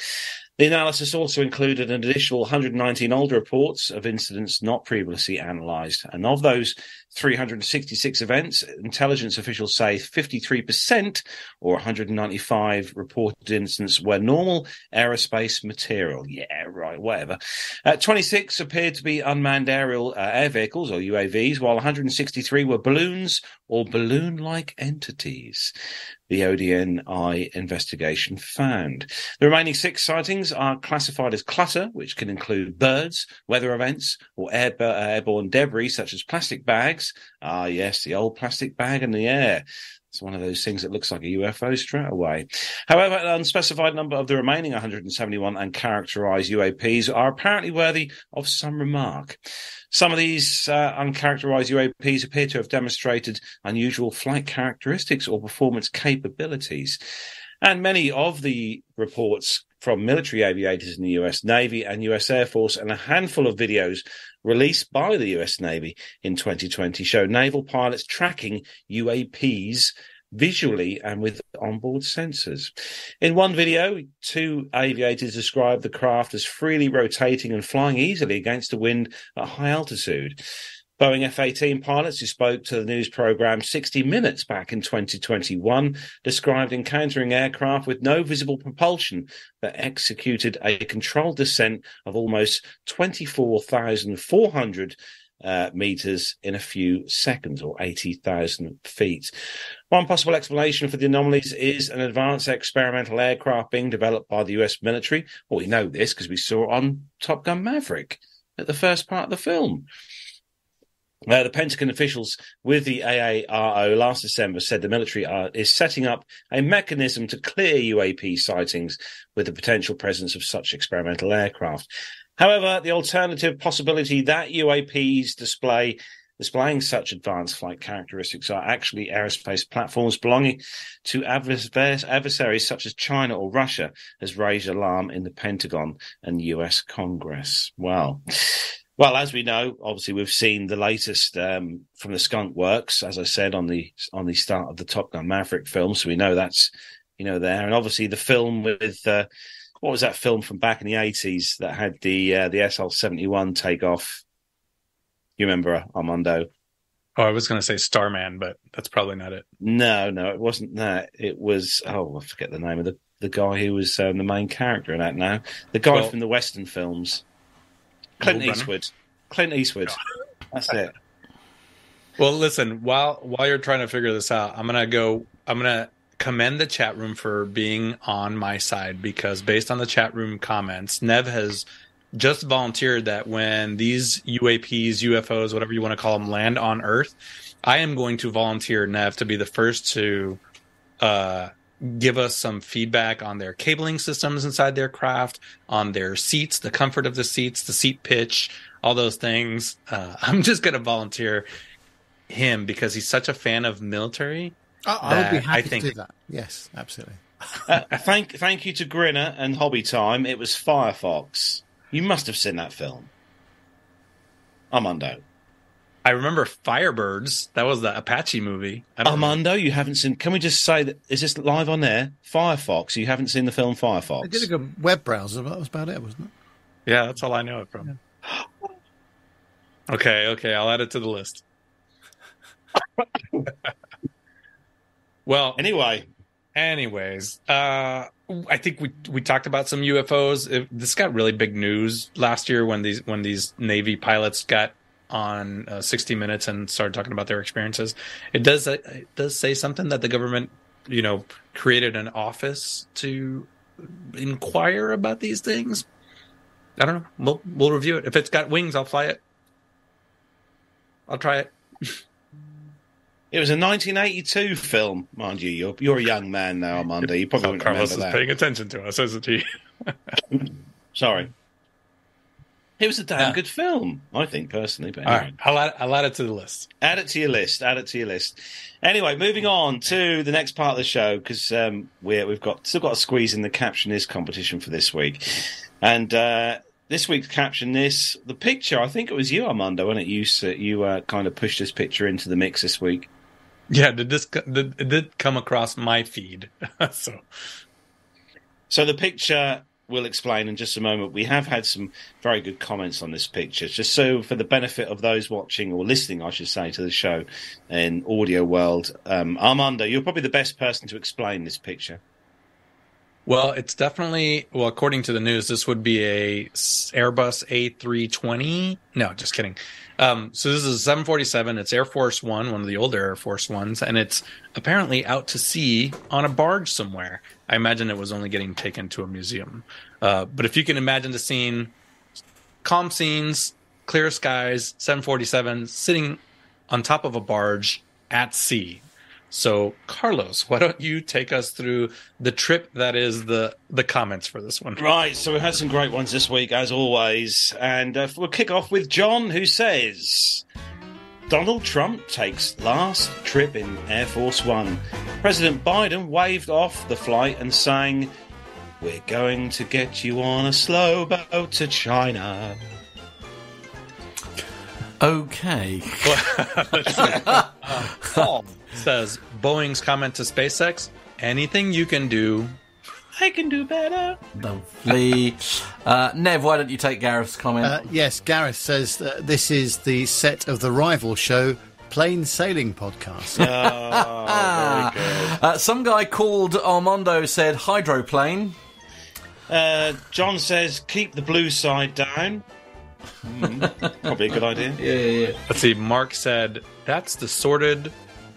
The analysis also included an additional 119 older reports of incidents not previously analysed. And of those 366 events, intelligence officials say 53% or 195 reported incidents were normal aerospace material. Yeah, right, whatever. Uh, 26 appeared to be unmanned aerial uh, air vehicles or UAVs, while 163 were balloons or balloon like entities the ODNI investigation found. The remaining six sightings are classified as clutter, which can include birds, weather events, or air, uh, airborne debris such as plastic bags. Ah, yes, the old plastic bag in the air. It's one of those things that looks like a UFO straight away. However, an unspecified number of the remaining 171 uncharacterized UAPs are apparently worthy of some remark. Some of these uh, uncharacterized UAPs appear to have demonstrated unusual flight characteristics or performance capabilities. And many of the reports from military aviators in the US Navy and US Air Force and a handful of videos released by the US Navy in 2020 show naval pilots tracking UAPs visually and with onboard sensors. In one video, two aviators described the craft as freely rotating and flying easily against the wind at high altitude. Boeing F 18 pilots who spoke to the news program 60 Minutes back in 2021 described encountering aircraft with no visible propulsion that executed a controlled descent of almost 24,400 uh, meters in a few seconds or 80,000 feet. One possible explanation for the anomalies is an advanced experimental aircraft being developed by the US military. Well, we know this because we saw it on Top Gun Maverick at the first part of the film. Uh, the Pentagon officials with the AARO last December said the military are, is setting up a mechanism to clear UAP sightings with the potential presence of such experimental aircraft. However, the alternative possibility that UAPs display displaying such advanced flight characteristics are actually aerospace platforms belonging to adversaries such as China or Russia has raised alarm in the Pentagon and US Congress. Well, well, as we know, obviously we've seen the latest um, from the Skunk Works, as I said on the on the start of the Top Gun Maverick film, so we know that's you know there, and obviously the film with uh, what was that film from back in the eighties that had the uh, the SL seventy one take off? You remember Armando? Oh, I was going to say Starman, but that's probably not it. No, no, it wasn't that. It was oh, I forget the name of the the guy who was um, the main character in that. Now, the guy well, from the Western films. Clint Eastwood. Clint Eastwood. That's it. Well, listen. While while you're trying to figure this out, I'm gonna go. I'm gonna commend the chat room for being on my side because based on the chat room comments, Nev has just volunteered that when these UAPs, UFOs, whatever you want to call them, land on Earth, I am going to volunteer Nev to be the first to uh, give us some feedback on their cabling systems inside their craft, on their seats, the comfort of the seats, the seat pitch, all those things. Uh, (laughs) I'm just going to volunteer him because he's such a fan of military. I, would be happy I think, to do that. Yes, absolutely. uh, thank, thank you to Grinner and Hobby Time. It was Firefox. You must have seen that film, I'm Armando. I remember Firebirds. That was the Apache movie. Armando, you haven't seen. Can we just say that is this live on there? Firefox. You haven't seen the film Firefox. I did a good web browser. but That was about it, wasn't it? Yeah, that's all I know it from. Yeah. (gasps) Okay, okay, I'll add it to the list. (laughs) well, anyway, anyways, uh, I think we we talked about some UFOs. It, this got really big news last year when these when these Navy pilots got on uh, 60 Minutes and started talking about their experiences. It does it does say something that the government, you know, created an office to inquire about these things. I don't know. We'll we'll review it. If it's got wings, I'll fly it. I'll try it. (laughs) It was a 1982 film, mind you. You're you're a young man now, Armando. You probably won't Carlos is paying attention to us, isn't he? (laughs) Sorry. It was a damn good film, I think personally. But anyway. All right, I'll add, I'll add it to the list. Add it to your list. Add it to your list. Anyway, moving on to the next part of the show because um, we we've got still got to squeeze in the captionist competition for this week, and uh, this week's caption this the picture. I think it was you, Armando, when it? You you uh, kind of pushed this picture into the mix this week. Yeah, did this did, it did come across my feed? (laughs) so, so the picture will explain in just a moment. We have had some very good comments on this picture, just so for the benefit of those watching or listening, I should say, to the show in audio world. Um, Armando, you're probably the best person to explain this picture. Well, it's definitely well, according to the news, this would be a Airbus A320. No, just kidding. Um, so this is a 747. It's Air Force One, one of the older Air Force Ones, and it's apparently out to sea on a barge somewhere. I imagine it was only getting taken to a museum. Uh, but if you can imagine the scene, calm scenes, clear skies, 747 sitting on top of a barge at sea. So, Carlos, why don't you take us through the trip that is the the comments for this one? Right, so we've had some great ones this week, as always. And uh, we'll kick off with John, who says Donald Trump takes last trip in Air Force One. President Biden waved off the flight and sang, We're going to get you on a slow boat to China. Okay. (laughs) Paul (laughs) says Boeing's comment to SpaceX: "Anything you can do, I can do better. Lovely. Uh, Nev, why don't you take Gareth's comment? Uh, yes, Gareth says that this is the set of the rival show, Plain Sailing Podcast. (laughs) Oh, very good. (laughs) Uh, some guy called Armando said hydroplane. Uh, John says, keep the blue side down. Hmm, (laughs) probably a good idea. Yeah, yeah, yeah. Let's see. Mark said that's the sorted.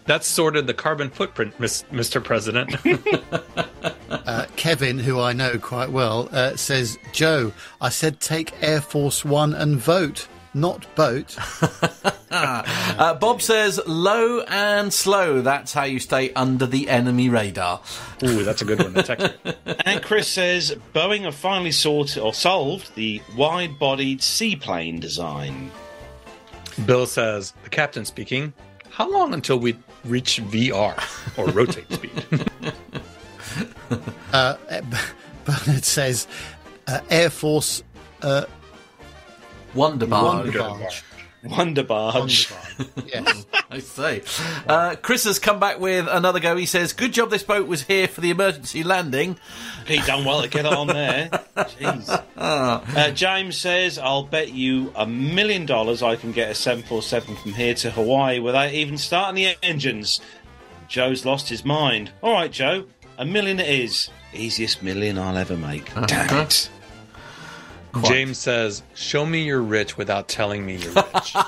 That's sorted the carbon footprint, Mis- Mr. President. (laughs) (laughs) Uh, Kevin, who I know quite well, uh, says, Joe, I said take Air Force One and vote, not boat. (laughs) Uh, Bob says low and slow. That's how you stay under the enemy radar. Ooh, that's a good one. And Chris says Boeing have finally sorted or solved the wide-bodied seaplane design. Bill says the captain speaking. How long until we reach VR or rotate speed? (laughs) Uh, it says, uh, Air Force uh, Wonder bar. Wonder Barge. Wonder barge. (laughs) Yes. I say. Uh, Chris has come back with another go. He says, "Good job, this boat was here for the emergency landing." Pete done well to get it on there. Jeez. (laughs) Uh, James says, I'll bet you a million dollars I can get a 747 from here to Hawaii without even starting the engines. Joe's lost his mind. All right, Joe, a million it is. Easiest million I'll ever make. Damn it. James says, "Show me you're rich without telling me you're rich." (laughs)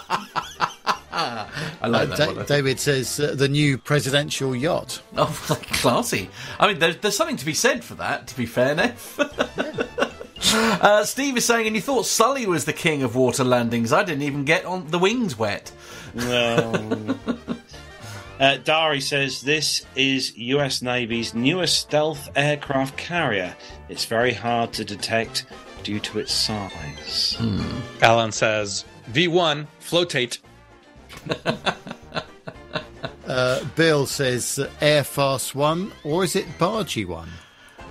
I like Uh, that Da- one. David says, uh, the new presidential yacht. (laughs) Oh, classy. I mean, there's, there's something to be said for that, to be fair, Nev. (laughs) uh, Steve is saying, and you thought Sully was the king of water landings. I didn't even get on the wings wet. No. Uh, Dari says this is US Navy's newest stealth aircraft carrier. It's very hard to detect due to its size. Alan says, "V1 flotate." (laughs) Uh, Bill says, Air Force One, or is it Bargy One?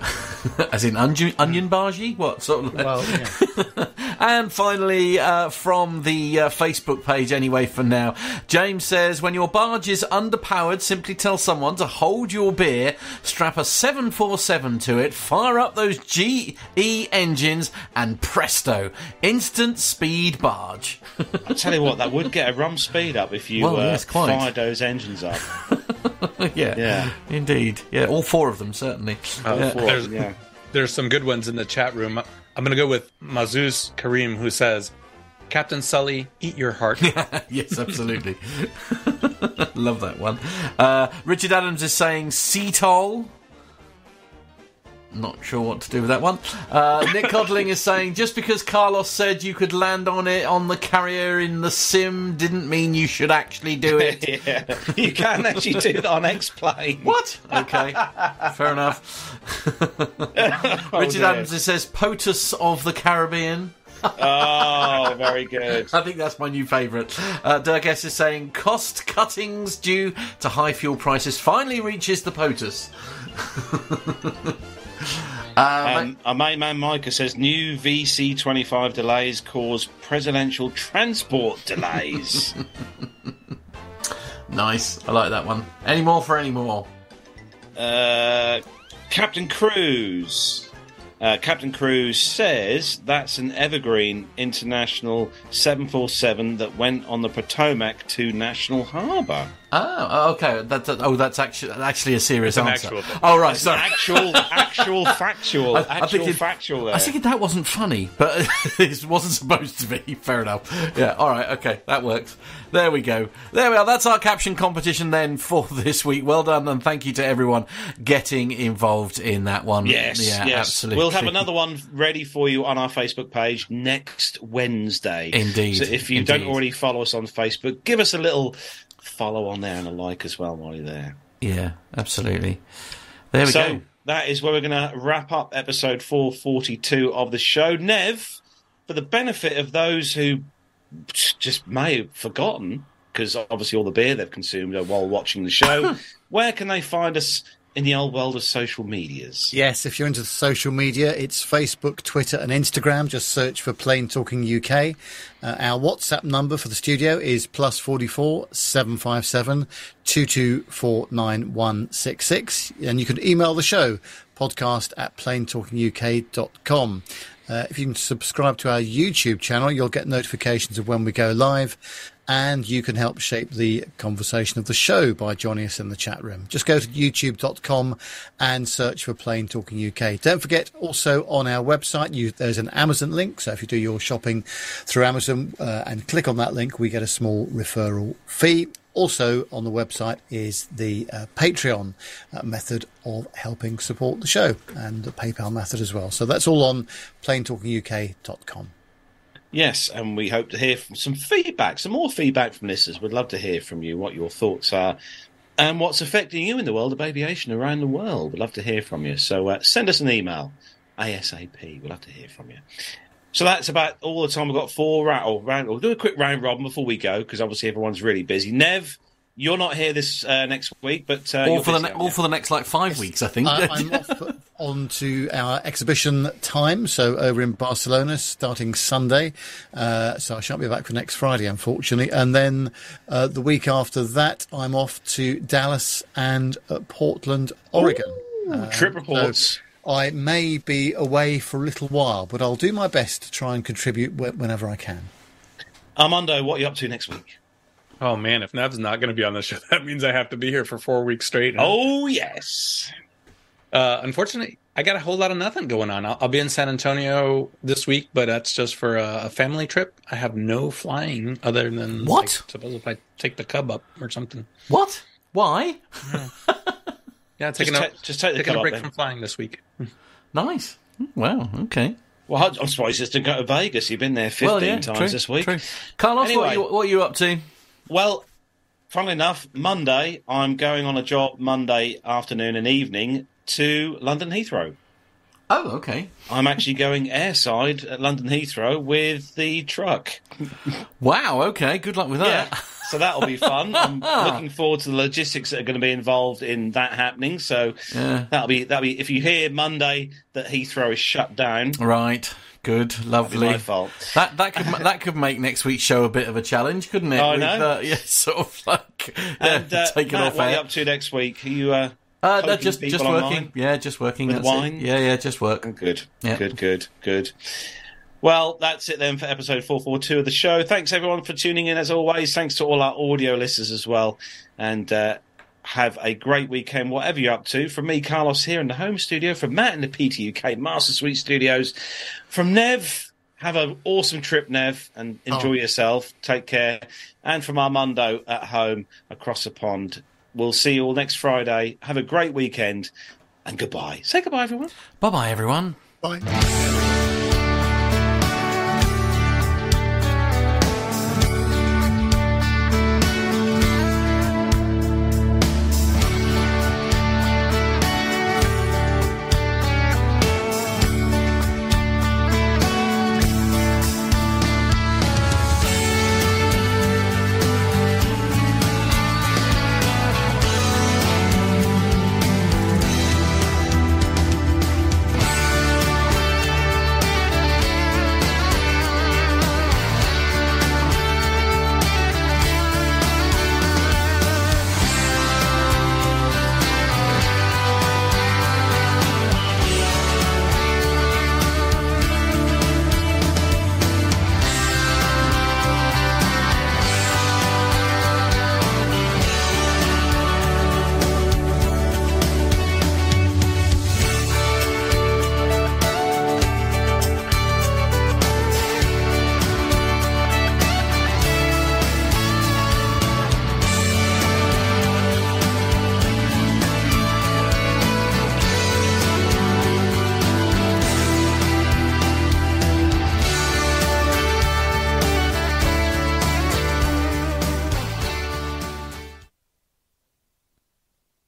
(laughs) As in onion, onion bargy? What sort of. Well, yeah. (laughs) And finally, uh, from the uh, Facebook page, anyway, for now, James says, When your barge is underpowered, simply tell someone to hold your beer, strap a 747 to it, fire up those GE engines, and presto, instant speed barge. I tell you what, that would get a rum speed up if you Well, uh, yes, fired those engines up. (laughs) (laughs) yeah, Yeah. indeed. Yeah, all four of them, certainly. All Yeah. four, There's- yeah. There's some good ones in the chat room. I'm going to go with Mazuz Kareem, who says, "Captain Sully, eat your heart." (laughs) yes, absolutely. (laughs) Love that one. Uh, Richard Adams is saying Seatol. Not sure what to do with that one. Uh, Nick Codling is saying just because Carlos said you could land on it on the carrier in the sim didn't mean you should actually do it. (laughs) yeah, you can actually do it on X Plane. What? Okay, (laughs) fair enough. Richard dear. Adams says POTUS of the Caribbean. Oh, very good. (laughs) I think that's my new favourite. Uh, Dirk S is saying cost cuttings due to high fuel prices finally reaches the POTUS. Um, our main man Micah says new VC25 delays cause presidential transport (laughs) delays. (laughs) nice, I like that one. Any more for any more? uh, Captain Cruz. Uh, Captain Cruz says that's an Evergreen International 747 that went on the Potomac to National Harbour. Oh, oh, okay. That, that- oh, that's actually actually a serious an answer. actual. Oh, right. Sorry. Actual, actual, (laughs) factual, I- actual factual. There. I thinking that wasn't funny, but (laughs) it wasn't supposed to be. Fair enough. Yeah, all right, okay, that works. There we go. There we are. That's our caption competition then for (laughs) this week. Well done, and thank you to everyone getting involved in that one. Yes, yeah, yes. absolutely. We'll have another one ready for you on our Facebook page next Wednesday. Indeed, So if you don't already follow us on Facebook, give us a little follow on there and a like as well while you're there. Yeah, absolutely. There we so go. that is where we're going to wrap up episode 442 of the show. Nev, for the benefit of those who just may have forgotten, because obviously all the beer they've consumed while watching the show, (laughs) where can they find us in the old world of social medias? Yes, if you're into social media, it's Facebook, Twitter, and Instagram. Just search for Plane Talking UK. Uh, our WhatsApp number for the studio is plus forty four seven five seven two two four nine one six six, and you can email the show podcast at planetalkinguk.com. Uh, if you can subscribe to our YouTube channel, you'll get notifications of when we go live, and you can help shape the conversation of the show by joining us in the chat room. Just go to youtube.com and search for Plane Talking UK. Don't forget, also on our website, you, there's an Amazon link. So if you do your shopping through Amazon uh, and click on that link, we get a small referral fee. Also on the website is the uh, Patreon uh, method of helping support the show and the PayPal method as well. So that's all on planetalkinguk.com. Yes, and we hope to hear from some feedback, some more feedback from listeners. We'd love to hear from you what your thoughts are and what's affecting you in the world of aviation around the world. We'd love to hear from you. So uh, send us an email ASAP. We'd love to hear from you. So that's about all the time we've got for round. Or round we'll do a quick round robin before we go because obviously everyone's really busy. Nev, you're not here this uh, next week, but uh, all you're for the ne- all for the next like five weeks, I think. Uh, I'm off on to our exhibition time, so over in Barcelona, starting Sunday. Uh, so I shan't be back for next Friday, unfortunately. And then uh, the week after that, I'm off to Dallas and uh, Portland, Oregon. Uh, Trip reports. I may be away for a little while, but I'll do my best to try and contribute wh- whenever I can. Armando, what are you up to next week? Oh man, if Nev's not going to be on the show, (laughs) that means I have to be here for four weeks straight. Oh yes. Uh, unfortunately, I got a whole lot of nothing going on. I'll, I'll be in San Antonio this week, but that's just for a, a family trip. I have no flying other than What? Like, suppose if I take the cub up or something. what? Why? (laughs) Yeah, Just, taking ta- a just take the taking call a break then. from flying this week. Nice. Wow. Okay. Well, I'm surprised just to go to Vegas. You've been there 15 well, yeah, times true, this week. True. Carlos, what, are you, what are you up to? Well, funnily enough, Monday, I'm going on a job Monday afternoon and evening to London Heathrow. Oh, okay. I'm actually going airside at London Heathrow with the truck. Wow. Okay. Good luck with that. Yeah. So that'll be fun. (laughs) I'm looking forward to the logistics that are going to be involved in that happening. So Yeah. that'll be that'll be if you hear Monday that Heathrow is shut down, Right. Good. Lovely. my fault. That that could (laughs) that could make next week's show a bit of a challenge, couldn't it? I With. Uh, (laughs) yeah, sort of like yeah, And uh, taken Matt, off what are you up to next week? Are you uh, Uh, no, just just people working. online? Yeah, just working. With that's it. wine? Yeah, yeah, just work. Good. Yeah. Good, good, good. Well, that's it then for episode 442 of the show. Thanks everyone for tuning in as always. Thanks to all our audio listeners as well. And uh, have a great weekend, whatever you're up to. From me, Carlos, here in the home studio. From Matt in the PTUK Master Suite Studios. From Nev, have an awesome trip, Nev, and enjoy Oh. yourself. Take care. And from Armando at home across the pond. We'll see you all next Friday. Have a great weekend and goodbye. Say goodbye, everyone. Bye bye, everyone. Bye.